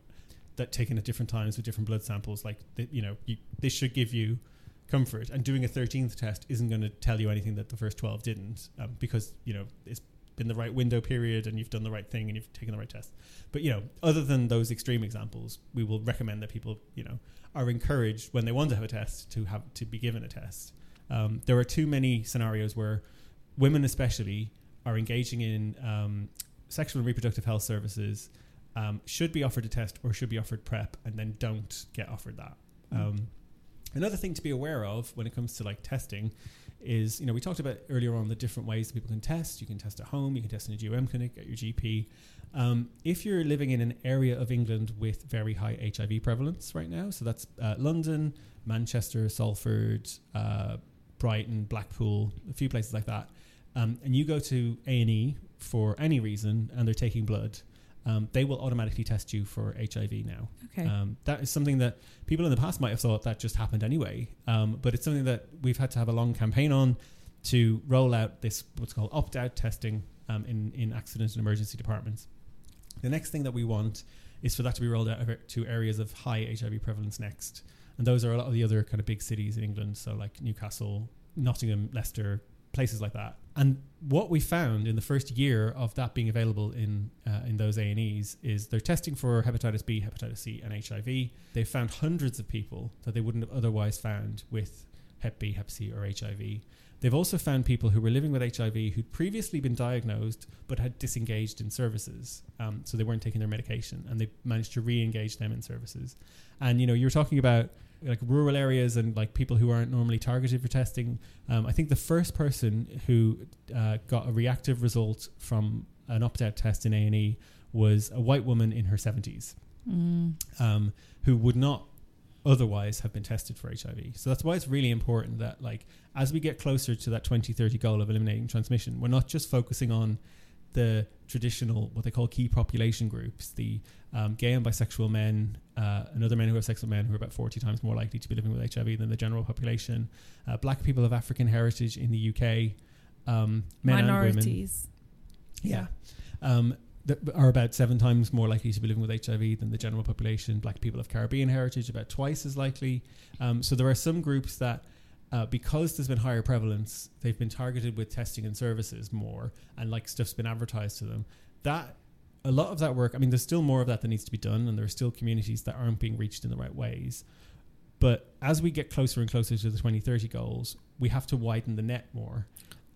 that taken at different times with different blood samples. Like, you know, you, this should give you comfort. And doing a 13th test isn't going to tell you anything that the first 12 didn't um, because, you know, it's been the right window period and you've done the right thing and you've taken the right test. But you know, other than those extreme examples, we will recommend that people, you know, are encouraged when they want to have a test to have to be given a test. Um, there are too many scenarios where women, especially, are engaging in um, sexual and reproductive health services, um, should be offered a test or should be offered PrEP, and then don't get offered that. Mm. Another thing to be aware of when it comes to like testing is, you know, we talked about earlier on the different ways that people can test. You can test at home, you can test in a GUM clinic, at your GP. Um, if you're living in an area of England with very high HIV prevalence right now, so that's uh, London, Manchester, Salford, uh, Brighton, Blackpool, a few places like that, um, and you go to A and E for any reason, and they're taking blood, um, they will automatically test you for HIV now. Okay. Um, that is something that people in the past might have thought that just happened anyway, um, but it's something that we've had to have a long campaign on to roll out this what's called opt-out testing um, in in accident and emergency departments. The next thing that we want is for that to be rolled out to areas of high HIV prevalence next, and those are a lot of the other kind of big cities in England, so like Newcastle, Nottingham, Leicester, places like that. And what we found in the first year of that being available in uh, in those A and E's is they're testing for hepatitis B, hepatitis C, and HIV. They found hundreds of people that they wouldn't have otherwise found with Hep B, Hep C, or HIV. They've also found people who were living with HIV who'd previously been diagnosed but had disengaged in services, um, so they weren't taking their medication, and they managed to re-engage them in services. And you know, you were talking about like rural areas and like people who aren't normally targeted for testing. Um, I think the first person who uh, got a reactive result from an opt-out test in A and E was a white woman in her seventies, mm. um, who would not otherwise have been tested for HIV. So that's why it's really important that like as we get closer to that 2030 goal of eliminating transmission, we're not just focusing on the traditional what they call key population groups, the um, gay and bisexual men, uh, and other men who have sex with men who are about 40 times more likely to be living with HIV than the general population, uh, black people of African heritage in the UK, um, men minorities. and women. Yeah. Um, that are about seven times more likely to be living with HIV than the general population. Black people of Caribbean heritage about twice as likely. Um, so there are some groups that. Uh, because there's been higher prevalence, they've been targeted with testing and services more, and like stuff's been advertised to them. That a lot of that work, I mean, there's still more of that that needs to be done, and there are still communities that aren't being reached in the right ways. But as we get closer and closer to the 2030 goals, we have to widen the net more.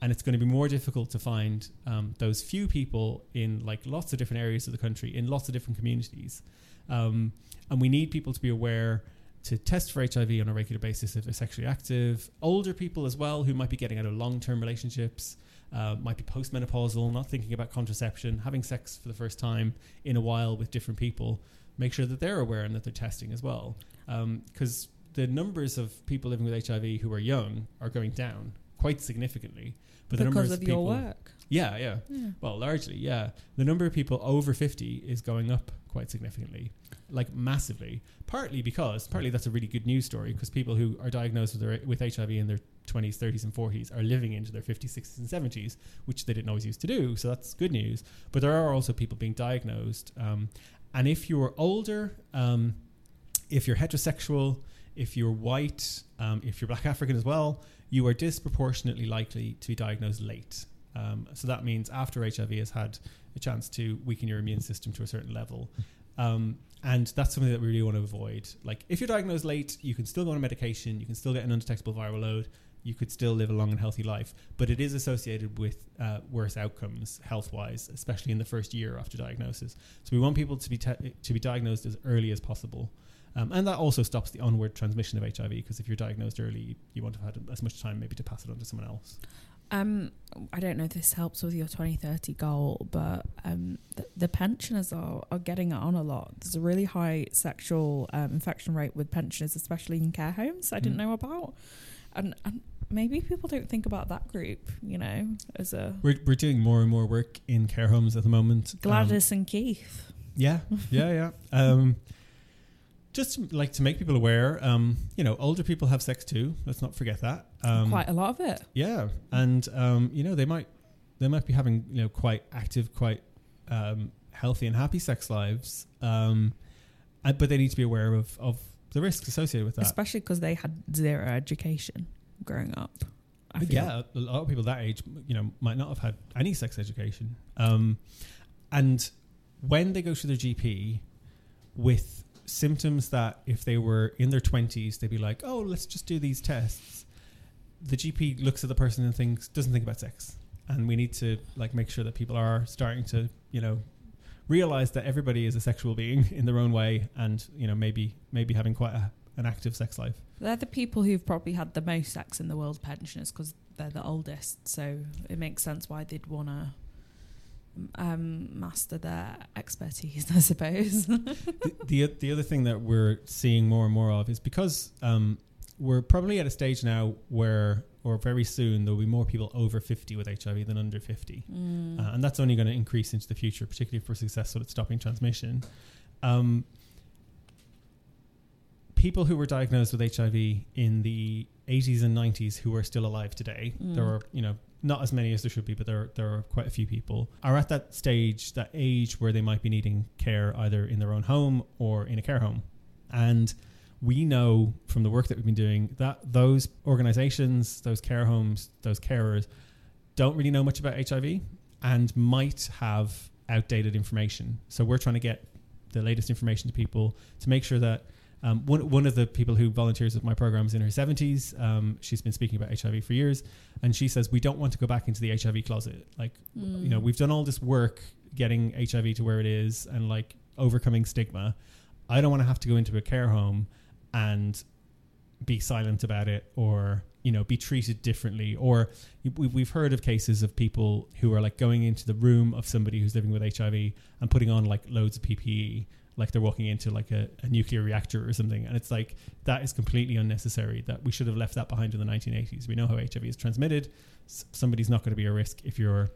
And it's going to be more difficult to find um, those few people in like lots of different areas of the country, in lots of different communities. Um, and we need people to be aware to test for HIV on a regular basis if they're sexually active. Older people as well who might be getting out of long term relationships, uh, might be postmenopausal, not thinking about contraception, having sex for the first time in a while with different people. Make sure that they're aware and that they're testing as well. Because um, the numbers of people living with HIV who are young are going down quite significantly. But the because of, of people, your work. Yeah, yeah, yeah. Well, largely, yeah. The number of people over 50 is going up quite significantly, like massively. Partly because, partly that's a really good news story because people who are diagnosed with, their, with HIV in their 20s, 30s, and 40s are living into their 50s, 60s, and 70s, which they didn't always used to do. So that's good news. But there are also people being diagnosed. Um, and if you're older, um, if you're heterosexual, if you're white, um, if you're black African as well, you are disproportionately likely to be diagnosed late. Um, so that means after HIV has had a chance to weaken your immune system to a certain level. Um, and that's something that we really want to avoid. Like, if you're diagnosed late, you can still go on medication, you can still get an undetectable viral load, you could still live a long and healthy life. But it is associated with uh, worse outcomes health wise, especially in the first year after diagnosis. So we want people to be te- to be diagnosed as early as possible. Um, and that also stops the onward transmission of HIV because if you're diagnosed early, you won't have had as much time maybe to pass it on to someone else. Um, I don't know if this helps with your 2030 goal, but um, the, the, pensioners are, are getting it on a lot. There's a really high sexual um, infection rate with pensioners, especially in care homes. I didn't mm. know about, and, and maybe people don't think about that group. You know, as a we're we're doing more and more work in care homes at the moment. Gladys um, and Keith. Yeah, yeah, yeah. Just like to make people aware, um, you know, older people have sex too. Let's not forget that. Um, quite a lot of it. Yeah, and um, you know they might they might be having you know quite active, quite um, healthy and happy sex lives, um, and, but they need to be aware of of the risks associated with that. Especially because they had zero education growing up. I Yeah, a lot of people that age, you know, might not have had any sex education, um, and when they go to their GP with symptoms that if they were in their 20s, they'd be like, oh, let's just do these tests. The GP looks at the person and thinks, doesn't think about sex. And we need to like make sure that people are starting to, you know, realize that everybody is a sexual being in their own way and, you know, maybe maybe having quite a, an active sex life. They're the people who've probably had the most sex in the world pensioners because they're the oldest. So it makes sense why they'd want to um, master their expertise, I suppose. the, the, the other thing that we're seeing more and more of is because um, we're probably at a stage now where, or very soon, there'll be more people over 50 with HIV than under 50. Mm. Uh, and that's only going to increase into the future, particularly if we're successful at stopping transmission. Um, people who were diagnosed with HIV in the 80s and 90s who are still alive today, mm. there are, you know, not as many as there should be, but there there are quite a few people are at that stage, that age where they might be needing care either in their own home or in a care home, and we know from the work that we've been doing that those organizations, those care homes, those carers don't really know much about HIV and might have outdated information. So we're trying to get the latest information to people to make sure that um, one, one of the people who volunteers with my program is in her 70s. Um, she's been speaking about HIV for years. And she says, We don't want to go back into the HIV closet. Like, mm. you know, we've done all this work getting HIV to where it is and like overcoming stigma. I don't want to have to go into a care home and be silent about it or you know be treated differently or we've heard of cases of people who are like going into the room of somebody who's living with hiv and putting on like loads of ppe like they're walking into like a, a, nuclear reactor or something. And it's like that is completely unnecessary. That we should have left that behind in the 1980s. We know how HIV is transmitted. S- somebody's not going to be a risk if you're,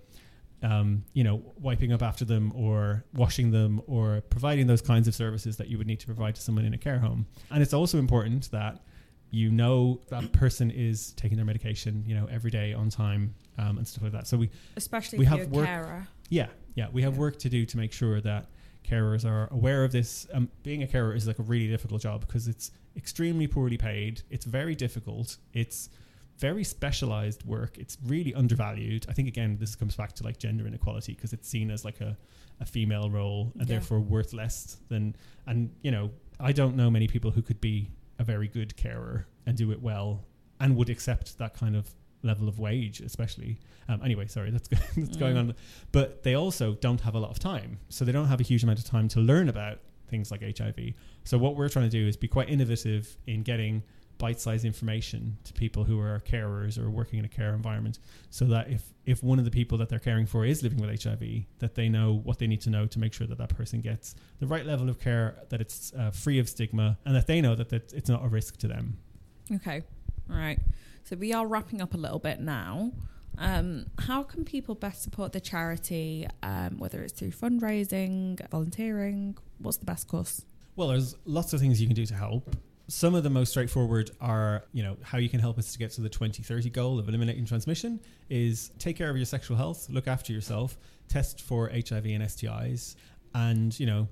um, you know, wiping up after them or washing them or providing those kinds of services that you would need to provide to someone in a care home. And it's also important that you know that person is taking their medication, you know, every day on time um, and stuff like that. So we especially we have work, carer. Yeah, yeah, we have Yeah. work to do to make sure that carers are aware of this. Um, being a carer is like a really difficult job because it's extremely poorly paid. It's very difficult. It's very specialized work. It's really undervalued. I think again, this comes back to like gender inequality because it's seen as like a, a female role and Yeah. therefore worth less than. And you know, I don't know many people who could be a very good carer and do it well and would accept that kind of level of wage, especially. Um, anyway, sorry, that's, go- that's going Mm. on. But they also don't have a lot of time. So they don't have a huge amount of time to learn about things like HIV. So what we're trying to do is be quite innovative in getting bite-sized information to people who are carers or working in a care environment so that if if one of the people that they're caring for is living with HIV that they know what they need to know to make sure that that person gets the right level of care that it's uh, free of stigma and that they know that, that it's not a risk to them Okay. All right. So we are wrapping up a little bit now. Um, how can people best support the charity, um, whether it's through fundraising, volunteering? What's the best course? Well, there's lots of things you can do to help. Some of the most straightforward are, you know, how you can help us to get to the 2030 goal of eliminating transmission is take care of your sexual health, look after yourself, test for HIV and STIs, and, you know,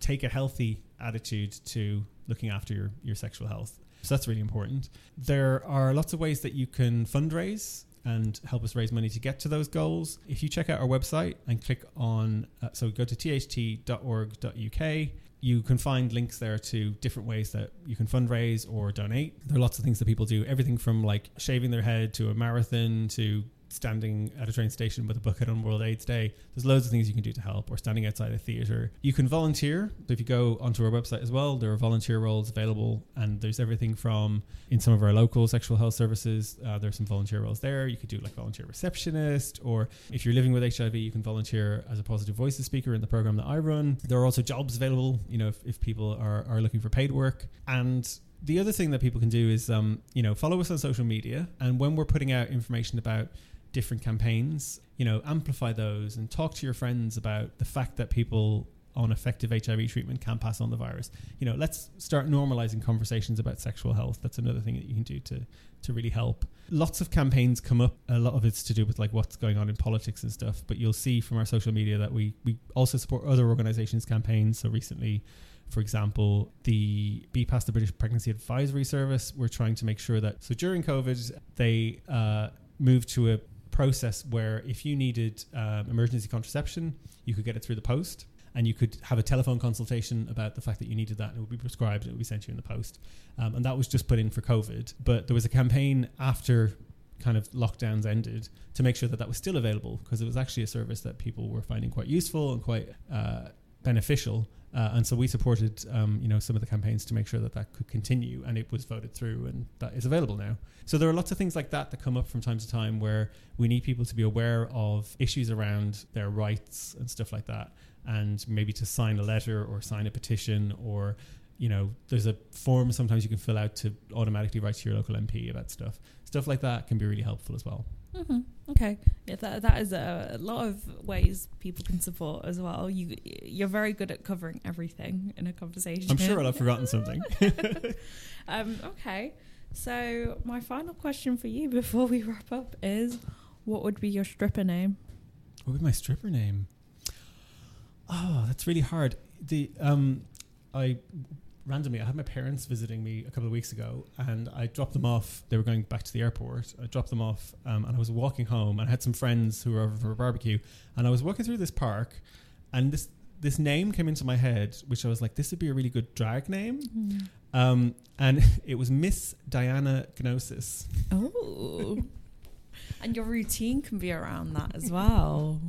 take a healthy attitude to looking after your, your sexual health. So that's really important. There are lots of ways that you can fundraise and help us raise money to get to those goals. If you check out our website and click on, uh, so go to tht.org.uk, you can find links there to different ways that you can fundraise or donate. There are lots of things that people do, everything from like shaving their head to a marathon to standing at a train station with a bucket on World AIDS Day. There's loads of things you can do to help, or standing outside a theatre. You can volunteer. So if you go onto our website as well, there are volunteer roles available, and there's everything from in some of our local sexual health services. Uh, there's some volunteer roles there. You could do like volunteer receptionist, or if you're living with HIV, you can volunteer as a positive voices speaker in the program that I run. There are also jobs available. You know, if, if people are are looking for paid work and the other thing that people can do is um, you know follow us on social media and when we're putting out information about different campaigns you know amplify those and talk to your friends about the fact that people on effective HIV treatment can pass on the virus. You know let's start normalizing conversations about sexual health. That's another thing that you can do to to really help. Lots of campaigns come up. A lot of it's to do with like what's going on in politics and stuff but you'll see from our social media that we we also support other organizations campaigns. So recently for example, the BPAS the British Pregnancy Advisory Service, we're trying to make sure that, so during COVID, they uh, moved to a process where if you needed um, emergency contraception, you could get it through the post and you could have a telephone consultation about the fact that you needed that and it would be prescribed and it would be sent to you in the post. Um, and that was just put in for COVID. But there was a campaign after kind of lockdowns ended to make sure that that was still available because it was actually a service that people were finding quite useful and quite uh, beneficial. Uh, and so we supported, um, you know, some of the campaigns to make sure that that could continue, and it was voted through, and that is available now. So there are lots of things like that that come up from time to time where we need people to be aware of issues around their rights and stuff like that, and maybe to sign a letter or sign a petition or you know, there's a form sometimes you can fill out to automatically write to your local MP about stuff. Stuff like that can be really helpful as well. Hmm Okay, yeah, that that is a, lot of ways people can support as well. You you're very good at covering everything in a conversation. I'm sure I'll have forgotten something. um, okay, so my final question for you before we wrap up is, what would be your stripper name? What would be my stripper name? Oh, that's really hard. The um, I randomly I had my parents visiting me a couple of weeks ago, and I dropped them off. They were going back to the airport. I dropped them off, um, and I was walking home, and I had some friends who were over for a barbecue, and I was walking through this park, and this this name came into my head, which I was like, this would be a really good drag name. Um, and it was Miss Diana Gnosis. Oh. and your routine can be around that as well.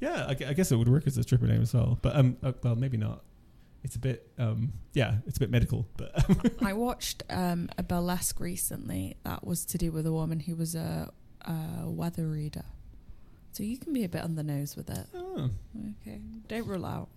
Yeah, I, I guess it would work as a stripper name as well. But um, uh, well, maybe not. It's a bit um, yeah, it's a bit medical. But I watched um, a burlesque recently that was to do with a woman who was a, a weather reader. So you can be a bit on the nose with it. oh, Okay, don't rule out.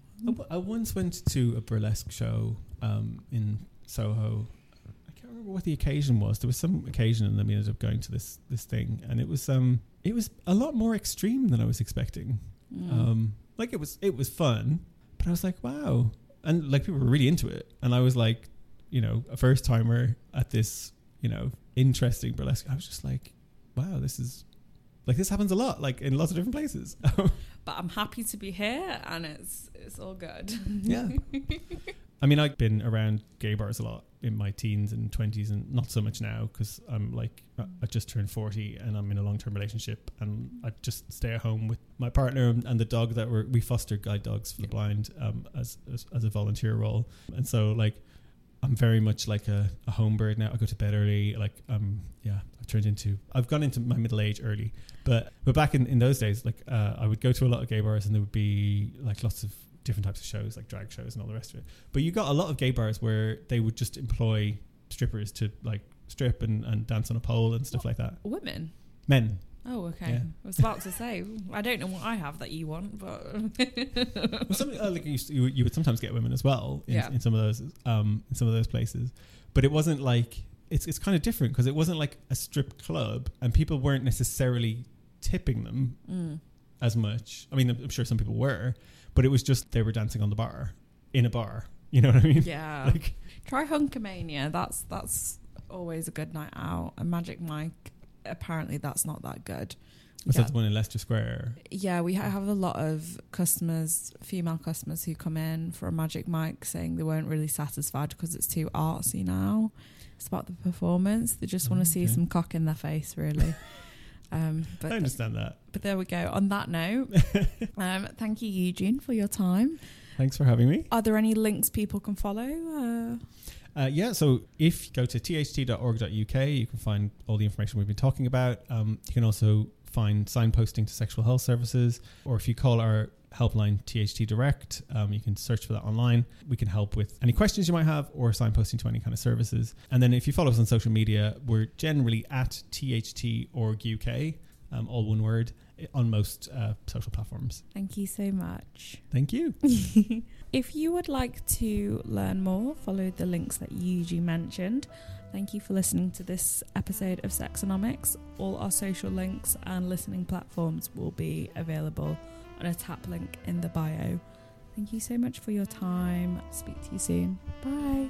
I, once went to a burlesque show um, in Soho. I can't remember what the occasion was. There was some occasion, and then we ended up going to this this thing, and it was um, it was a lot more extreme than I was expecting. Mm. Um, like it was it was fun, but I was like, wow, and like people were really into it, and I was like, you know, a first timer at this, you know, interesting burlesque. I was just like, wow, this is like this happens a lot, like in lots of different places. but I'm happy to be here, and it's it's all good. Yeah. I mean, I've been around gay bars a lot in my teens and 20s, and not so much now because I'm like, I just turned 40 and I'm in a long term relationship, and I just stay at home with my partner and the dog that we're, we foster guide dogs for the blind um, as, as, as a volunteer role. And so, like, I'm very much like a, a home bird now. I go to bed early. Like, um, yeah, I've turned into, I've gone into my middle age early. But but back in, in those days, like, uh, I would go to a lot of gay bars and there would be like lots of different types of shows, like drag shows and all the rest of it. But you got a lot of gay bars where they would just employ strippers to like strip and, and dance on a pole and stuff like that. Women. Men. Oh, okay. Yeah. I was about to say, I don't know what I have that you want, but Well, some, uh, like you, you, would- you would sometimes get women as well in, Yeah. in some of those um, in some of those places, but it wasn't like it's it's kind of different because it wasn't like a strip club and people weren't necessarily tipping them Mm. as much. I mean, I'm I'm sure some people were, but it was just they were dancing on the bar in a bar. You know what I mean? yeah. Like Try Hunkamania. That's that's always a good night out. A Magic Mike. Apparently, that's not that good. was Yeah. that the one in Leicester Square? Yeah, we ha- have a lot of customers, female customers, who come in for a Magic Mike saying they weren't really satisfied because it's too artsy now. It's about the performance. They just want to mm, see some cock in their face, really. Um, but I understand that. but there we go. On that note, um, thank you, Eugene, for your time. Thanks for having me. Are there any links people can follow? Uh, Uh, yeah, so if you go to tht.org.uk, you can find all the information we've been talking about. Um, you can also find signposting to sexual health services, or if you call our helpline THT Direct, um, you can search for that online. We can help with any questions you might have or signposting to any kind of services. And then if you follow us on social media, we're generally at tht THT.org.uk, um, all one word, on most uh, social platforms. thank you so much. Thank you. If you would like to learn more, follow the links that Eugene mentioned. Thank you for listening to this episode of Sexonomics. All our social links and listening platforms will be available a tap link in the bio. Thank you so much for your time. Speak to you soon. Bye.